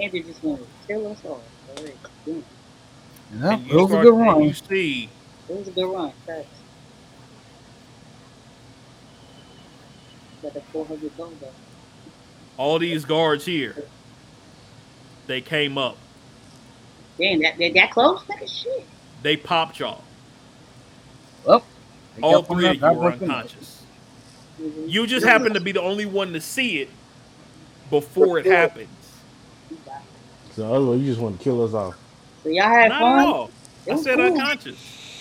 And they just want to kill us all. Alright, yeah. Yeah, And it was a good run. You see It was a good run. Facts. Got the 400 gold though. all these guards here. They came up. Damn, that, that, that close? Nigga, shit. They popped y'all. Well, they All three of you were unconscious. You just happen to be the only one to see it before it happens. So otherwise, you just want to kill us off. So y'all had Not fun? at all. I said cool. unconscious.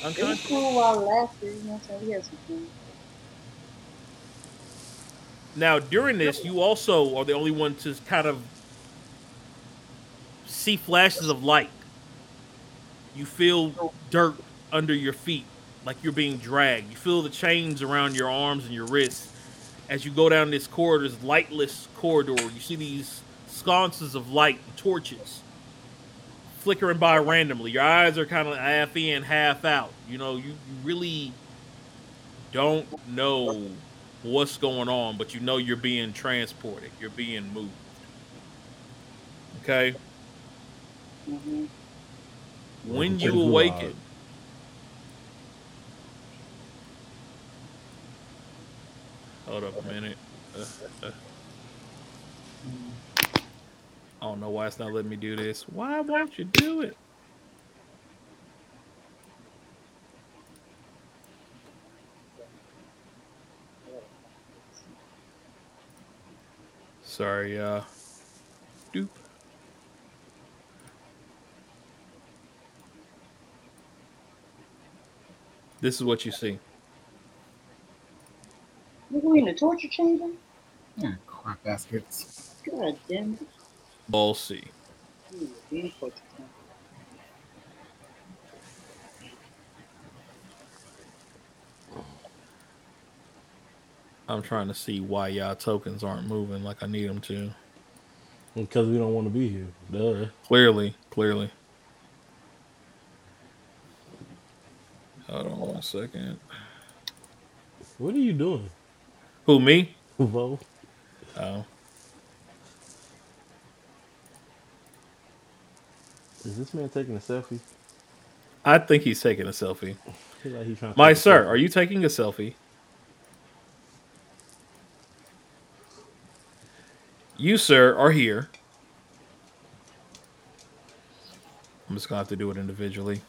It was Unconscious. cool while it lasted. You know what I'm saying? We had some fun. Now, during this, you also are the only one to kind of see flashes of light. You feel dirt under your feet, like you're being dragged. You feel the chains around your arms and your wrists as you go down this corridor, this lightless corridor. You see these sconces of light and torches flickering by randomly. Your eyes are kind of half in, half out. You know, you, you really don't know what's going on, but you know you're being transported, you're being moved. Okay? hmm When you awaken, hold up a minute. Uh, uh. I don't know why it's not letting me do this. Why won't you do it? Sorry, uh. Doop. This is what you see. Nigga, We in the torture chamber? Yeah, crap baskets. God damn it. Ball we in the torture chamber. I'm trying to see why y'all tokens aren't moving like I need them to. Because we don't want to be here. Duh. Clearly, clearly. Hold on one second. What are you doing? Who me? Vo? Oh, Is this man taking a selfie? I think he's taking a selfie. Like My sir, selfie. are you taking a selfie? You, sir, are here. I'm just gonna have to do it individually.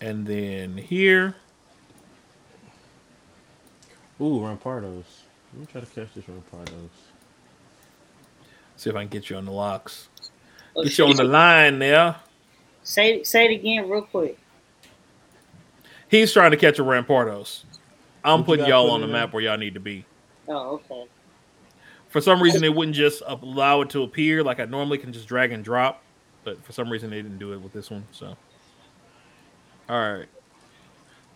And then here, Ooh, Rampardos. Let me try to catch this Rampardos. see if I can get you on the locks. Get you on the line there. Say say it again real quick. He's trying to catch a Rampardos. I'm What putting y'all put on the in map where y'all need to be. Oh, okay. For some reason, they wouldn't just allow it to appear like I normally can just drag and drop, but for some reason they didn't do it with this one. So, all right.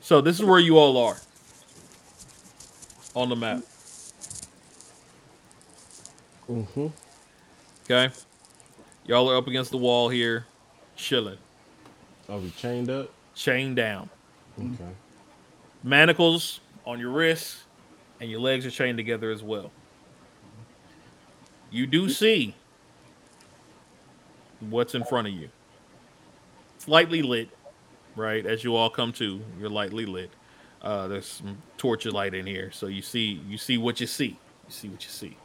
So this is where you all are on the map. Mm-hmm. Okay, y'all are up against the wall here, chilling, Are we chained up? chained down, Okay. manacles on your wrists, and your legs are chained together as well. You do see what's in front of you. It's lightly lit, right? As you all come to, you're lightly lit. Uh, there's some torch light in here, so you see you see what you see. You see what you see.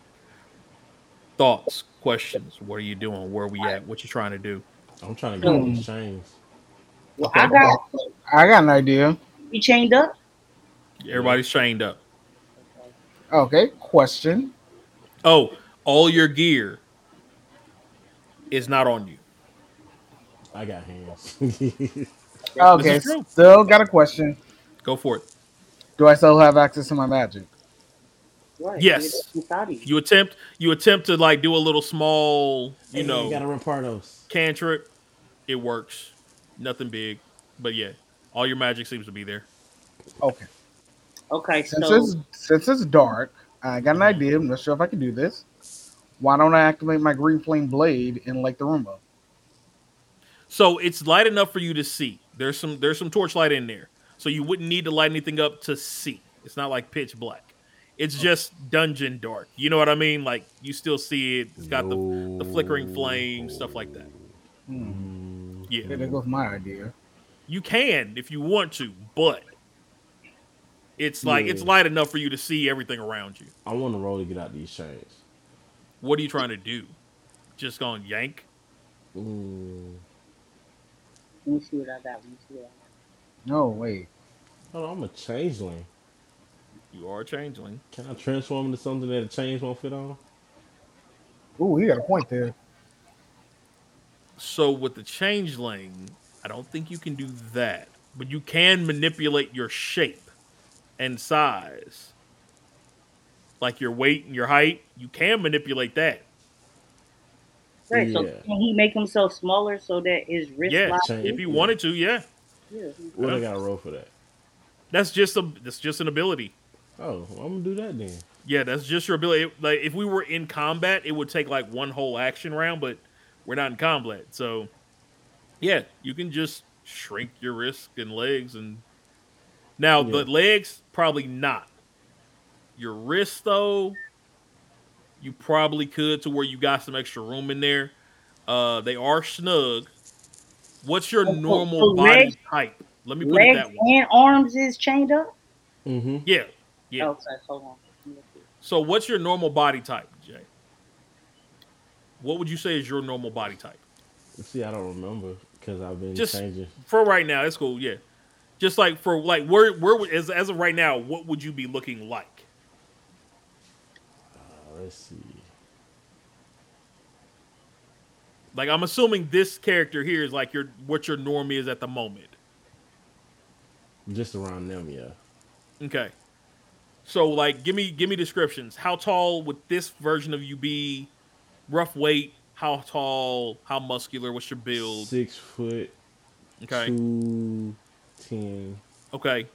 Thoughts, questions. What are you doing? Where are we at? What you trying to do? I'm trying to get Hmm. these chains. Well, I got I got an idea. you chained up. Everybody's chained up. Okay, question. Oh, all your gear is not on you. I got hands. Okay, still got a question. Go for it. Do I still have access to my magic? Right. Yes. Get out of you. You attempt you attempt to like do a little small, you Hey, know, got a Rampardos. cantrip. It works. Nothing big, but yeah, all your magic seems to be there. Okay. Okay, Since so it's since it's dark, I got an mm-hmm. idea. I'm not sure if I can do this. Why don't I activate my green flame blade in like the room? So it's light enough for you to see. There's some there's some torchlight in there, so you wouldn't need to light anything up to see. It's not like pitch black. It's just dungeon dark. You know what I mean? Like you still see it. It's got the the flickering flame, stuff like that. Hmm. Yeah, Yeah, there goes my idea. you can if you want to, but it's like it's light enough for you to see everything around you. I want to roll to get out these chains. What are you trying to do? Just gonna yank? Mm. Let me see what I got. Let me see what I got. No, wait. Hold on, I'm a changeling. You are a changeling. Can I transform into something that a change won't fit on? Ooh, he got a point there. So with the changeling, I don't think you can do that, but you can manipulate your shape and size, like your weight and your height. You can manipulate that. Right. So can he make himself smaller so that his wrist Yeah, line- change. if you wanted to, yeah. Yeah. What I got to roll for that? That's just a that's just an ability. Oh, well, I'm gonna do that then. Yeah, that's just your ability. Like if we were in combat, it would take like one whole action round, but we're not in combat, so yeah, you can just shrink your wrist and legs, and now Yeah. the legs probably not. Your wrists though, you probably could to where you got some extra room in there. Uh, they are snug. What's your So- normal so body legs- type? Let me put it Legs that way. and arms is chained up. Mm-hmm. Yeah, yeah. Okay, hold on. Let me see. So, what's your normal body type, Jay? What would you say is your normal body type? See, I don't remember because I've been Just- changing. For right now, that's cool. Yeah, just like for like where where would- as as of right now, what would you be looking like? Let's see. Like I'm assuming this character here is like your what your norm is at the moment. Just around them, yeah. Okay. So like give me give me descriptions. How tall would this version of you be? Rough weight, how tall, how muscular, what's your build? Six foot, Okay. two ten. Okay.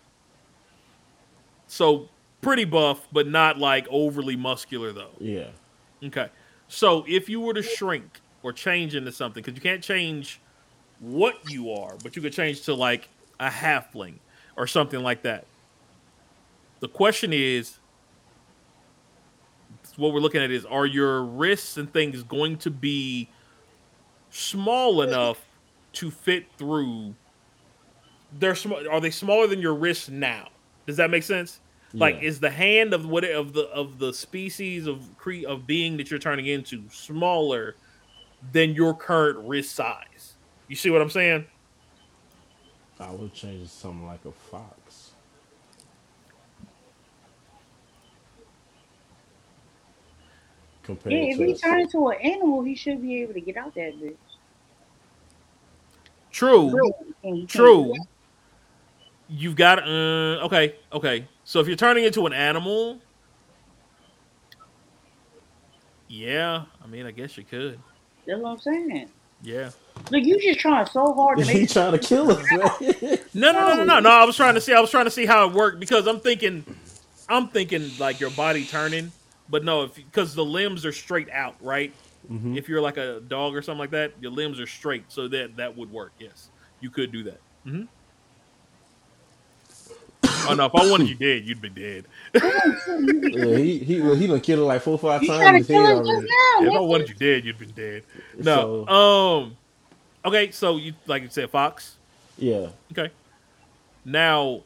So pretty buff, but not like overly muscular though. Yeah. Okay. So if you were to shrink or change into something, because you can't change what you are, but you could change to like a halfling or something like that. The question is what we're looking at is are your wrists and things going to be small enough to fit through they're small are they smaller than your wrists now does that make sense like Yeah. is the hand of what of the of the species of cre of being that you're turning into smaller than your current wrist size you see what i'm saying I would change it to something like a fox. Compared Yeah, if to he a- turn into an animal, he should be able to get out that bitch. true And True. You've got uh okay, okay. So if you're turning into an animal, yeah, I mean, I guess you could. That's what I'm saying. Yeah. Look, you just trying so hard to he make trying to kill us, man. No, no, no, no, no, no. I was trying to see. I was trying to see how it worked because I'm thinking, I'm thinking like your body turning, but no, because the limbs are straight out, right? Mhm. If you're like a dog or something like that, your limbs are straight, so that that would work. Yes, you could do that. hmm oh no, if I wanted you dead, you'd be dead. yeah, he he well, he done killed her like four or five You times trying in to his kill head him already. now. if I wanted you dead, you'd been dead. No. So- um. Okay, so you like you said, Fox. Yeah. Okay. Now,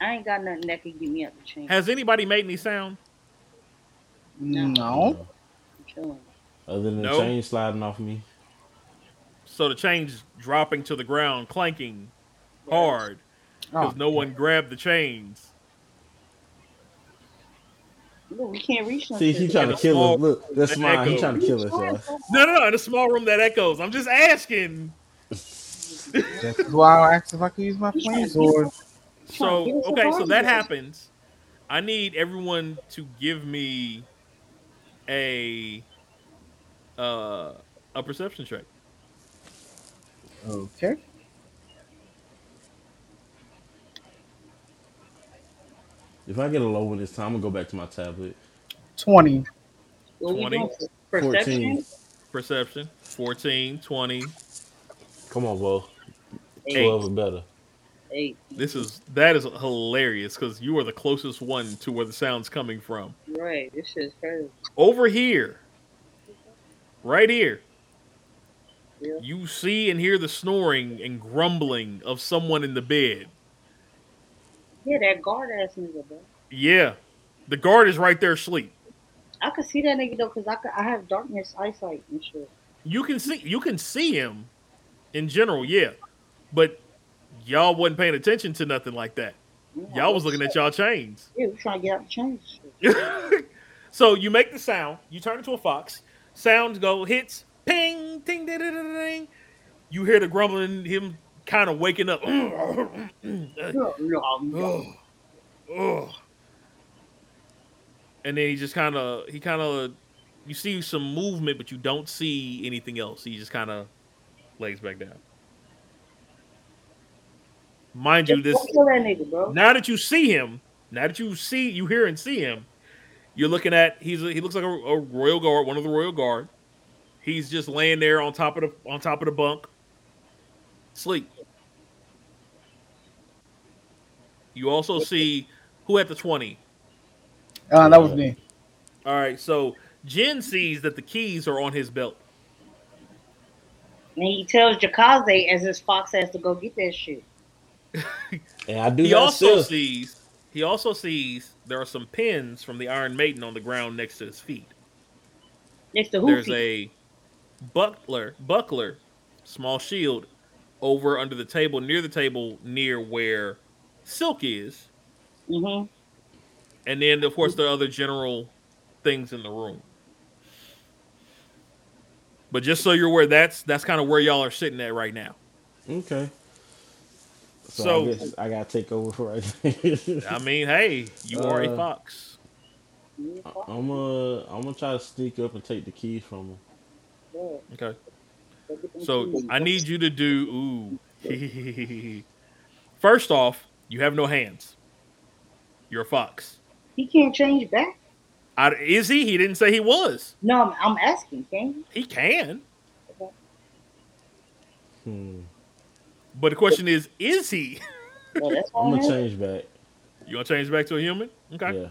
I ain't got nothing that can get me up the chain. has anybody made any sound? No. I'm chilling. Other than No. the chain sliding off me. So the chains dropping to the ground, clanking hard because Oh, no one grabbed the chains. Look, we can't reach See, he's trying to kill us. Look, that's an mine. He trying to kill us. No, no, no. In a small room that echoes. I'm just asking. that's why I asked if I could use my flame sword. So Give us a okay, so that happens. I need everyone to give me a uh a perception check. Okay. If I get a low one this time, I'm gonna go back to my tablet. 20. 20? Perception? 14. Perception 14, 20. Come on, bro. Eight. Twelve or better. Eight. This is that is hilarious because you are the closest one to where the sound's coming from. Right. This is crazy. Over here, right here, Yeah. you see and hear the snoring and grumbling of someone in the bed. Yeah, that guard ass nigga, bro. Yeah, the guard is right there asleep. I could see that nigga though, cause I could, I have darkness eyesight and shit. You can see you can see him in general, yeah, but y'all wasn't paying attention to nothing like that. Mm-hmm. Y'all was looking at y'all chains. Yeah, we trying to get out the. Shit. so you make the sound, you turn into a fox. Sounds go hits, ping, ting, ding, ding, ding. You hear the grumbling, him kind of waking up. No, no, Ugh. Ugh. And then he just kind of, he kind of, you see some movement, but you don't see anything else. He just kind of lays back down. Mind you, this Don't kill that nigga, now that you see him, now that you see, you hear and see him, you're looking at he's a, he looks like a, a royal guard, one of the royal guard. He's just laying there on top of the on top of the bunk, sleep. You also see who at the twenty. Uh, that was me. All right, so Jin sees that the keys are on his belt. And he tells Jakaze as his fox has to go get that shit. And I do He also still. sees he also sees there are some pins from the Iron Maiden on the ground next to his feet. Next to who? There's Hoofy. a buckler, buckler, small shield over under the table, near the table, near where Silk is, Mm-hmm. and then of course the other general things in the room. But just so you're aware, that's that's kind of where y'all are sitting at right now. Okay. So, So- I guess I gotta take over for right I mean, hey, you are a Uh, fox. I'm uh I'm gonna try to sneak up and take the keys from him. Okay. So I need you to do ooh. First off, you have no hands. You're a fox. He can't change back. I, is he? He didn't say he was. No, I'm, I'm asking. Can he? He can. Hmm. But the question is, is he? Well, that's I'm gonna change back. You gonna change back to a human? Okay. Yeah.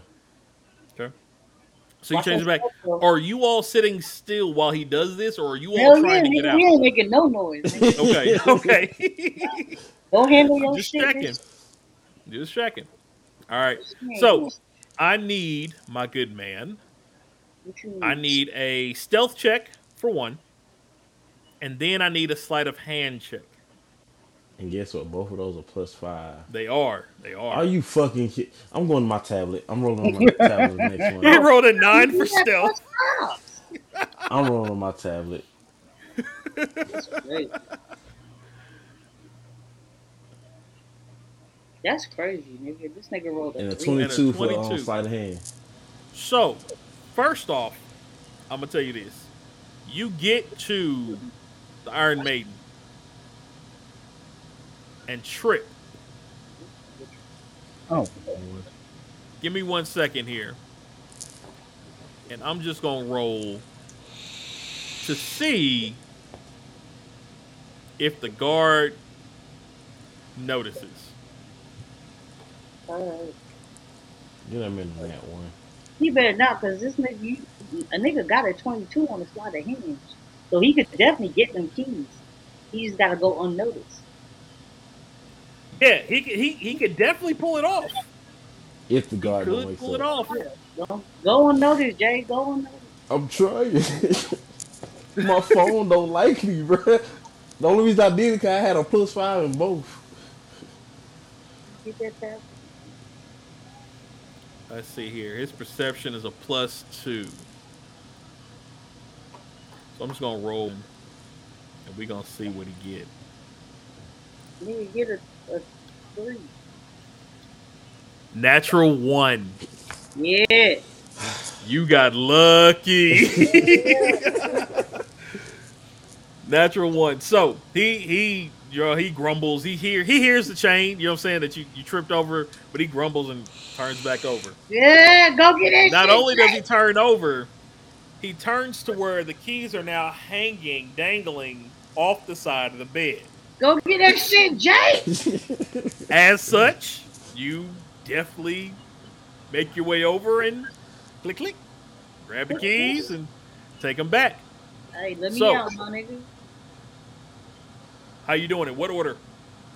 So you Watch change it back. Are you all sitting still while he does this, or are you all Hell yeah, trying to get nigga, out? we ain't making no noise. nigga. Okay. Okay. Go handle your shit. Just shit. checking. bitch. Just checking. All right. So I need my good man. I need a stealth check for one, and then I need a sleight of hand check. And guess what? Both of those are plus five. They are. They are. Are you fucking kid? I'm going to my tablet. I'm rolling on my tablet the next He rolled a nine for stealth. I'm rolling on my tablet. Great. That's crazy, nigga. This nigga rolled a And a three. 22 for um, 22. sleight of hand. So, first off, I'm gonna tell you this: you get to the Iron Maiden and trip. Oh, Give me one second here, and I'm just gonna roll to see if the guard notices. Alright. Get him in that one. He better not, cause this nigga, you, a nigga got a 22 on the sleight of hand, so he could definitely get them keys. He just gotta go unnoticed. Yeah, he could, he he could definitely pull it off. If the guard don't Could wake pull it up. off. Go, go unnoticed, Jay. Go unnoticed. I'm trying. my phone don't like me, bro. The only reason I did it because I had a plus five in both. Get that tab. Let's see here. His perception is a plus two. So I'm just gonna roll, and we're gonna see what he get. Nigga, get a, a three. Natural one. Yeah. You got lucky. Natural one. So he he you know, he grumbles. He hear he hears the chain. You know what I'm saying that you, you tripped over, but he grumbles and turns back over. Yeah, go get that Not only does he turn over, he turns to where the keys are now hanging, dangling off the side of the bed. Go get that shit, Jay. As such, you definitely make your way over and click click, grab the keys and take them back. Hey, let me So- out, my nigga. How you doing? In what order?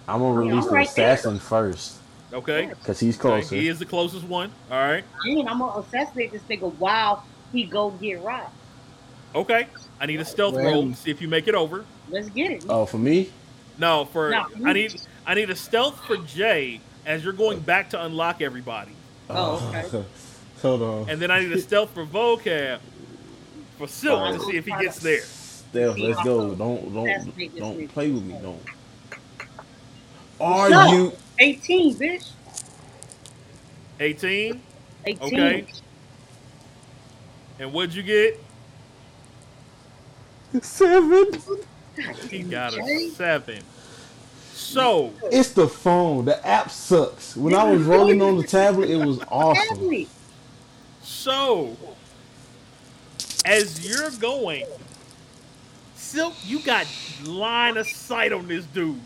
I'm gonna release I'm the right there. assassin first Okay. because he's Okay, closer. He is the closest one. All right. I mean, I'm gonna assassinate this nigga while he go get robbed. Okay. I need a stealth Well- roll. See if you make it over. Let's get it. Oh, for me? No, for No, I need I need a stealth for Jay as you're going back to unlock everybody, Oh, okay. Hold on. and then I need a stealth for Voqab for Silk to see if he gets there. Stealth, let's go. Don't don't don't play with me. Don't. Are No. you? 18, bitch. 18. 18. Okay. And what'd you get? Seven. God He got a seven. So It's the phone. The app sucks. When I was rolling on the tablet, it was awesome. So, as you're going, Silk, you got line of sight on this dude.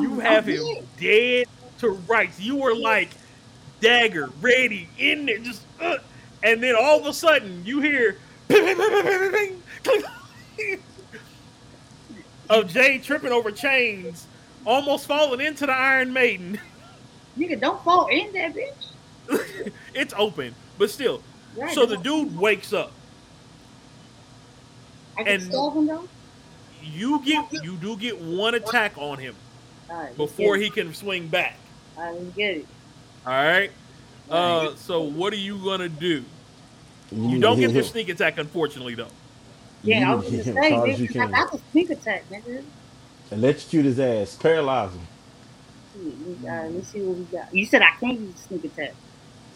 You have him dead to rights. You were like dagger, ready, in there, just, uh, and then all of a sudden you hear ping, ping, ping, ping, ping, ping, clink, clink, of Jay tripping over chains, almost falling into the Iron Maiden. Nigga, don't fall in that bitch. it's open, but still. Right, So the don't- dude wakes up. I can and- solve him though. You get you do get one attack on him All right, let's before he can swing back. All right, let's get it. All right. Uh, so what are you gonna do? Mm, You don't get your sneak attack, unfortunately, though. Yeah, I was gonna get him say, as hard as you nigga, I can. got sneak attack, nigga. Electrocute his ass, paralyze him. Shit, we- let's see what we got. You said I can't use sneak attack.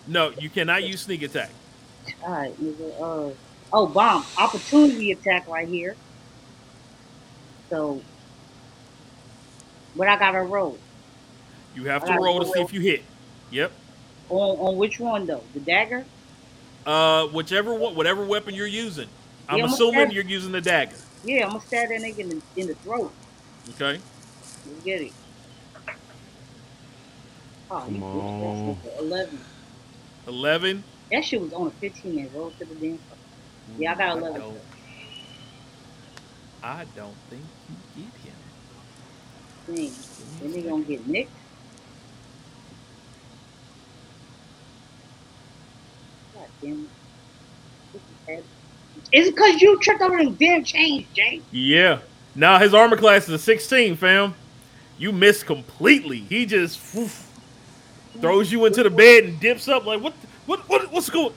No, you cannot use sneak attack. All right, nigga. Uh, oh, bomb opportunity attack right here. So, what I gotta roll You have to Alright, roll to see if you hit. Yep. on on which one though? The dagger. Uh, whichever one, whatever weapon you're using. I'm Yeah, I'm assuming you're using the dagger. Yeah, I'm gonna stab that nigga in the, in the throat. Okay. Let's get it. Oh, Come on. that's like a Eleven. Eleven. That shit was on a 15 and roll to the damn. Yeah, I got mm, 11. don't, I don't think you get him. Thing. Then they gonna get nicked. God damn it. This is bad. It's because you tripped over them damn chains, Jay. Yeah. Now his armor class is a 16, fam. You missed completely. He just woof, throws you into the bed and dips up like what? What? What? What's going?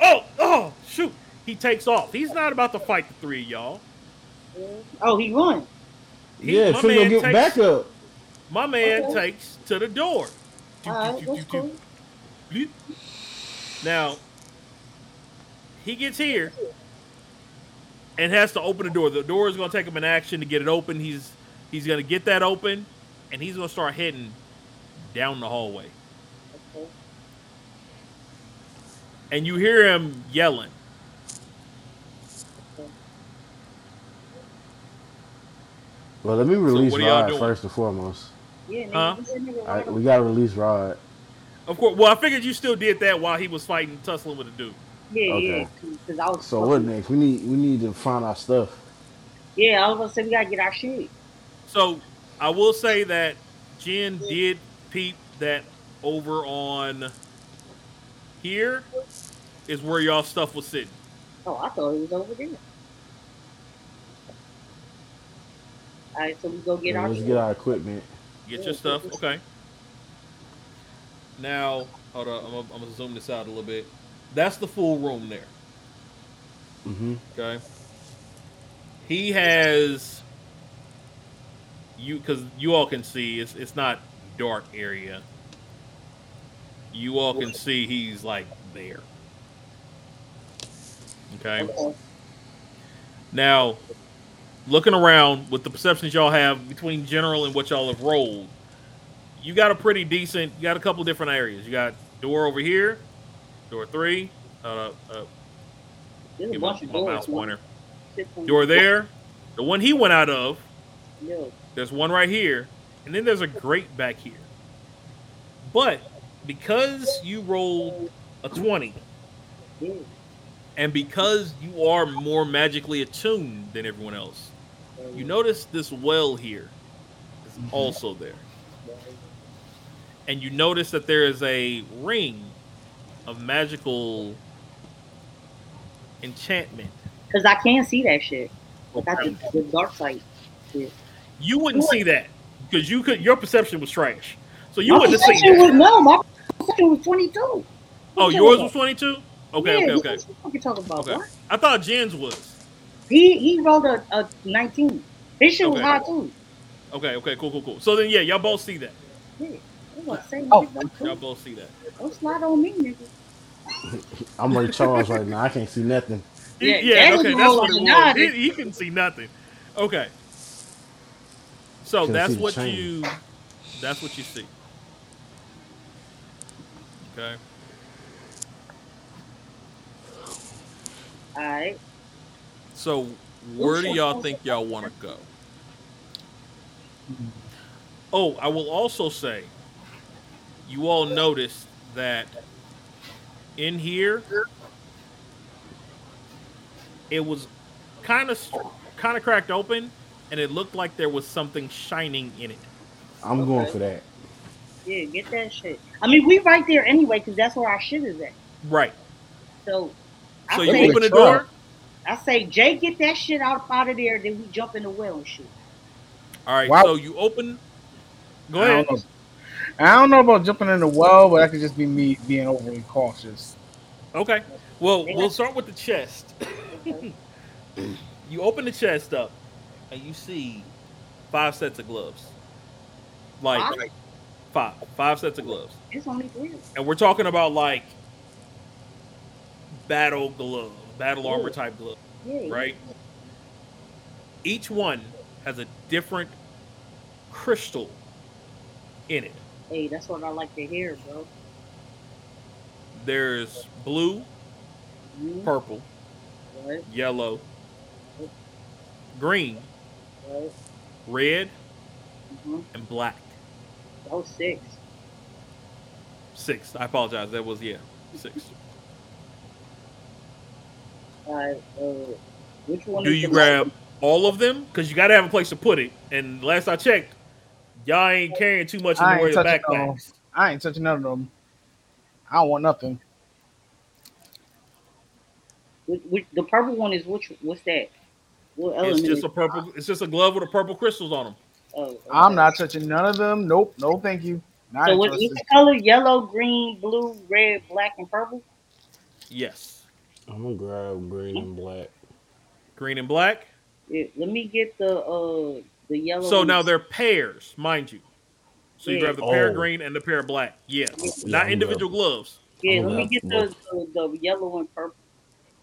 Oh! Oh! Shoot! He takes off. He's not about to fight the three of y'all. Oh, he won. He- yeah, my finna man get takes- back up. My man Okay. takes to the door. All right, that's cool. Bleep. Now, he gets here and has to open the door. The door is going to take him an action to get it open. He's he's going to get that open, and he's going to start heading down the hallway. Okay. And you hear him yelling. Well, let me release what Rod first and foremost. Yeah, Huh? get that nigga I, we gotta release Rod. Of course, well, I figured you still did that while he was fighting, tussling with a dude. Yeah, Okay. yeah. Because I was. So what fucking- next? We need we need to find our stuff. Yeah, I was gonna say we gotta get our shit. So I will say that Jen did peep that over on here is where y'all stuff was sitting. Oh, I thought it was over there. All right, so we go get Yeah, our let's shit. get our equipment. Get your stuff. Okay. Now, hold on. I'm gonna, I'm gonna zoom this out a little bit. That's the full room there. hmm Okay. He has you because you all can see it's it's not dark area. You all can see he's like there. Okay. Okay. Now, looking around with the perceptions y'all have between general and what y'all have rolled, you got a pretty decent. You got a couple different areas. You got door over here, door three. Uh, uh, give my, my mouse pointer. Door there. The one he went out of. There's one right here, and then there's a grate back here. But because you rolled a twenty, and because you are more magically attuned than everyone else, you notice this well here is also there. And you notice that there is a ring of magical enchantment. Cause I can't see that shit. Like I the, the dark side. shit. You wouldn't see that because you could. Your perception was trash, so you My wouldn't have seen perception that. was no. My perception was twenty two. Oh, yours was twenty-two. Okay, yeah, okay, okay, What you talking about? okay. What? I thought Jen's was. He he rolled a, a nineteen. His shit was Okay. high too. Okay, okay, cool, cool, cool. So then, yeah, y'all both see that. Yeah. I'm gonna say, Oh. Y'all both see that. Don't slide on me, nigga. I'm Ray Charles right now. I can't see nothing. Yeah, Yeah, that okay, that's what like it was. He, he couldn't see nothing. Okay. So that's what chain. you that's what you see. Okay. All right. So where do y'all think y'all want to go? Oh, I will also say you all noticed that in here it was kind of kind of cracked open and it looked like there was something shining in it. I'm going for that. Yeah, get that shit. I mean, we right there anyway, because that's where our shit is at. Right. So, So I you say, open the door. I say, Jay, get that shit out out of there. Then we jump in the well and shit. All right. Wow. So you open. Go ahead. Don't, know. I don't know about jumping in the well, but that could just be me being overly cautious. Okay. Well, we'll start with the chest. You open the chest up, and you see five sets of gloves. Like Five? five, five sets of gloves, It's only three. and we're talking about like battle glove, battle armor type glove, Yeah. right? Each one has a different crystal in it. Hey, that's what I like to hear, bro. There's blue, Mhm. purple, Right, yellow, green, right. red, hmm and black. That was six. Six. I apologize. That was yeah, six. Right. Uh, which one? Do you grab all of them? Because you got to have a place to put it. And last I checked, y'all ain't carrying too much in I the way of backpacks. those. I ain't touching none of them. I don't want nothing. Which, which, the purple one is which? What's that? What It's just a purple. It's just a glove with a purple crystals on them. Oh, okay. I'm not touching none of them. Nope. No, thank you. Not So what's the color? Yellow, green, blue, red, black, and purple. Yes, I'm gonna grab green and black. green and black. Yeah, let me get the uh the yellow. So one. now they're pairs, mind you. So you Yeah. grab the pair of Oh. green and the pair of black. Yeah, Yeah, not I'm individual gloves. Yeah, I'm let me get have the, the the yellow and purple.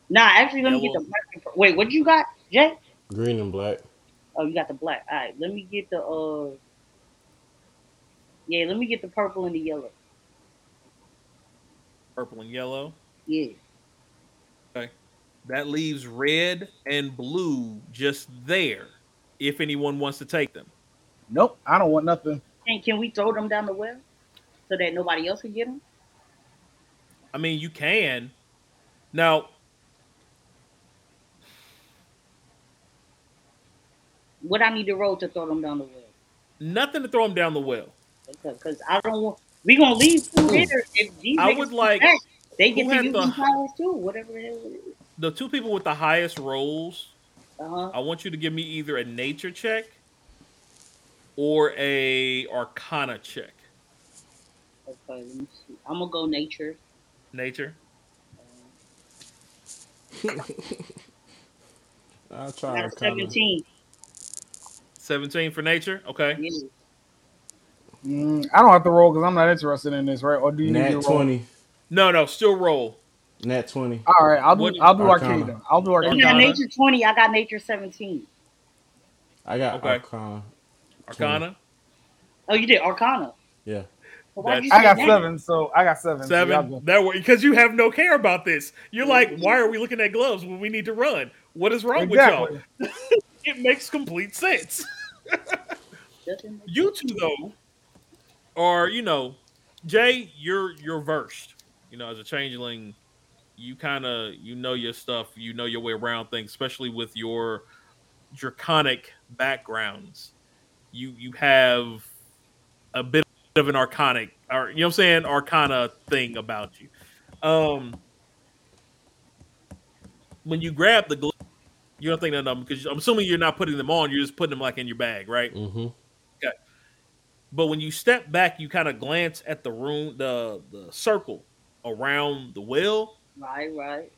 Nah, actually, let me get the black. And purple. Wait, what you got, Jay? Green and black. Oh, you got the black. All right, let me get the uh. Yeah, let me get the purple and the yellow. Purple and yellow. Yeah. Okay. That leaves red and blue just there. If anyone wants to take them. Nope. I don't want nothing. And can we throw them down the well so that nobody else can get them? I mean, you can. Now, What I need to roll to throw them down the well? nothing to throw them down the well. Because I don't want. We gonna leave food here. If these I would like- back, they get to use the- these powers too. Whatever the hell it is. The two people with the highest rolls, Uh huh. I want you to give me either a nature check or a arcana check. Okay, let me see. I'm gonna go nature. Nature. I'll try. got Arcana. 17. 17 for nature. Okay. Yeah. Mm, I don't have to roll because I'm not interested in this, right? Or do you need to Nat roll? twenty. No, no, still roll. Nat twenty. All right, I'll do. What- I'll do Arcana. Arcana. I'll do You Arcana. got Arcana. nature 20. I got nature 17. I got Okay. Arcana. Arcana. Oh, you did Arcana. Yeah. So why'd That's- you I got that? seven, so I got seven. Seven. good. That way, because you have no care about this. You're like, why are we looking at gloves when we need to run? What is wrong Exactly. with y'all? It makes complete sense. You two though are, you know, Jay, you're you're versed. You know, as a changeling, you kind of you know your stuff. You know your way around things, especially with your draconic backgrounds. You you have a bit of an arcanic, or you know what I'm saying, arcana thing about you. Um, when you grab the you don't think of them because I'm assuming you're not putting them on. You're just putting them like in your bag, right? Mm-hmm. But when you step back, you kind of glance at the room, the the circle around the well, Right, right.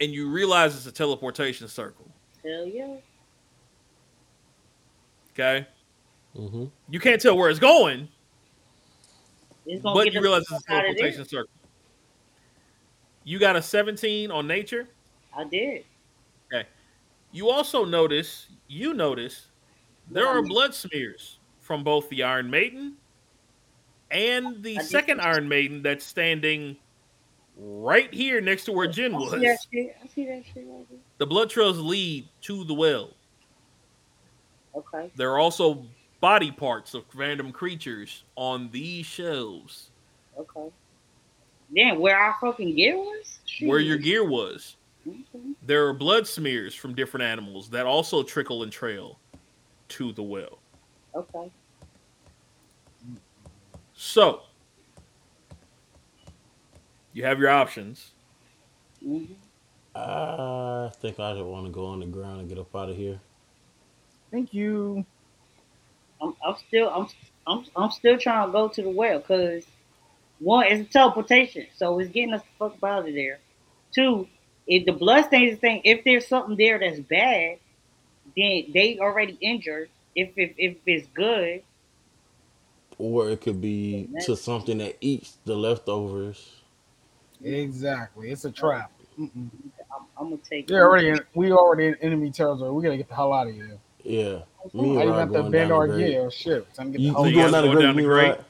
and you realize it's a teleportation circle. Hell yeah. Okay, Mm-hmm. you can't tell where it's going, It's gonna but get you realize the it's a fuck out of there. teleportation circle. You got a 17 on nature. I did. Okay. You also notice, you notice, there What are miss? blood smears from both the Iron Maiden and the second Iron Maiden that's standing right here next to where Jin I was. see that shit. I see that shit right. The blood trails lead to the well. Okay. There are also body parts of random creatures on these shelves Okay. Damn, where our fucking gear was? where your gear was. Okay. There are blood smears from different animals that also trickle and trail to the well. Okay. So, you have your options. I think I just want to go on the ground and get up out of here. Thank you. I'm, I'm still I'm I'm I'm still trying to go to the well because one it's a teleportation, so it's getting us the fuck out of there. Two, if the blood bloodstains thing, if there's something there that's bad, then they already injured. If if if it's good, Or it could be to something that eats the leftovers. Exactly. It's a oh, trap. Mm-mm. I'm, I'm gonna take. We're already in, we already in enemy territory. We gotta get the hell out of here. Yeah. I'm Me I even have to going bend down our the grade. gear. Shit. Time to get You, the hell you you going guys down the going down the me, grade? Rod?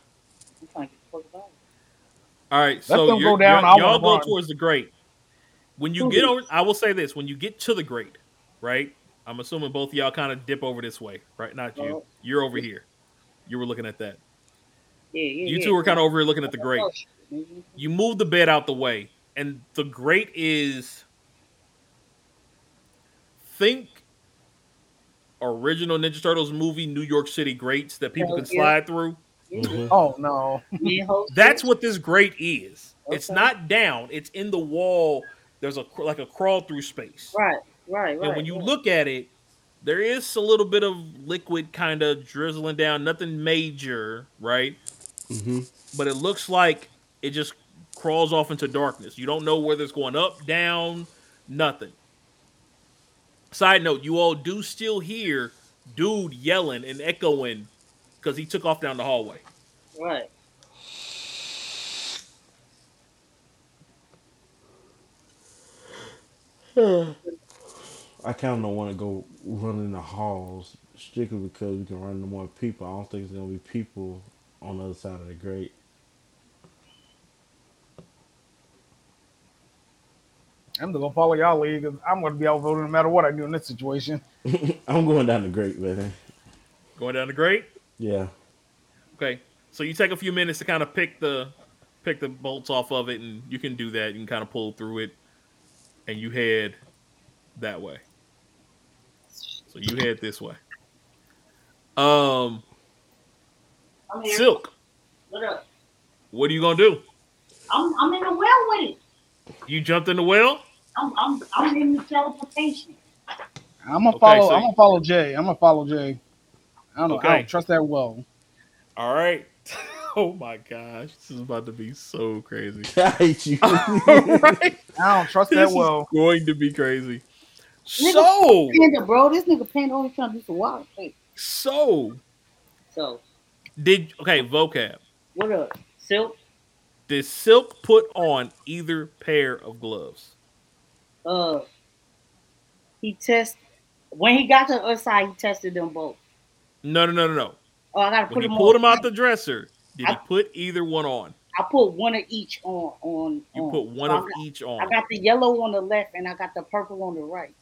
trying to get the fuck about it. All right, so them you're, go down, you're- I y'all go run. towards the grate. When you get is? over, I will say this: when you get to the grate, right? I'm assuming both of y'all kind of dip over this way, right? Not you. Oh. You're over here. You were looking at that. Yeah, yeah. You yeah. two were kind of over here looking at the grate. Oh, Shit, nigga. You move the bed out the way, and the grate is think original Ninja Turtles movie New York City grates that people can slide through. Yeah, Mhm. Oh no. me and host That's what this grate is. It's not down. It's in the wall. There's a like a crawl through space. Right, right, right. and when you right. look at it, there is a little bit of liquid kind of drizzling down. Nothing major, right? hmm But it looks like it just crawls off into darkness. You don't know whether it's going up, down, nothing. Side note: You all do still hear dude yelling and echoing because he took off down the hallway. right. I kind of don't want to go running the halls strictly because we can run into more people. I don't think there's gonna be people on the other side of the grate. I'm gonna follow y'all lead because I'm gonna be outvoted no matter what I do in this situation. I'm going down the grate, man. Going down the grate. Yeah. Okay, so you take a few minutes to kind of pick the pick the bolts off of it, and you can do that. You can kind of pull through it, and you head that way. So you head this way. Um, I'm here. Silk, What up? what are you gonna do? I'm I'm in the well with it. You jumped in the well. I'm I'm I'm in the teleportation. I'm gonna Okay, follow. so- I'm gonna follow Jay. I'm gonna follow Jay. I don't know. I don't trust that well. All right. oh my gosh, this is about to be so crazy. I hate you. All right, I don't trust this that is well. going to be crazy. Nigga, So, Panda, bro, this nigga Panda always trying to do some wild shit. so So did okay Voqab? what up, Silk? Did Silk put on either pair of gloves? Uh, he test when he got to the other side. He tested them both. No, no, no, no, no. Oh, I gotta put When he them pulled on. them out the dresser, did he put either one on? I put one of each on. On You on. put one So of got, each on. I got the yellow on the left and I got the purple on the right.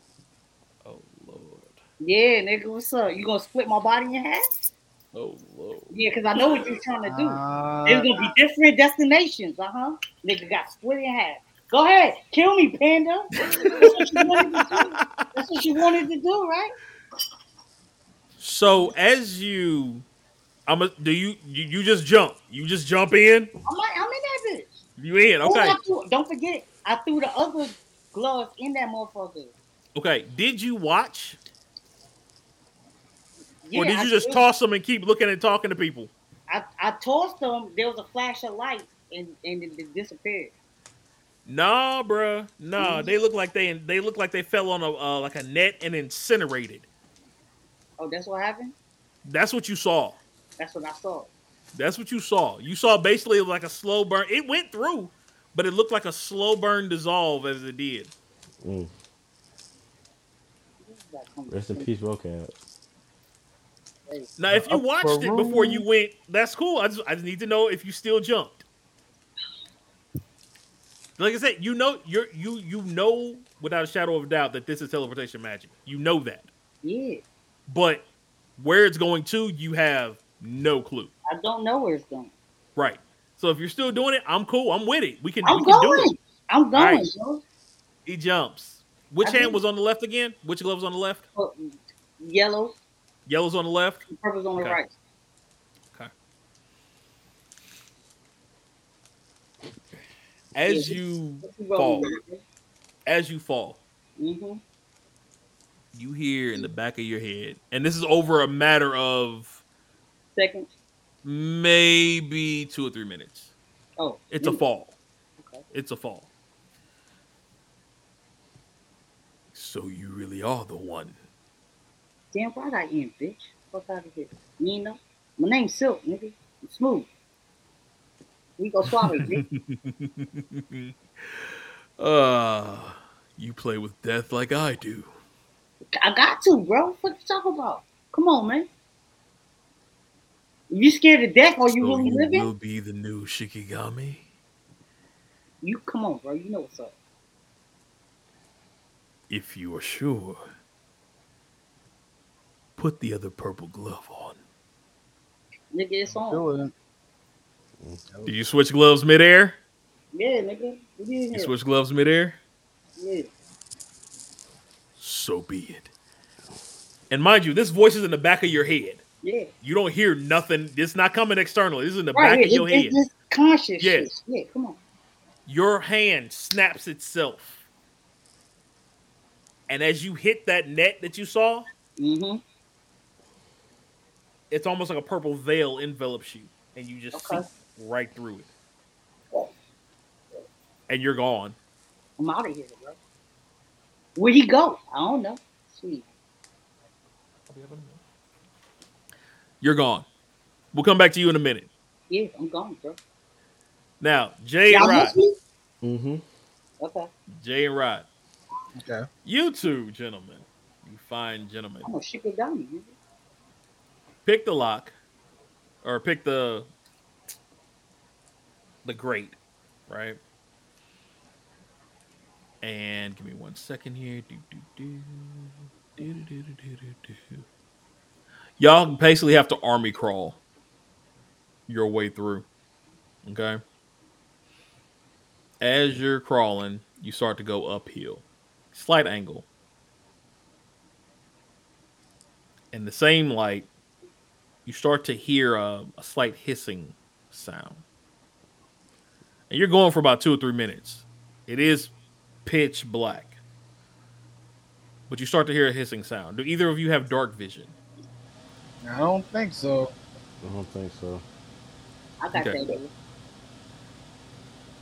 Oh lord. Yeah, nigga, what's up? You gonna split my body in half? Oh lord. Yeah, cause I know what you're trying to do. Uh, There's gonna be different destinations, uh huh. Nigga got split in half. Go ahead, kill me, Panda. That's what you wanted to do. That's what you wanted to do, right? So as you, I'm a, do you, you you just jump? You just jump in? I'm like, I'm in that bitch. You in? Okay. I threw- don't forget, I threw the other gloves in that motherfucker. Okay. Did you watch, Yeah, or did I you just did. toss them and keep looking and talking to people? I, I tossed them. There was a flash of light, and and it disappeared. Nah, bruh. Mm-hmm. Nah, they look like they they look like they fell on a uh, like a net and incinerated. Oh, that's what happened. That's what you saw. That's what I saw. That's what you saw. You saw basically like a slow burn. It went through, but it looked like a slow burn dissolve as it did. Mm. Rest in peace, Voqab. Now, if you watched it before you went, that's cool. I just I just need to know if you still jumped. Like I said, you know you're you you know without a shadow of a doubt that this is teleportation magic. You know that. Yeah, But where it's going to, you have no clue. I don't know where it's going. Right. So if you're still doing it, I'm cool. I'm with it. We can I'm we can do going. it. I'm going. Right. bro. He jumps. Which I hand was on the left again? Which glove was on the left? Oh, yellow, Yellow's on the left. purple's on the right. As you fall, as you fall, Mhm. you hear in the back of your head, and this is over a matter of Second. maybe two or three minutes. Oh, It's a mm, fall. Okay. It's a fall. So you really are the one. Damn right I am, bitch. Fuck out of here. Know? My name's Silk, nigga. I'm smooth. We go swallow it, nigga. uh, you play with death like I do. I got to, bro. What you talking about? Come on, man. You scared to death or you so really you living? will be the new Shikigami? You come on, bro. You know what's up. If you are sure. Put the other purple glove on. Nigga, it's on. Do you switch gloves midair? Yeah, nigga. You switch gloves midair? Yeah. So be it. And mind you, this voice is in the back of your head. Yeah. You don't hear nothing. It's not coming externally. This is in the Right. back of your it's, head. it's just conscious Yeah. Yeah, come on. your hand snaps itself. And as you hit that net that you saw, Mm-hmm. it's almost like a purple veil envelops you, and you just Okay. see right through it. And you're gone. I'm out of here, bro. Where'd he go? I don't know. Sweet. You're gone. We'll come back to you in a minute. Yeah, I'm gone, bro. Now, Jay and Y'all Rod. Mm-hmm. Okay. Jay and Rod. okay. You two gentlemen, you fine gentlemen, I'm a shikigami. nigga. pick the lock, or pick the the grate, right? And give me one second here. Do, do, do. Y'all basically have to army crawl your way through. Okay. As you're crawling, you start to go uphill, slight angle. In the same light, you start to hear a, a slight hissing sound. And you're going for about two or three minutes. It is pitch black. But you start to hear a hissing sound. Do either of you have dark vision? I don't think so. I don't think so. I got Okay. that.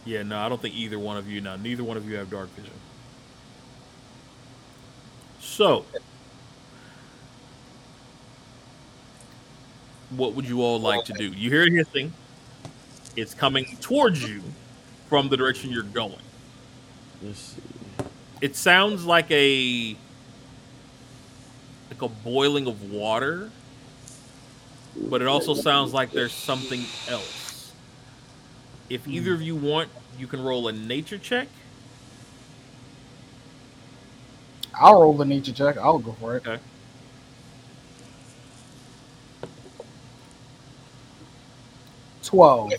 Yeah, no, I don't think either one of you. Now, neither one of you have dark vision. So, what would you all like to do? You hear it hissing. It's coming towards you from the direction you're going. Let's see. It sounds like a like a boiling of water, but it also sounds like there's something else. If hmm. either of you want, you can roll a nature check. I'll roll the nature check. I'll go for it. Okay. Twelve.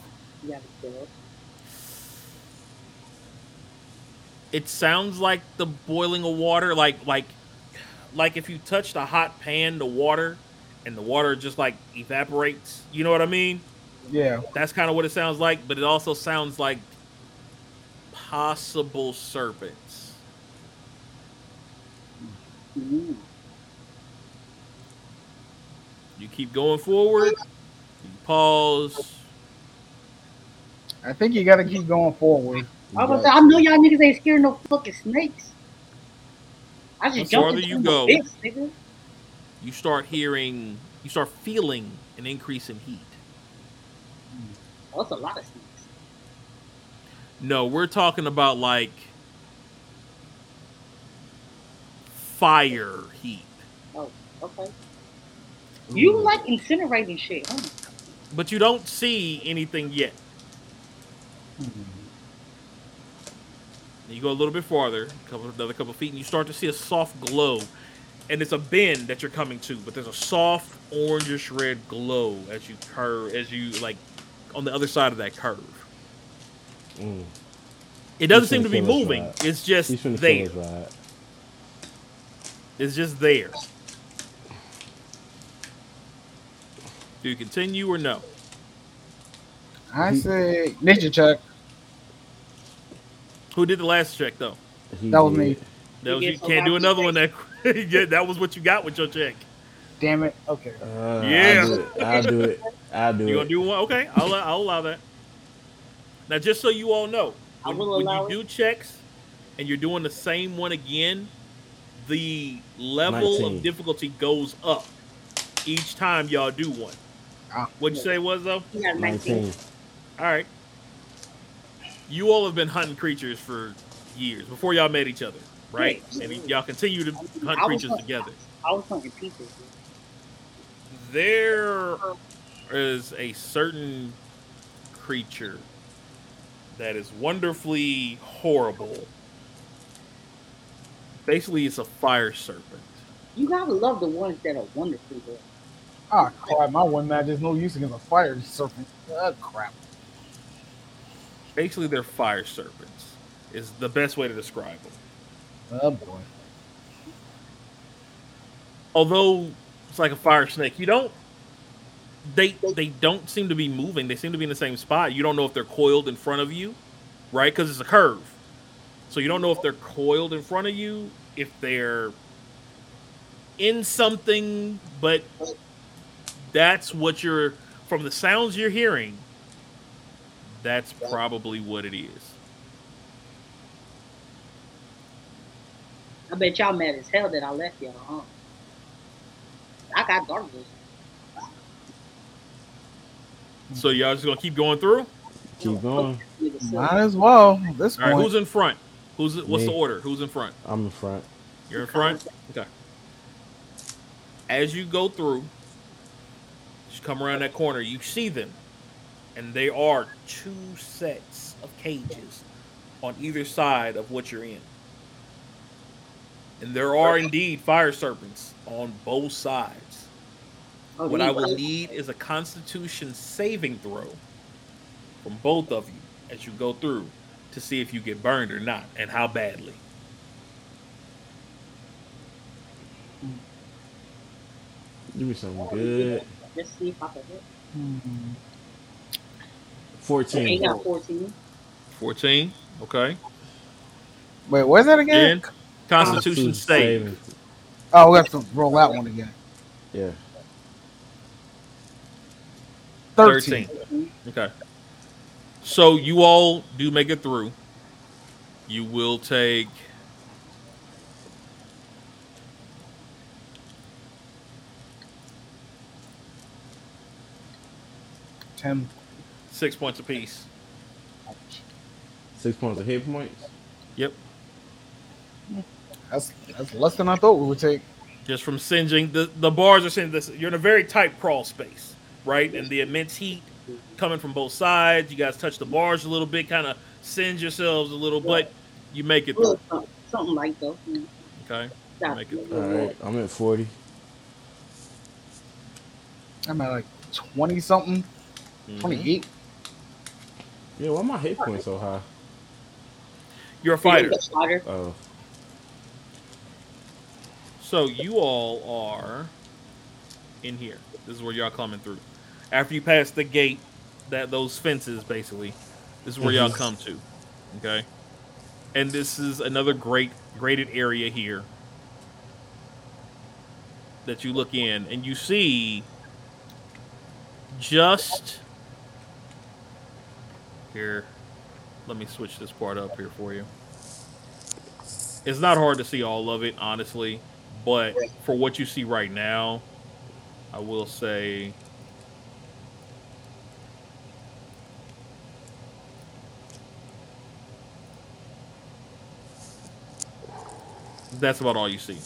It. Sounds like the boiling of water, like like like if you touch a hot pan to water, and the water just like evaporates. You know what I mean? Yeah. That's kind of what it sounds like, but it also sounds like possible serpents. Mm. You keep going forward. You pause. I think you got to keep going forward. I was I know y'all niggas ain't scared of no fucking snakes. I just The jumped farther you go- abyss, nigga. You start hearing. You start feeling an increase in heat. Oh, that's a lot of snakes. No, we're talking about like fire heat. Oh, okay. You like incinerating shit, huh? But you don't see anything yet. You go a little bit farther, a couple, another couple feet, and you start to see a soft glow. And it's a bend that you're coming to, but there's a soft orangish red glow as you curve, as you like on the other side of that curve. Mm. It doesn't seem to be moving. right? It's just there. right? It's just there. Do you continue or no? I say nature check. Who did the last check though? He That was did. me. That was you can't do another one that yeah, that was what you got with your check. Damn it. Okay. Uh, Yeah. I'll do it. I'll do it. I'll do You it. gonna do one? Okay, I'll I'll allow that. Now, just so you all know, I when, will when allow you do checks and you're doing the same one again, the level 19. of difficulty goes up each time y'all do one. Ah. What'd you say it was though? You got 19. 19. All right. You all have been hunting creatures for years before y'all met each other, right? Yeah. And y'all continue to hunt creatures hunting- together. I was hunting people. There is a certain creature that is wonderfully horrible. Basically, it's a fire serpent. You gotta love the ones that are wonderful. Though. Ah, crap. My one match is no use against a fire serpent. Ah, crap. Basically, they're fire serpents. Is the best way to describe them. Oh, boy. although it's like a fire snake, you don't they they don't seem to be moving. They seem to be in the same spot. You don't know if they're coiled in front of you, right? Because it's a curve. So you don't know if they're coiled in front of you, if they're in something, but that's what you're from the sounds you're hearing. That's probably what it is. I bet y'all mad as hell that I left y'all, huh? I got dark vision. So y'all just gonna keep going through. Keep going. Might as well. at This All right, point. who's in front? Who's what's the order? Who's in front? I'm in front. You're in front. Okay. As you go through, just come around that corner, you see them, and they are two sets of cages on either side of what you're in. And there are indeed fire serpents on both sides. oh, What I will was- need is a Constitution saving throw from both of you as you go through to see if you get burned or not, and how badly. Give me something good. Let's see if I can hit. Hmm. Hmm. Okay, he 14. got 14. 14. Okay. Wait, where's that again? Again, Constitution save. Oh, we have to roll that one again. Yeah. 13. 13. Okay. So you all do make it through. You will take Ten. Six points apiece. Six points of hit points. Yep. That's that's less than I thought we would take. Just from singeing. The the bars are saying this you're in a very tight crawl space, right? And the immense heat coming from both sides. You guys touch the bars a little bit, kind of singe yourselves a little, but you make it through. Something, something like though. Mm. Okay. Got Make it it. All right. I'm at 40. I'm at like twenty something, Mhm. twenty eight. Yeah, why my hit points so high? You're a fighter. Fighter. Oh, So you all are in here. This is where y'all coming through. After you pass the gate, that those fences basically, this is where y'all Mhm. come to. Okay. And this is another great graded area here that you look in and you see just here. Let me switch this part up here for you. It's not hard to see all of it, honestly, but for what you see right now, I will say that's about all you see.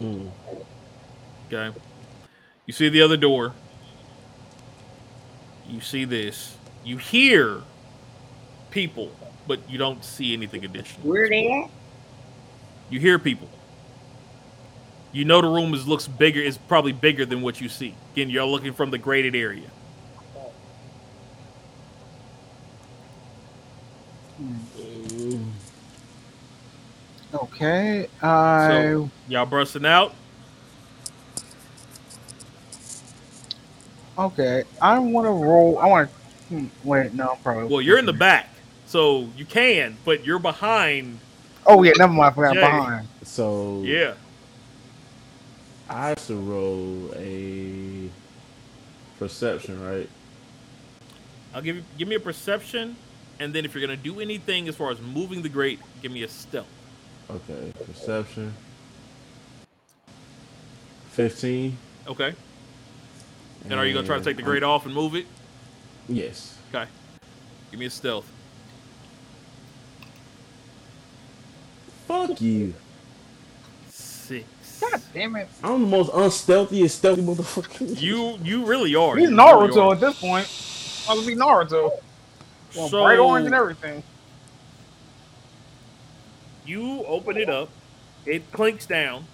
mm. Okay. You see the other door. You see this. You hear people, but you don't see anything additional. Where they at? You hear people. You know the room is looks bigger. Is probably bigger than what you see. Again, you're looking from the graded area. Okay. I So y'all busting out. okay. I want to roll. I want to. Hmm, wait, no, probably. Well, you're in the back, so you can, but you're behind. Oh yeah, never mind. I forgot Jay. behind. So Yeah. I have to roll a perception, right? I'll give you give me a perception, and then if you're gonna do anything as far as moving the grate, give me a stealth. Okay, perception. Fifteen. Okay. And are you gonna try to take the grate off and move it? Yes. Okay. Give me a stealth. Fuck you. Six. God damn it. I'm the most unstealthiest stealthy motherfucker. You you really are. He's You really Naruto are. at this point. Must be Naruto. Well, So- bright orange and everything. You open it up. It clinks down.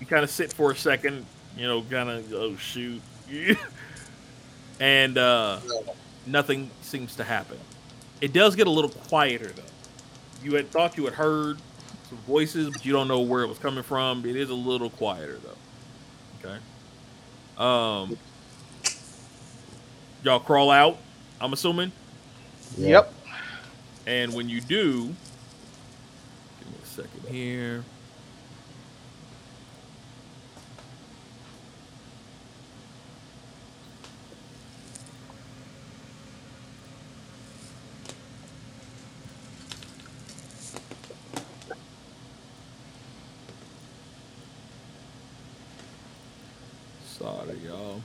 You kind of sit for a second. You know, kind of oh shoot, and uh, nothing seems to happen. It does get a little quieter though. You had thought you had heard some voices, but you don't know where it was coming from. It is a little quieter though. Okay. Um, y'all crawl out. I'm assuming. Yep. And when you do, give me a second here. Sorry, y'all.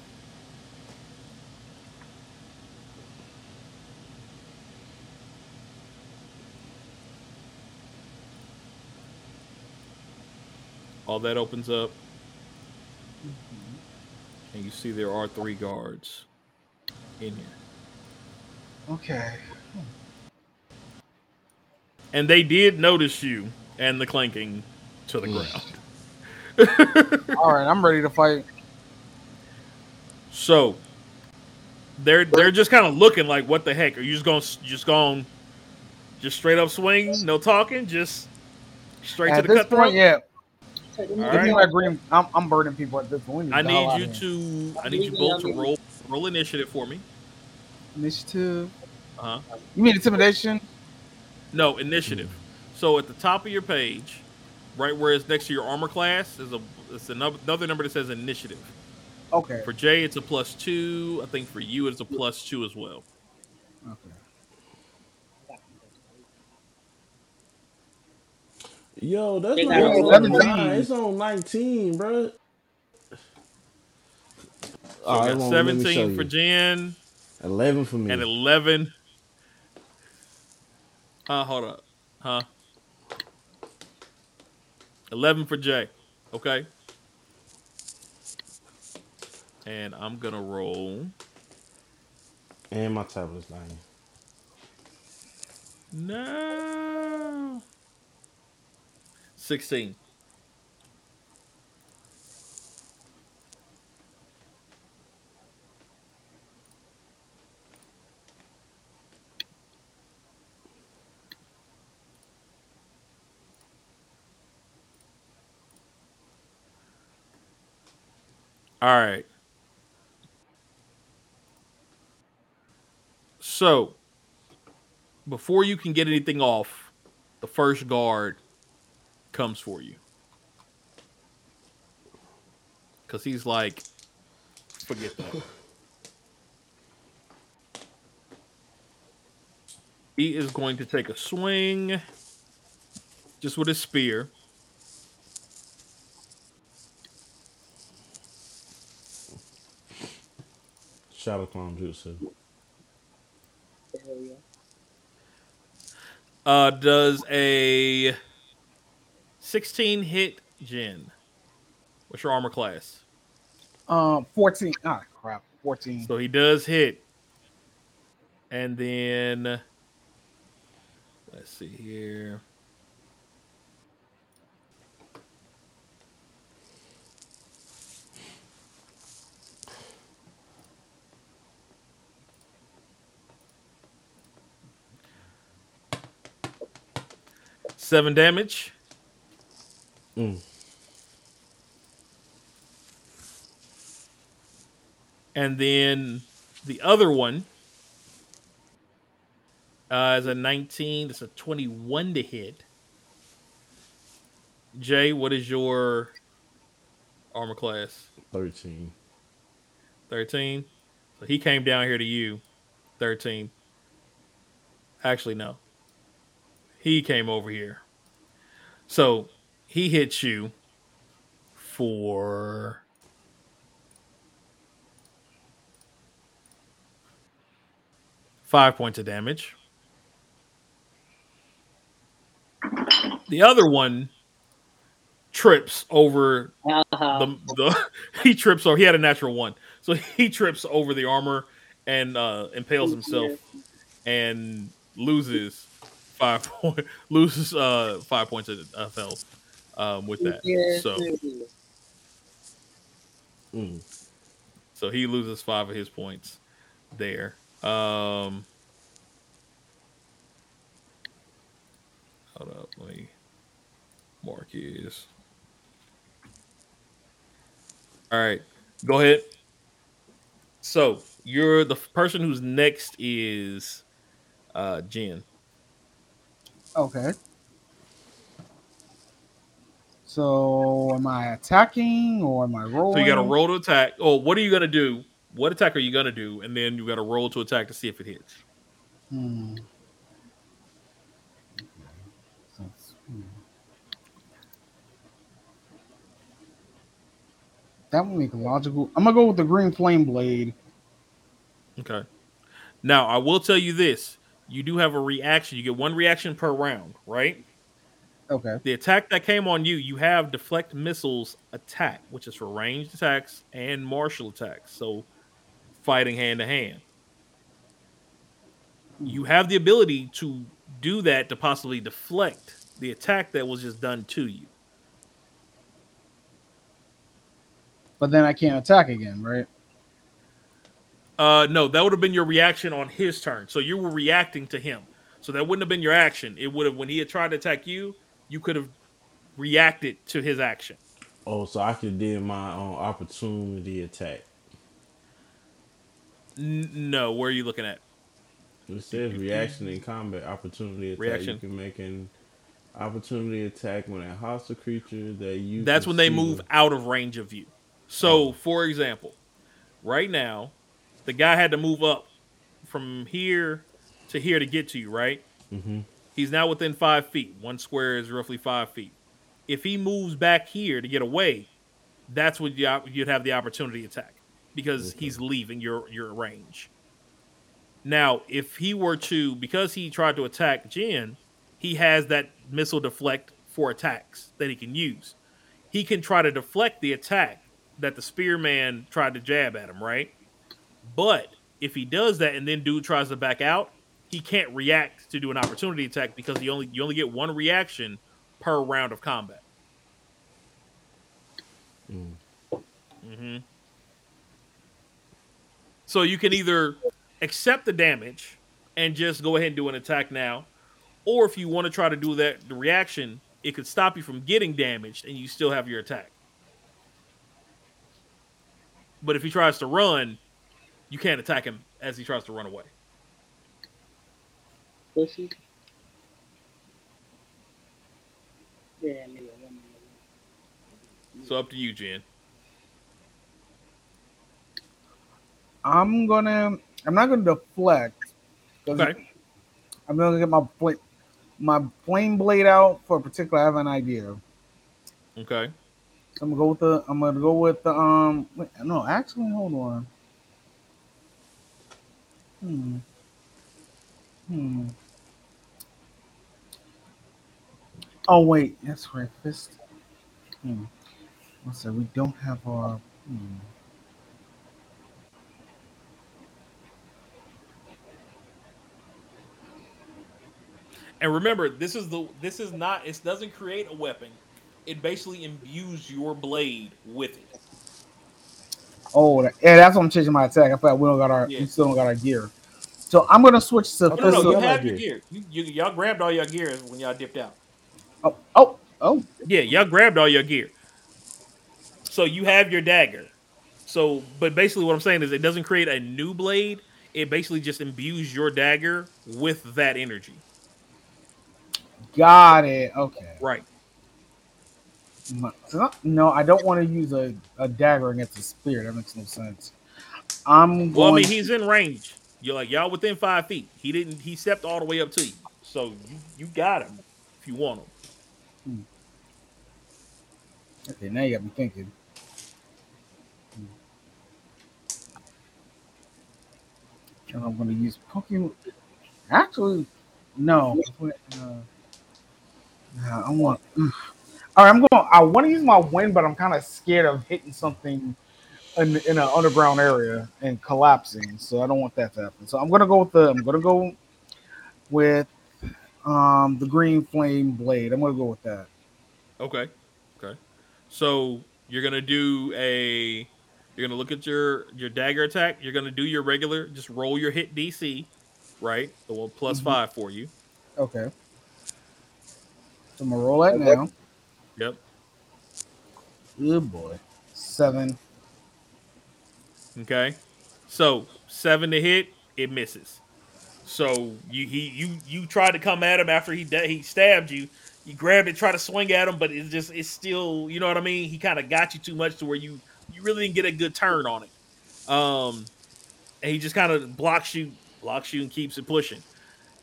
All that opens up. And you see there are three guards in here. Okay. And they did notice you and the clanking to the hmm. ground. All right, I'm ready to fight. So they're they're just kind of looking like, what the heck? Are you just going just going just straight up swing, no talking, just straight At to the cutthroat? point, yeah. All them Give me right. my green. I'm, I'm burning people at this point. I to get the hell need you to I need you both to roll roll initiative for me. initiative. Uh-huh. You mean intimidation? No, initiative. So at the top of your page, right where it's next to your armor class, is a it's another, another number that says initiative. Okay. For Jay, it's a plus two. I think for you, it's a plus two as well. Okay. Yo, that's They not on 17. nine. It's on 19, bro. So All we right, got well, let me show 17 for. Jen 11 for me. and 11. Uh, hold up. Huh? 11 for Jay. Okay. And I'm going to roll. And my tablet's dying. No. 16. All right. So, before you can get anything off, the first guard comes for you. Because he's like, forget that. he is going to take a swing just with his spear. Shadow Clone Jutsu. Uh, does a 16 hit Jin? What's your armor class? Um, 14. Ah, crap. 14. So he does hit. And then let's see here. Seven damage. Mm. And then the other one uh, is a 19. It's a 21 to hit. Jay, what is your armor class? 13. 13. So he came down here to you. 13. Actually, no. He came over here. So he hits you for five points of damage. The other one trips over Uh-huh. the, the he trips over he had a natural one so he trips over the armor and uh impales himself and loses five point loses uh five points of, health um with that. So Mm. so he loses five of his points there. Um hold up let me mark his. All right go ahead. So you're the person who's next is uh Jen. Okay. So am I attacking or am I rolling? So you got to roll to attack. Oh, what are you gonna do? What attack are you gonna do? And then you got to roll to attack to see if it hits. Hmm. Hmm. That would make logical. I'm gonna go with the green flame blade. Okay. Now I will tell you this: you do have a reaction. You get one reaction per round, right? Okay. The attack that came on you, you have deflect missiles attack, which is for ranged attacks and martial attacks. So fighting hand to hand. You have the ability to do that to possibly deflect the attack that was just done to you. But then I can't attack again, right? Uh no, that would have been your reaction on his turn. So you were reacting to him. So that wouldn't have been your action. It would have when he had tried to attack you, you could have reacted to his action. Oh, so I could did my um, opportunity attack. N- no, where are you looking at? It says reaction in combat opportunity attack. Reaction. You can make an opportunity attack when a hostile creature that you. That's when they move out of range of you. So, for example, right now, the guy had to move up from here to here to get to you, right? Mhm. He's now within five feet. One square is roughly five feet. If he moves back here to get away, that's when you, you'd have the opportunity attack because Okay. he's leaving your your range. Now, if he were to, because he tried to attack Jen, he has that missile deflect for attacks that he can use. He can try to deflect the attack that the spearman tried to jab at him, right? But if he does that and then dude tries to back out, he can't react to do an opportunity attack because he only you only get one reaction per round of combat. Mm. hmm So you can either accept the damage and just go ahead and do an attack now, or if you want to try to do that, the reaction, it could stop you from getting damaged and you still have your attack. But if he tries to run, you can't attack him as he tries to run away. Pussy. Yeah, nigga, one minute. So up to you, Jen. I'm gonna. I'm not gonna deflect. 'cause Okay. I'm gonna get my fl- my flame blade out for a particular. I have an idea. Okay. I'm gonna go with the. I'm gonna go with the. Um. Wait, no, actually, hold on. Hmm. Hmm. Oh wait, that's right. Fist. Hmm. Let's we don't have our. Hmm. And remember, this is the this is not it doesn't create a weapon. It basically imbues your blade with it. Oh, yeah, that's what I'm changing my attack. I thought we don't got our. Yeah. We still don't got our gear. So I'm gonna switch to Oh, No, no, no, you have your it. gear. You, you y'all grabbed all your gear when y'all dipped out. Oh, oh, oh. Yeah, y'all grabbed all your gear. So you have your dagger. So, but basically, what I'm saying is, it doesn't create a new blade. It basically just imbues your dagger with that energy. Got it. Okay. Right. No, I don't want to use a, a dagger against a spear. That makes no sense. I'm going. Well, I mean, he's in range. You're like y'all within five feet. He didn't. He stepped all the way up to you. So you you got him if you want him. Okay, now you got me thinking. And I'm going to use Pokemon. Actually, no. Uh, I want. All right, I'm going. I want to use my wind, but I'm kind of scared of hitting something in in an underground area and collapsing. So I don't want that to happen. So I'm gonna go with the. I'm gonna go with um the green flame blade. I'm gonna go with that. Okay. Okay. So you're gonna do a you're gonna look at your your dagger attack, you're gonna do your regular, just roll your hit DC, right? The one plus Mhm. five for you. Okay. So I'm gonna roll that now. Yep. Good boy. Seven. Okay. So seven to hit, it misses. So you he you you tried to come at him after he da- he stabbed you. You grabbed it, try to swing at him, but it's just it's still you know what I mean. He kind of got you too much to where you you really didn't get a good turn on it. Um, and he just kind of blocks you, blocks you, and keeps it pushing.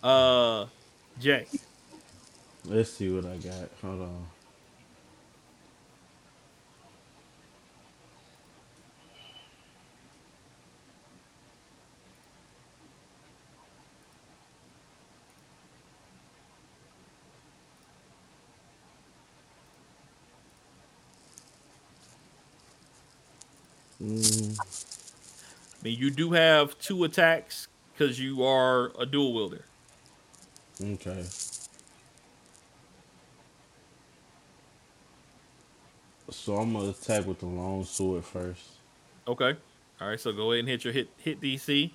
Uh, Jay. Let's see what I got. Hold on. Mm, I mean, you do have two attacks because you are a dual wielder. okay. So I'm gonna attack with the long sword first. Okay. All right. So go ahead and hit your hit hit DC.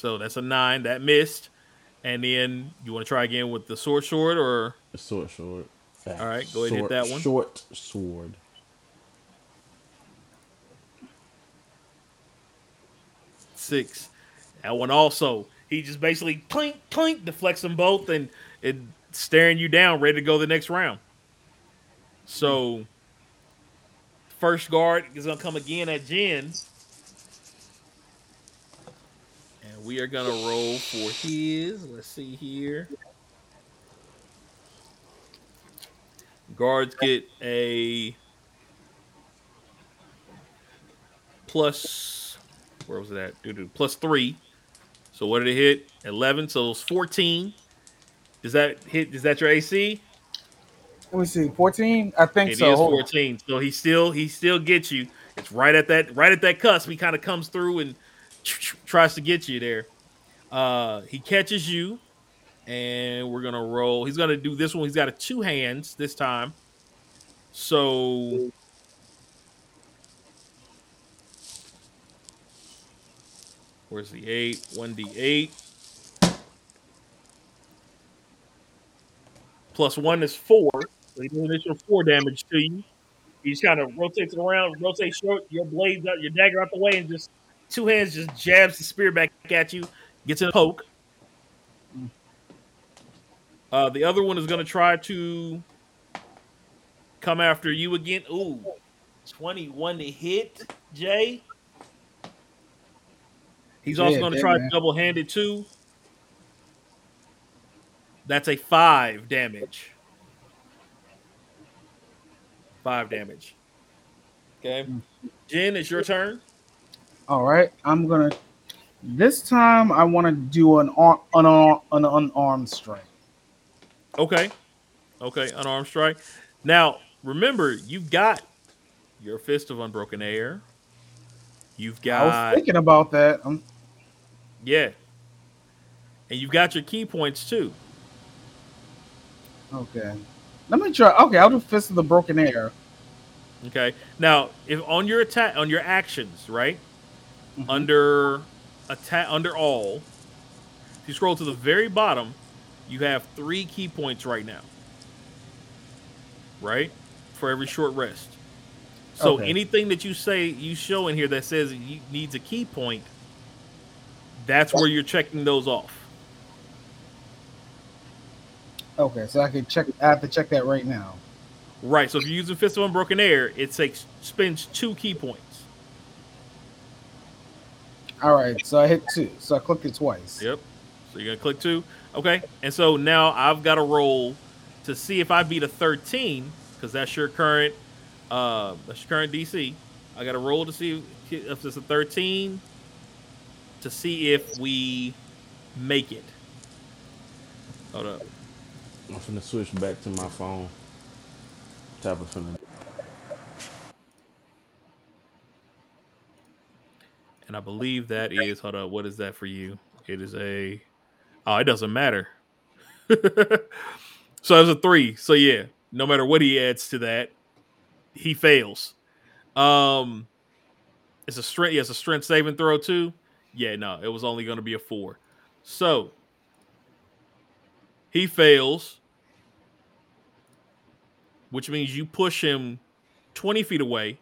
So that's a nine that missed, and then you want to try again with the sword short or A short sword. All right, go ahead and hit that one. Short sword. six. That one also. He just basically clink clink deflects them both and and staring you down, ready to go the next round. So first guard is gonna come again at Jen. And we are gonna roll for his. Let's see here. Guards get a plus where was that? at? Doo-doo, plus three. So what did it hit? Eleven. So it's fourteen. Does that hit? Is that your AC? Let me see. 14? I think It is so. Hold on. fourteen. So he still he still gets you. It's right at that right at that cusp. He kind of comes through and tries to get you there. Uh, he catches you, and we're gonna roll. He's gonna do this one. He's got a two hands this time. So where's the eight? One d eight. Plus one is four. So he does an additional four damage to you. He just kind of rotates it around, rotates short, your blades out, your dagger out the way, and just two hands just jabs the spear back at you, gets a poke. Uh, the other one is going to try to come after you again. Ooh, 21 to hit, Jay. He's also Yeah, going to try man. double handed too. That's a five damage. Five damage. Okay. Jen, it's your turn. All right. I'm to. This time, I want to do an, ar- an, ar- an unarmed strike. Okay. Okay, unarmed strike. Now, remember, you've got your fist of unbroken air. You've got. I was thinking about that. Um, yeah. And you've got your ki points too. okay. Let me try. Okay, I'll do Fist of the Broken Air. Okay. Now, if on your attack on your actions, right? Mhm. Under attack under all, if you scroll to the very bottom, you have three ki points right now. Right? For every short rest. So Okay. anything that you say you show in here that says you needs a ki point, that's where you're checking those off. Okay, so I can check. I have to check that right now. Right. So if you're using Fist of Unbroken Air, it takes spends two ki points. All right, so I hit two. So I clicked it twice. Yep. So you're gonna click two. Okay. And so now I've got to roll to see if I beat a 13, because that's your current uh that's your current DC. I gotta roll to see if, if it's a 13 to see if we make it. Hold up. I'm finna switch back to my phone. Type of finna. And I believe that is hold up, what is that for you? It is a oh, it doesn't matter. so it's a three. So yeah, no matter what he adds to that, he fails. Um it's a strength, it's a strength saving throw too. Yeah, no, it was only gonna be a four. So he fails, which means you push him 20 feet away,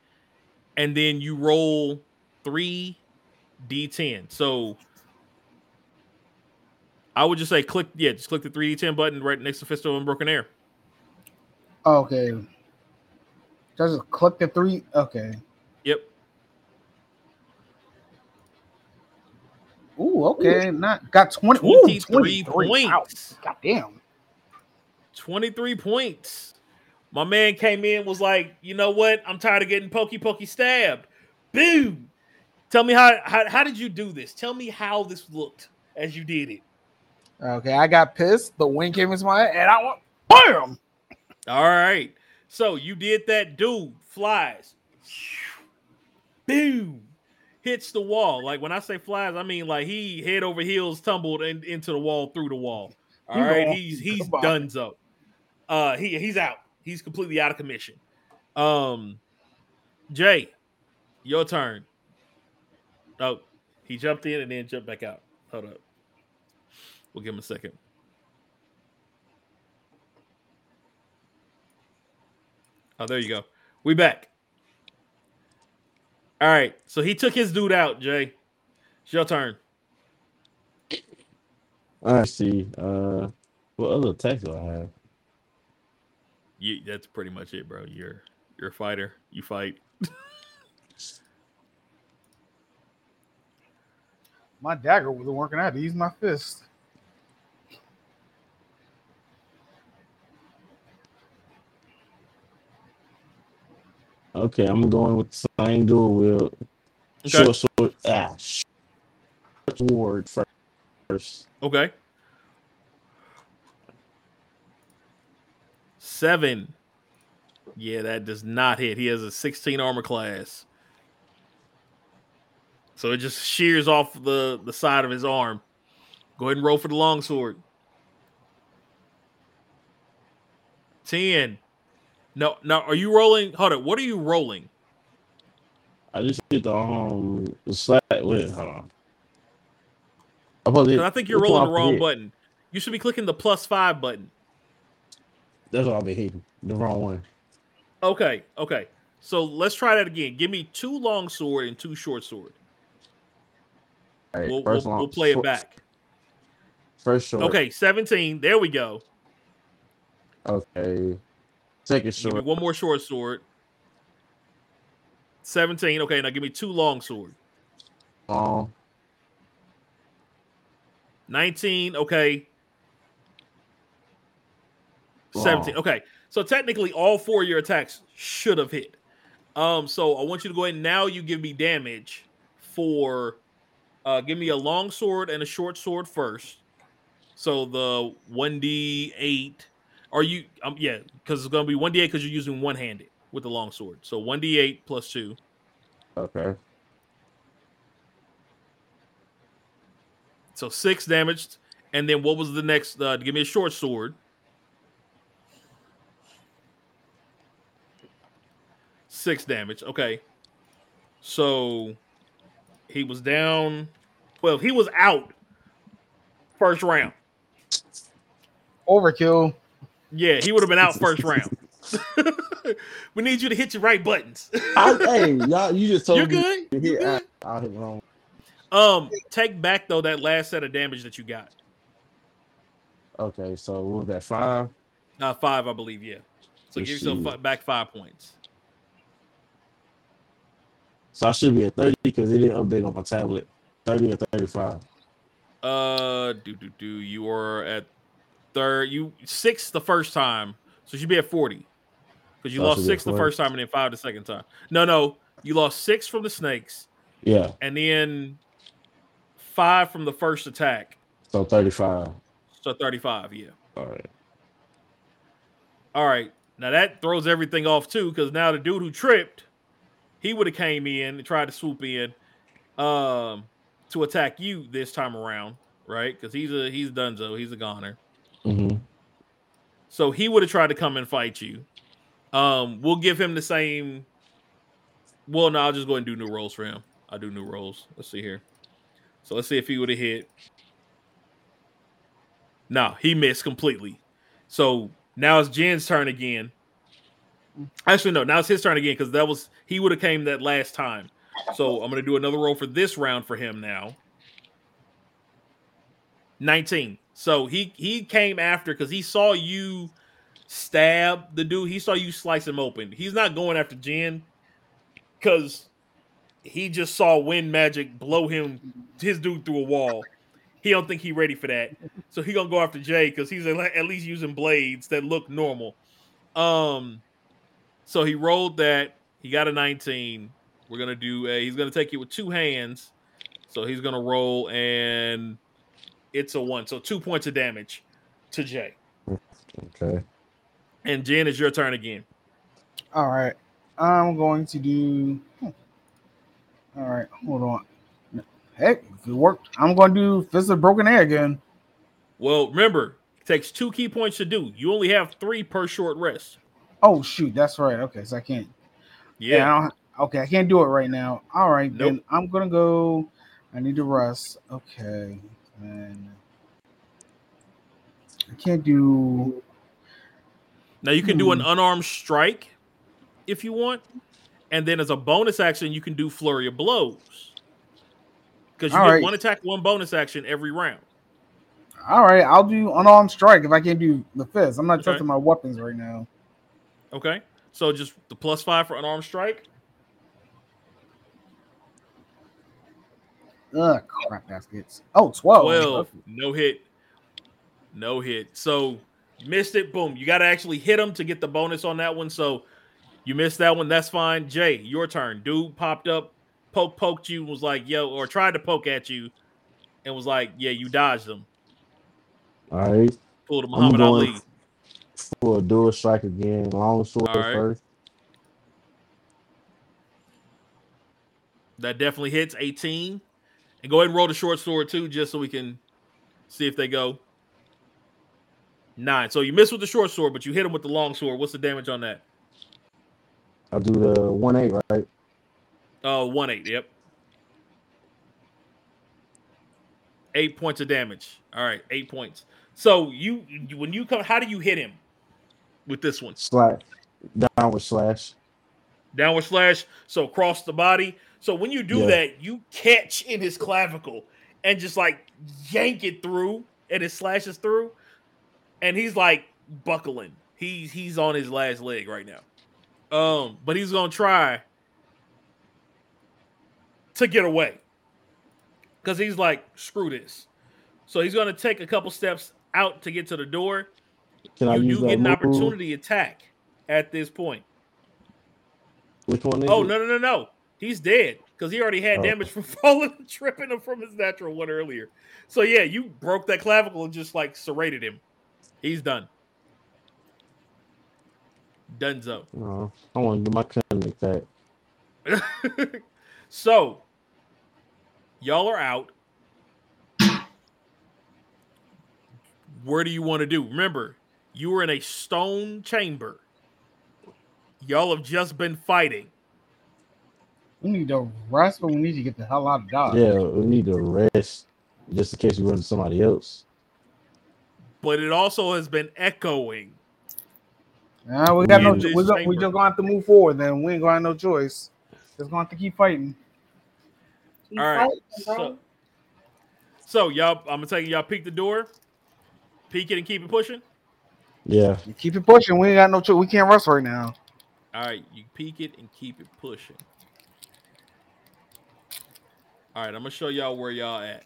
and then you roll three D10. So I would just say click, yeah, just click the 3D10 button right next to Fist of Unbroken Air. Okay. Just click the three. Okay. Yep. Ooh, okay. Not got 20. Ooh, 23 23. Ow. points. God damn. 23 points. My man came in, was like, you know what? I'm tired of getting pokey pokey stabbed. Boom. Tell me how, how how did you do this? Tell me how this looked as you did it. Okay, I got pissed. The wind came into my head, and I went bam. All right. So you did that, dude. Flies. Boom. Hits the wall. Like when I say flies, I mean like he head over heels tumbled in, into the wall through the wall. All right. He's he's done so. Uh he he's out. He's completely out of commission. Um Jay, your turn. Oh, he jumped in and then jumped back out. Hold up. We'll give him a second. Oh, there you go. We back. All right. So he took his dude out, Jay. It's your turn. I see. Uh, what other attacks do I have? You, that's pretty much it, bro. You're you're a fighter. You fight. My dagger wasn't working. I had to use my fist. Okay, I'm going with the same dual wield. Okay. Short sword. Ah, short sword first. Okay. Seven. Yeah, that does not hit. He has a 16 armor class. So it just shears off the, the side of his arm. Go ahead and roll for the longsword. 10. No, no, are you rolling? Hold on. What are you rolling? I just hit the um the slap. Wait, hold on. I'm supposed to 'Cause hit- I think you're rolling the wrong hit? button. You should be clicking the plus five button. That's what I've been hitting. The wrong one. Okay, okay. So let's try that again. Give me two long sword and two short sword. Right, We'll, we'll, long- we'll play it back. First short. Okay, 17. There we go. Okay. Second Give me short. one more short sword. 17. Okay, now give me two long sword. Long. 19. Okay. 17. Okay. So technically all four of your attacks should have hit. Um, so I want you to go ahead now you give me damage for uh give me a long sword and a short sword first. So the 1d8 are you um yeah, because it's gonna be 1d8 because you're using one-handed with the long sword. So 1d8 plus two. Okay. So six damaged. And then what was the next? Uh, give me a short sword. Six damage. Okay. So he was down. Well, he was out first round. Overkill. Yeah, he would have been out first round. we need you to hit your right buttons. I, hey, y'all, you just told You're me good. You're good. I, I hit wrong. Um, take back though that last set of damage that you got. Okay, so what was that? Five. Uh, five, I believe. Yeah. So Let's give yourself see. fi- back five points. So I should be at thirty because it didn't update on my tablet. 30 or 35. Uh, do do do. You are at third. You six the first time, so you should be at forty because you I lost should be at six the first time and then five the second time. No, no, you lost six from the snakes Yeah, and then five from the first attack. so 35. So thirty-five. Yeah. All right. All right. Now that throws everything off too, because now the dude who tripped, he would have came in and tried to swoop in, um, to attack you this time around, right? Because he's a he's Dunzo, he's a goner. Mm-hmm. So he would have tried to come and fight you. Um, we'll give him the same. Well, no, I'll just go ahead and do new rolls for him. I'll do new rolls. Let's see here. So let's see if he would have hit. No, he missed completely. So now it's Jen's turn again. Actually, no, now it's his turn again because that was he would have came that last time. So I'm gonna do another roll for this round for him now. 19. So he he came after because he saw you stab the dude. He saw you slice him open. He's not going after Jen because he just saw wind magic blow him his dude through a wall. He don't think he ready for that. So he gonna go after Jay because he's at least using blades that look normal. Um, so he rolled that. He got a 19. We're gonna do a. He's gonna take it with two hands. So he's gonna roll and it's a one. So two points of damage to Jay. Okay. And Jen, it's your turn again. All right. I'm going to do. hmm. All right. Hold on. Heck, if it worked, I'm going to do Fist of Unbroken Air again. Well, remember, it takes two ki points to do. You only have three per short rest. Oh, shoot. That's right. Okay. So I can't. Yeah. Yeah. I don't, okay. I can't do it right now. All right. Then I'm to go. I need to rest. Okay. And I can't do. Now you can do an Hmm. unarmed strike if you want, and then as a bonus action, you can do flurry of blows. Because you All get right. one attack, one bonus action every round. All right. I'll do unarmed strike if I can't do the fist. I'm not Okay. trusting my weapons right now. Okay. So just the plus five for unarmed strike. Ugh, crap baskets. Oh, 12. 12. No hit. No hit. So missed it. Boom. You got to actually hit him to get the bonus on that one. So you missed that one. That's fine. Jay, your turn. Dude popped up, poke, poked you, was like, yo, or tried to poke at you and was like, yeah, you dodged him. All right. Pulled a I'm Muhammad going Ali. for a dual strike again. Long sword All right. first. That definitely hits 18. And go ahead and roll the short sword too, just so we can see if they go. Nine. So you miss with the short sword, but you hit him with the long sword. What's the damage on that? I'll do the one eight, right? Uh, one eight. Yep. Eight points of damage. All right, eight points. So you, you when you come, how do you hit him with this one? Slash. Downward slash. Downward slash. So across the body. So when you do Yeah. that, you catch in his clavicle and just like yank it through, and it slashes through, and he's like buckling. He's he's on his last leg right now. Um, but he's gonna try to get away because he's like, screw this. So he's gonna take a couple steps out to get to the door. Can I you use do get an opportunity attack at this point. Which one is Oh no no no no! He's dead because he already had Oh. damage from falling, and tripping him from his natural one earlier. So yeah, you broke that clavicle and just like serrated him. He's done. Dunzo. Oh, no, I want to do my chin like that. so y'all are out. Where do you want to do? Remember, you were in a stone chamber. Y'all have just been fighting. We need to rest, but we need to get the hell out of Dodge. Yeah, we need to rest just in case we run into somebody else. but it also has been echoing. Uh, we got no. In this We, go, we chamber. just gonna have to move forward. Then we ain't gonna have no choice. Just gonna have to keep fighting. Keep All right, fighting, so, so y'all, I'm gonna tell you, y'all peek the door, peek it and keep it pushing. Yeah, Keep it pushing. We ain't got no choice. We can't rest right now. All right, you peek it and keep it pushing. All right, I'm gonna show y'all where y'all at.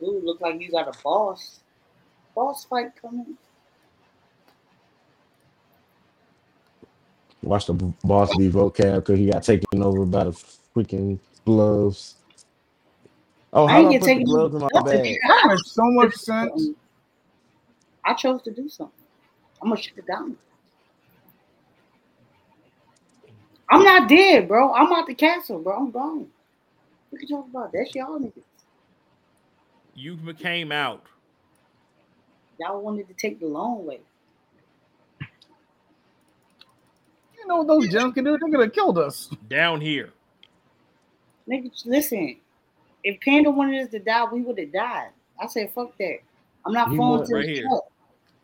Ooh, look like you got a boss. Boss fight coming. Watch the boss be Voqab because he got taken over by the freaking gloves. Oh, I how ain't do I get put the taken gloves in my over. bag? That makes so much sense. I chose to do something. I'm gonna shut it down. I'm not dead, bro. I'm out the castle, bro. I'm gone. What you talking about? That's y'all niggas. You came out. Y'all wanted to take the long way. You know what those gems can do? They could have killed us. down here. Niggas, listen. If Panda wanted us to die, we would have died. I said, fuck that. I'm not He falling wa- to right the here. truck.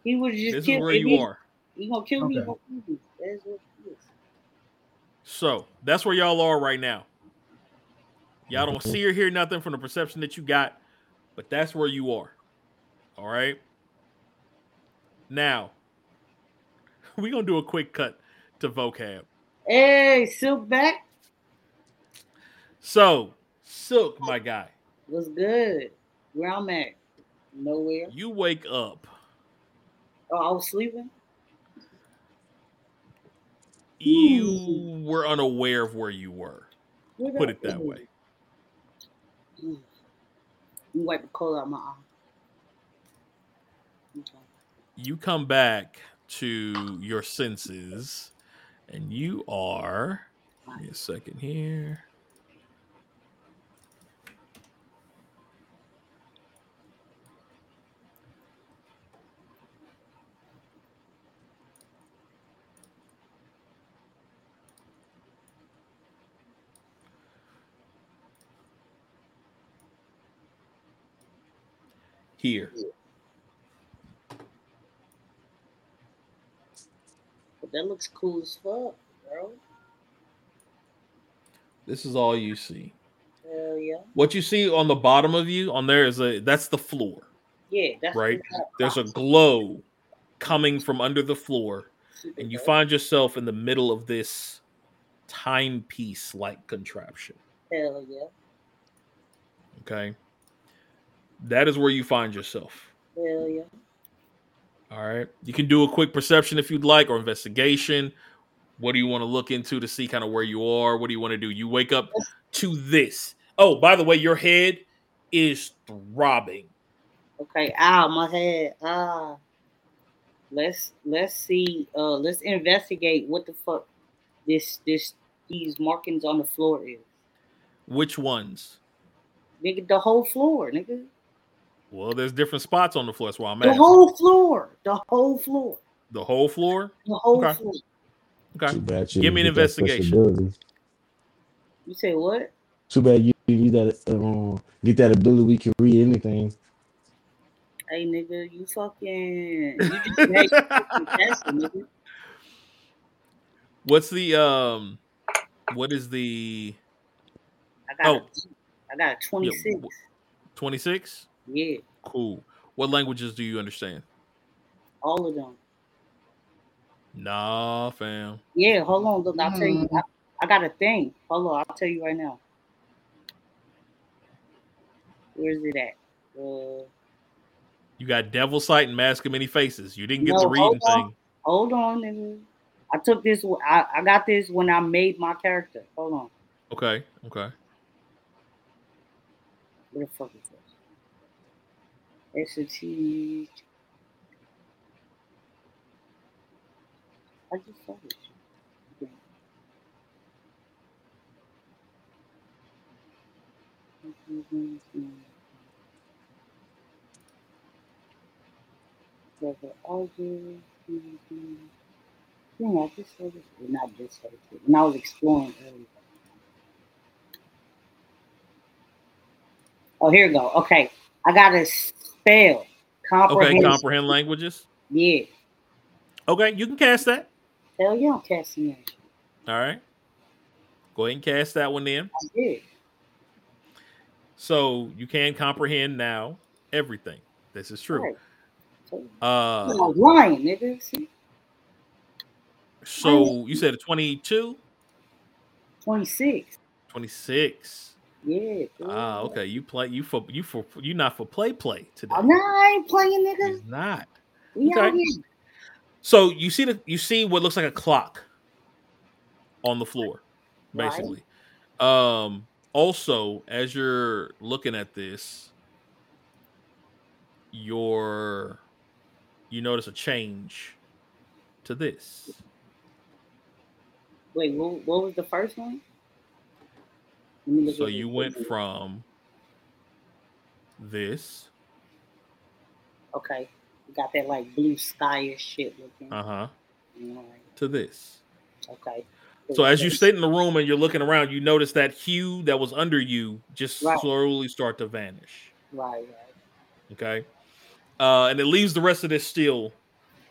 He would just This kill is where if you he, are. He gonna kill me. He Okay. gonna kill me. That's what it is. So that's where y'all are right now. Y'all don't see or hear nothing from the perception that you got, but that's where you are. All right. Now, we're gonna do a quick cut to Voqab. Hey, Silk back. So, Silk, my guy, What's good. Where I'm at? Nowhere. you wake up. Oh, I was sleeping. You were unaware of where you were. Put it that way. Mm. Wipe the cold out my eye. Okay. You come back to your senses, and you are. Give me a second here. Here. But that looks cool as fuck, bro. This is all you see. Hell yeah. What you see on the bottom of you on there is a that's the floor. Yeah, that's Right. There's a glow coming from under the floor, Super and you dope. find yourself in the middle of this timepiece like contraption. Hell yeah. Okay. That is where you find yourself. Hell yeah. All right. You can do a quick perception if you'd like or investigation. What do you want to look into to see kind of where you are? What do you want to do? You wake up to this. Oh, by the way, your head is throbbing. Okay. Ow, my head. Ah. Let's let's see. Uh, let's investigate what the fuck this this these markings on the floor is. Which ones? Nigga, the whole floor, nigga. Well, there's different spots on the floor. That's why I'm The asking. whole floor. The whole floor. the whole floor. The whole Okay. floor. Okay. Too bad you Give me an didn't get that investigation. You say what? Too bad you didn't get that um, get that ability. We can read anything. Hey nigga, you fucking you just fucking castle. What's the um? What is the I got Oh. a, I got a 26. Twenty six? Yeah, Cool. What languages do you understand? all of them. Nah, fam. Yeah, hold on, look, I'll tell you. I, I got a thing. Hold on, I'll tell you right now. Where's it at? Uh, You got devil sight and mask of many faces. You didn't get No, the reading hold thing. hold on, nigga. I took this. I, I got this when I made my character. Hold on. Okay. Okay. Where the fuck is this? SAT. I just saw this. Yeah, I just saw this. Well, not just this. I was exploring earlier. Oh, here we go. Okay. I got a spell. Okay. Comprehend. Comprehend languages. yeah. Okay. You can cast that. Hell yeah, I'm casting that. All right. Go ahead and cast that one in. I did. So you can comprehend now everything. This is true. Right. Uh, I was lying, nigga. See? So you said 22, 26. 26. Yeah. Ah, cool. okay. You play you for you for you not for play play today. No, I ain't playing, nigga. He's not. We Okay. So you see the you see what looks like a clock on the floor, Right. basically. Um also, as you're looking at this, your you notice a change to this. Wait, what, what was the first one? Let me look So you went from this, Okay. You got that like blue skyish shit looking. uh-huh, Alright, to this. Okay. So as you sit in the room and you're looking around, you notice that hue that was under you just Right. slowly start to vanish. Right, right. Okay. Uh, and it leaves the rest of this still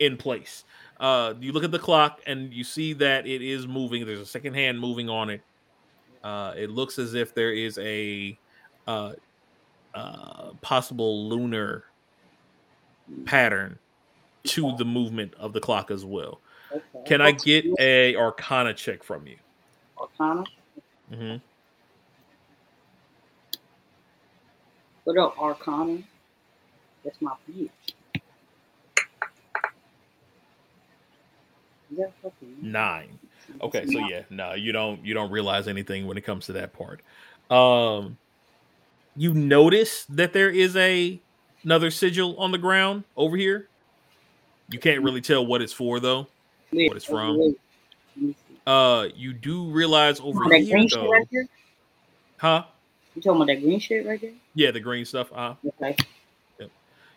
in place. Uh, you look at the clock and you see that it is moving. There's a second hand moving on it. Uh, it looks as if there is a uh, uh, possible lunar pattern to the movement of the clock as well. Okay. Can I get a Arcana check from you? Arcana? hmm What up, Arcana? That's my bitch. Is that fucking Nine. Okay, so yeah, no, you don't you don't realize anything when it comes to that part. Um you notice that there is a another sigil on the ground over here. You can't really tell what it's for though. What it's from. wait, let me see. Uh you do realize over that here though. right? Huh? You talking about that green shit right there? Yeah, the green stuff. Uh Okay,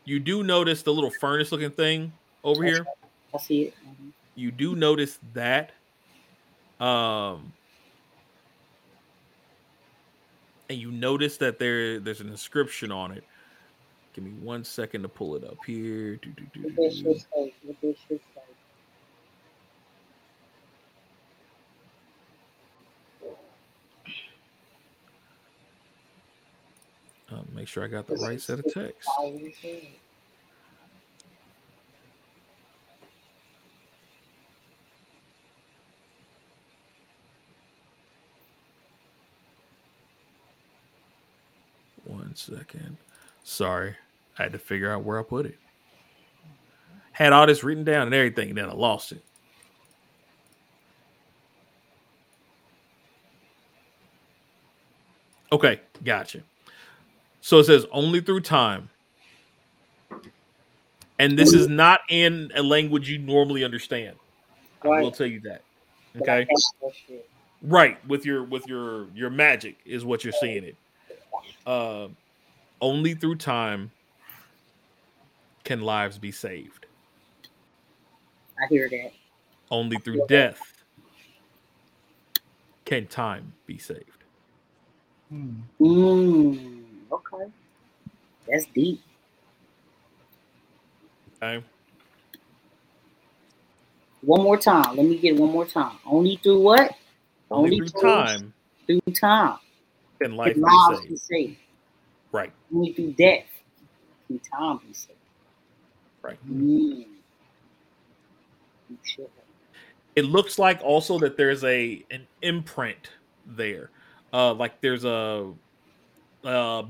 you do notice the little furnace looking thing over here. I see it. Mhm. you do notice that um and you notice that there there's an inscription on it. Give me one second to pull it up here. Do, do, do, do? Uh, make sure i got the right set of text Fire as hell. one second sorry i had to figure out where i put it had all this written down and everything and then i lost it Okay, gotcha. So it says only through time. And this is not in a language you normally understand. I will tell you that. Okay. Right. With your with your your magic is what you're seeing it. Uh only through time can lives be saved. I hear that. Only through death can time be saved. Hmm. Mm, okay. That's deep. Okay. One more time. Let me get one more time. Only through what? Only through time Through time. can life Can be lives be saved. Right. Only through death can time be saved. Right. Mm. It looks like also that there's a an imprint there uh like there's a uh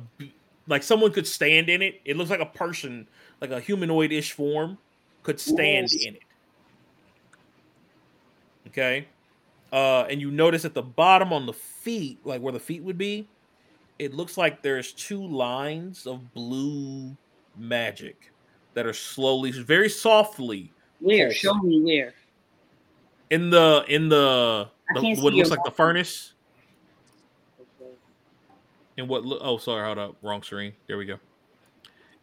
like someone could stand in it it looks like a person like a humanoid-ish form could stand Yes. in it okay uh and you notice at the bottom on the feet like where the feet would be it looks like there's two lines of blue magic that are slowly very softly Where? Show me where. in the in the, the what looks like the furnace Okay. and what lo- oh sorry hold up wrong screen there we go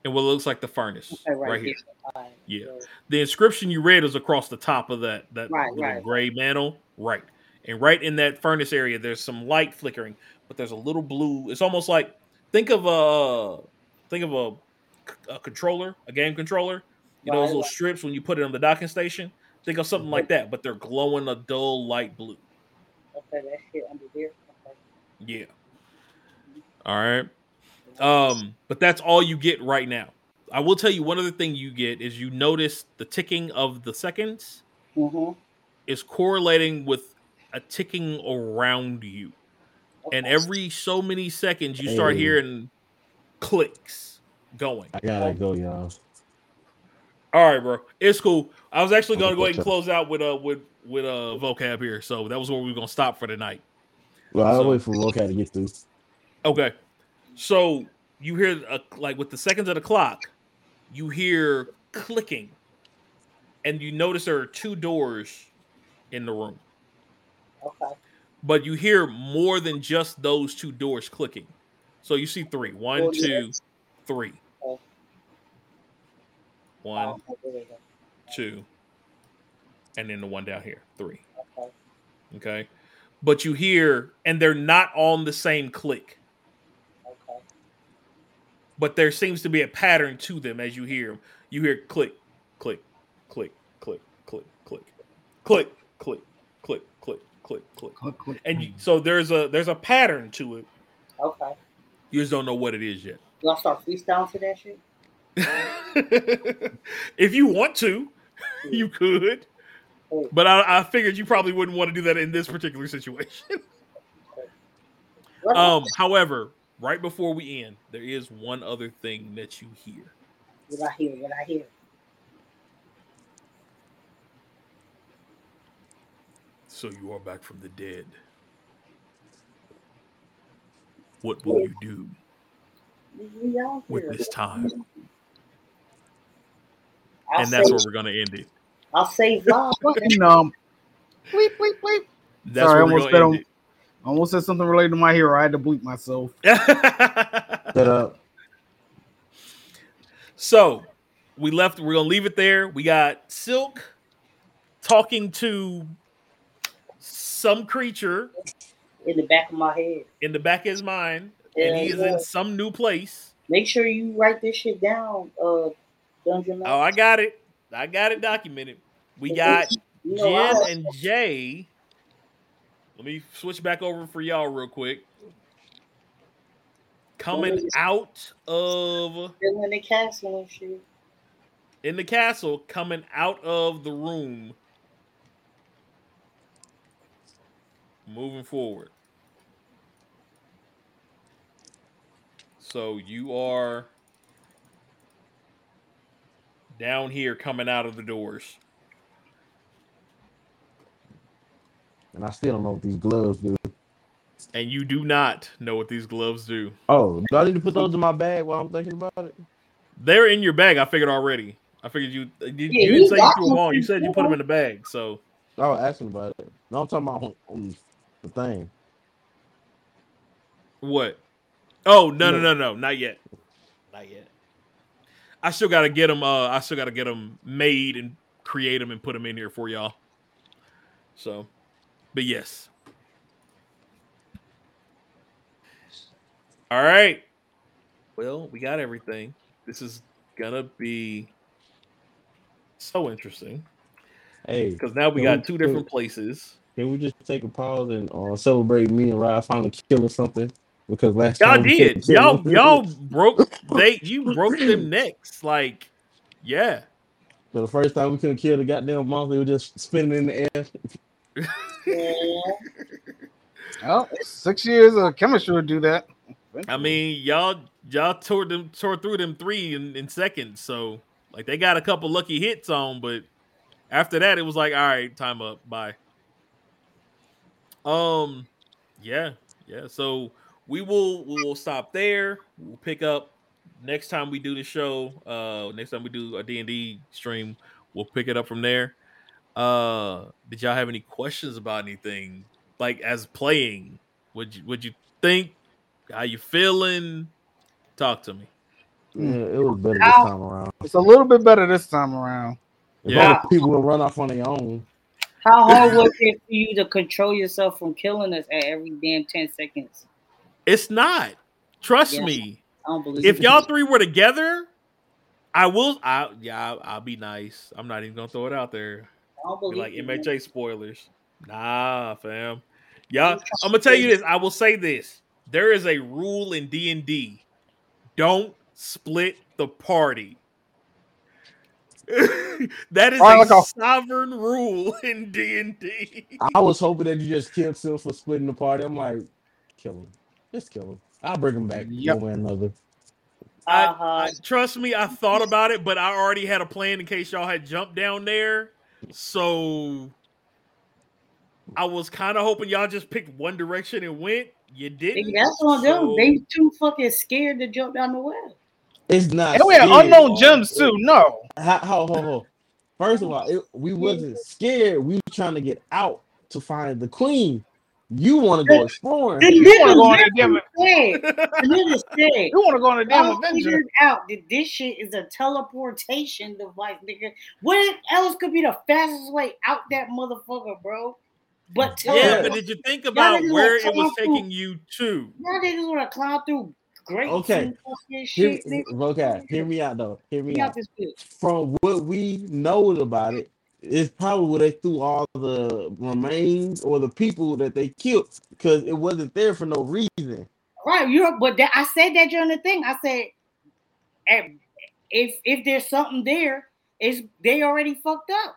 and what looks like the furnace Okay, right, right, here right. Yeah. The inscription you read is across the top of that that right. gray mantle right and right in that furnace area there's some light flickering but there's a little blue it's almost like think of a think of a, a controller a game controller you know those little strips when you put it on the docking station think of something like that but they're glowing a dull light blue Okay, that shit under there. Okay. Yeah. All right. Um, but that's all you get right now. I will tell you one other thing you get is you notice the ticking of the seconds. Mm-hmm. is correlating with a ticking around you. And every so many seconds, you start Hey. hearing clicks going. I gotta go, y'all. All right, bro. It's cool. I was actually gonna go ahead and close out with uh with with uh Voqab here. So that was where we were gonna stop for tonight. Well, I'll So- wait for Locat to get through. Okay. So you hear a, like with the seconds of the clock, you hear clicking, and you notice there are two doors in the room, Okay but you hear more than just those two doors clicking. So you see three, one, oh, two, yes. three, oh. one, oh, two, and then the one down here, three. Okay. okay. But you hear, and they're not on the same click. Okay. But there seems to be a pattern to them as you hear them. You hear click, click, click, click, click, click, click, click click, click, click, click, Click, click. and you, so there's a there's a pattern to it. Okay. You just don't know what it is yet. Do I start freestyling to that shit? if you want to, you could, but I, I figured you probably wouldn't want to do that in this particular situation. Um, however, right before we end, there is one other thing that you hear. What I hear? What I hear? So you are back from the dead. What will you do with this time? I'll And that's save, where we're gonna end it. I'll say lives. Fucking um, bleep bleep bleep. That's Sorry, I where almost gonna said end I almost said something related to my hero. I had to bleep myself. it. Set up. so we left. We're gonna leave it there. We got Silk talking to some creature in the back of my head. in the back of his mind, and he is in some new place. Make sure you write this shit down, uh, Dungeon Oh, I got it. I got it documented. We got You know, I- Jen and Jay. Let me switch back over for y'all real quick. Coming out of in the castle and shit. in the castle, coming out of the room. Moving forward. So you are down here coming out of the doors. And I still don't know what these gloves do. And you do not know what these gloves do. Oh, do I need to put those in my bag while I'm thinking about it? They're in your bag. I figured already. I figured you. You, you didn't say you threw them them on. You said you put them in the bag. So oh, I was asking about it. No, I'm talking about on, on the thing. what? Oh no no No. no no! Not yet. Not yet. I still gotta get them. Uh, I still gotta get them made and create them and put them in here for y'all. So, but yes. All right. Well, we got everything. This is gonna be so interesting Hey, because now we got two different places. Can we just take a pause and uh, celebrate me and Rod finally killing something? Because last Y'all time did. Y'all him. y'all broke they you broke them necks. Like, yeah. So the first time we couldn't kill the goddamn monster, it was just spinning in the air. Yeah. Oh, six years of chemistry would do that. I mean, y'all y'all tore them tore through them three in, in seconds. So like they got a couple lucky hits on, but after that it was like, all right, time up. Bye. Um yeah, yeah. So we will we will stop there. We'll pick up next time we do the show. Uh next time we do a D&D stream, we'll pick it up from there. Uh did y'all have any questions about anything like as playing? Would you would you think how you feeling? Talk to me. Yeah, it was better this time around. It's a little bit better this time around. If Yeah. other people will run off on their own. How hard was it for you to control yourself from killing us at every damn ten seconds? It's not. Trust Yeah. me. I don't believe If y'all three were together, I will. I yeah, I'll, be nice. I'm not even gonna throw it out there. I don't Be like MHA spoilers. Nah, fam. Y'all, I'm gonna tell you this. I will say this. There is a rule in D and D. Don't split the party. that is All right, a look off. sovereign rule in D and D. I was hoping that you just killed Sil for splitting the party. I'm like, kill him. Just kill him. I'll bring him back Yep. one way or another. I, Uh-huh. I- trust me, I thought about it, but I already had a plan in case y'all had jumped down there. So I was kind of hoping y'all just picked one direction and went. You didn't. Nigga, that's on them. so- They too fucking scared to jump down the well. It's not. And we had scared. unknown gems too. No. How, how, how, how. First of all, it, we mm-hmm. wasn't scared. We were trying to get out to find the queen. You want to go exploring. The You wanna go on a literally said, the You want to go on a damn I adventure? figured out that this shit is a teleportation device, nigga. What else could be the fastest way out that motherfucker, bro? But Yeah, teleport. but did you think about where it was Tom taking you to? Y'all niggas wanna climb through great Okay. fucking Hear, shit, okay, hear me out though. Hear me out. out this bitch. From what we know about it, it's probably where they threw all the remains or the people that they killed because it wasn't there for no reason. Right, you're but that, I said that during the thing. I said eh, if if there's something there, it's they already fucked up.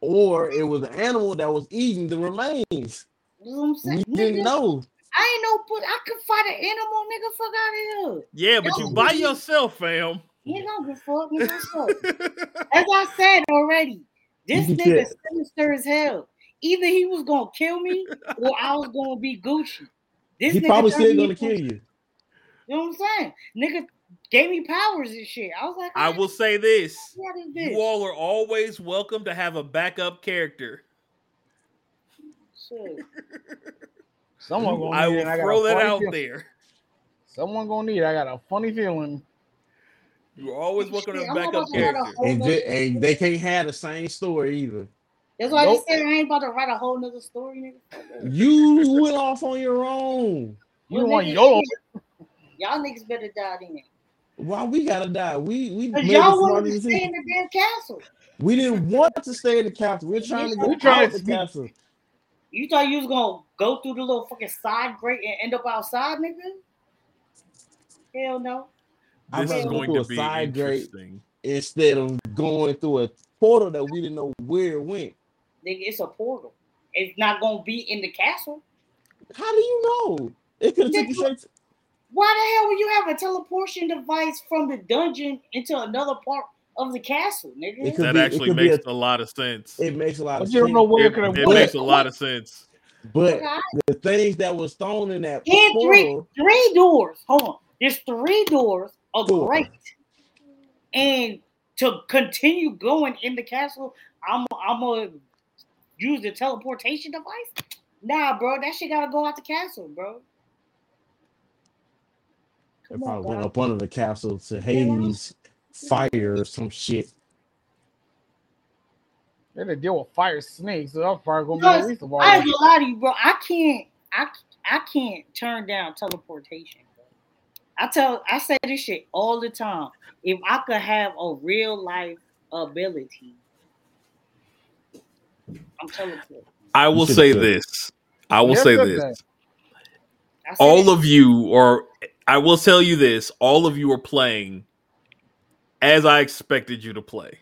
Or it was an animal that was eating the remains. You know what I'm saying? We didn't know. I ain't no put I could fight an animal, nigga. Fuck out of here. Yeah, but you by yourself, fam. You don't give a fuck. Nigga. As I said already, this nigga said- sinister as hell. Either he was gonna kill me or I was gonna be Gucci. This He nigga probably still gonna into- kill you. You know what I'm saying? Nigga gave me powers and shit. I was like, I will say this: What is this? you all are always welcome to have a backup character. Shit. Someone gonna I will it. I throw that out feel- there. Someone gonna need. it. I got a funny feeling. You're always welcome to Shit, have backup about to write a character. And, nother ju- and they can't have the same story either. That's why Nope. I said I ain't about to write a whole nother story, nigga. You went off on your own. You Well, want nigga, YOLO? Y'all niggas better die then. Why we gotta die? We we Cause made the y'all smart wanted to stay in the damn castle. We didn't want to stay in the castle. We're trying to We're get trying out to the castle. You thought you was gonna go through the little fucking side grate and end up outside, nigga? Hell no. I'd This is going to a be side grate interesting. instead of going through a portal that we didn't know where it went. Nigga, it's a portal. It's not gonna be in the castle. How do you know? It could have taken you straight. To, Why the hell would you have a teleportation device from the dungeon into another part of the castle, nigga? It could That be- it actually could be makes a- a lot of sense. it makes a lot But of you don't sense. know where It, it could it makes a lot of sense. But Okay. the things that was thrown in that And three three doors. Hold on. There's three doors, a Four. grate. And to continue going in the castle, I'm I'm gonna use the teleportation device. Nah, bro, that shit gotta go out the castle, bro. it Come on, probably went dog. up under the castle to Hades fire or some shit. They had to deal with fire snakes, so that's probably gonna Because be the least of all. I ain't of gonna lie to you, bro. I can't I I can't turn down teleportation. Bro. I tell I say this shit all the time. If I could have a real life ability, I'm teleporting. I will say this. I will Yes, say this. that. I said all of you or I will tell you this, all of you are playing as I expected you to play.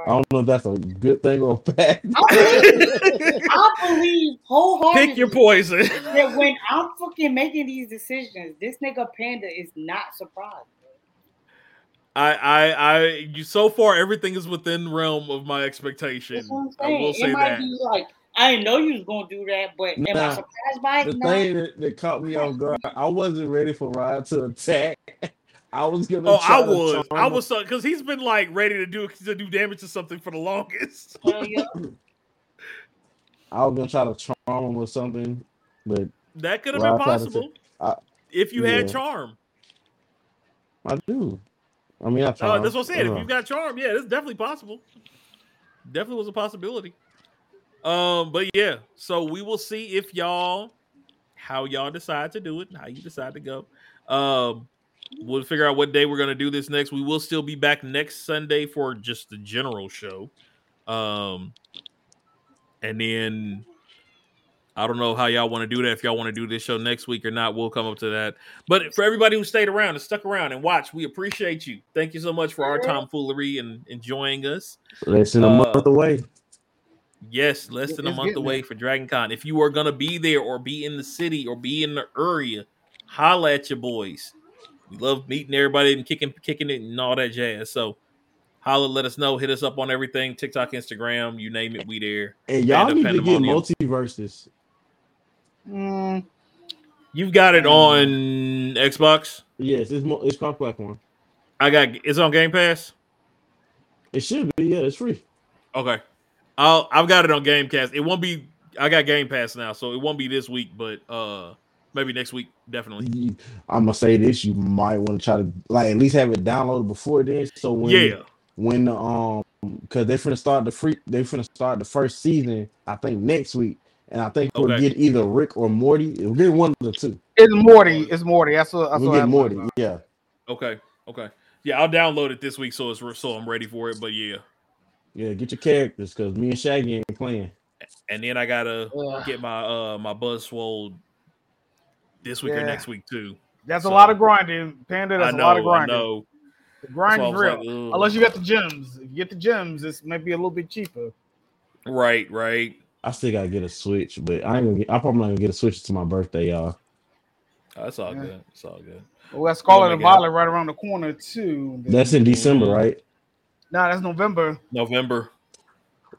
I don't know if that's a good thing or a bad. I believe, I believe wholeheartedly Pick your poison. that when I'm fucking making these decisions, this nigga Panda is not surprised. I, I, I, you so far everything is within realm of my expectation. I'm I saying. will it say might that. be like, I didn't know you was gonna do that, but am I surprised by The it? No. thing that, that caught me off guard, I wasn't ready for Rod to attack. I was gonna. Oh, I to was, I him. was, because he's been like ready to do to do damage to something for the longest. Hell yeah. I was gonna try to charm him or something, but That could have Well, been I tried to possible I- if you had charm. I do. I mean, I Oh, tried. that's what I'm saying. Uh, If you got charm, yeah, it's definitely possible. Definitely was a possibility. Um, but yeah, so we will see if y'all how y'all decide to do it, how you decide to go. Um, we'll figure out what day we're gonna do this next. We will still be back next Sunday for just the general show. Um, and then I don't know how y'all want to do that. If y'all want to do this show next week or not, we'll come up to that. But for everybody who stayed around and stuck around and watched, we appreciate you. Thank you so much for our tomfoolery and enjoying us. Less than a Uh, month away. Yes, less It- than a month away there. for Dragon Con. If you are gonna be there or be in the city or be in the area, holla at your boys. We love meeting everybody and kicking kicking it and all that jazz. So holla, let us know. Hit us up on everything, TikTok, Instagram, you name it, we there. And y'all Band need to get MultiVersus. Mm, You've got it on Xbox. Yes, it's mo- it's cross platform. I got it's on Game Pass. It should be. Yeah, it's free. Okay. I'll I've got it on Gamecast. It won't be I got Game Pass now, so it won't be this week, but uh maybe next week, definitely. I'm gonna say this: you might want to try to like at least have it downloaded before then. So when Yeah. when the um because they're gonna start the free they're gonna start the first season I think next week and I think we'll Okay. get either Rick or Morty we'll get one of the two it's Morty. It's Morty. That's what. That's we'll what get I'm Morty about. yeah Okay. Okay. Yeah, I'll download it this week so it's so I'm ready for it. But yeah. yeah get your characters because me and Shaggy ain't playing And then I gotta Ugh. get my uh my buzz swole this week or next week too. That's So- a lot of grinding, Panda. That's I a lot of know, I grinding. know. The grind why is real. like. Unless you got the gems. If you get the gems, it's maybe a little bit cheaper. right, right. I still gotta get a Switch but I ain't gonna get I probably not gonna get a Switch to my birthday y'all oh, That's all Yeah. good. It's all good. Well, that's Scarlet my and God. Violet right around the corner too. That's in December right Nah, that's November. November.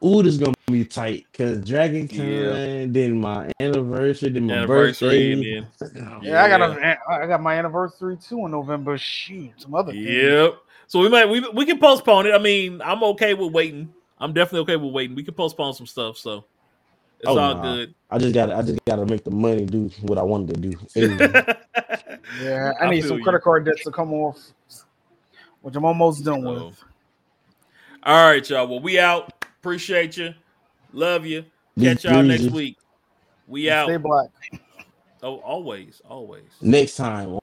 Ooh this gonna be tight because Dragon Con Yeah. then my anniversary then my Anniversary birthday and then oh, Yeah, I got a, I got my anniversary too in November. Shoot, some other things. Yep. So we might we we can postpone it. I mean, I'm okay with waiting. I'm definitely okay with waiting. We can postpone some stuff, so it's Oh, all nah. good. I just gotta I just gotta make the money do what I wanted to do Hey. Yeah, I I need feel some you. credit card debts to come off, which I'm almost done So, with. all right, y'all. Well, we out. Appreciate you. Love you. Be Catch y'all next week. We out. Stay black. Oh, always, always. next time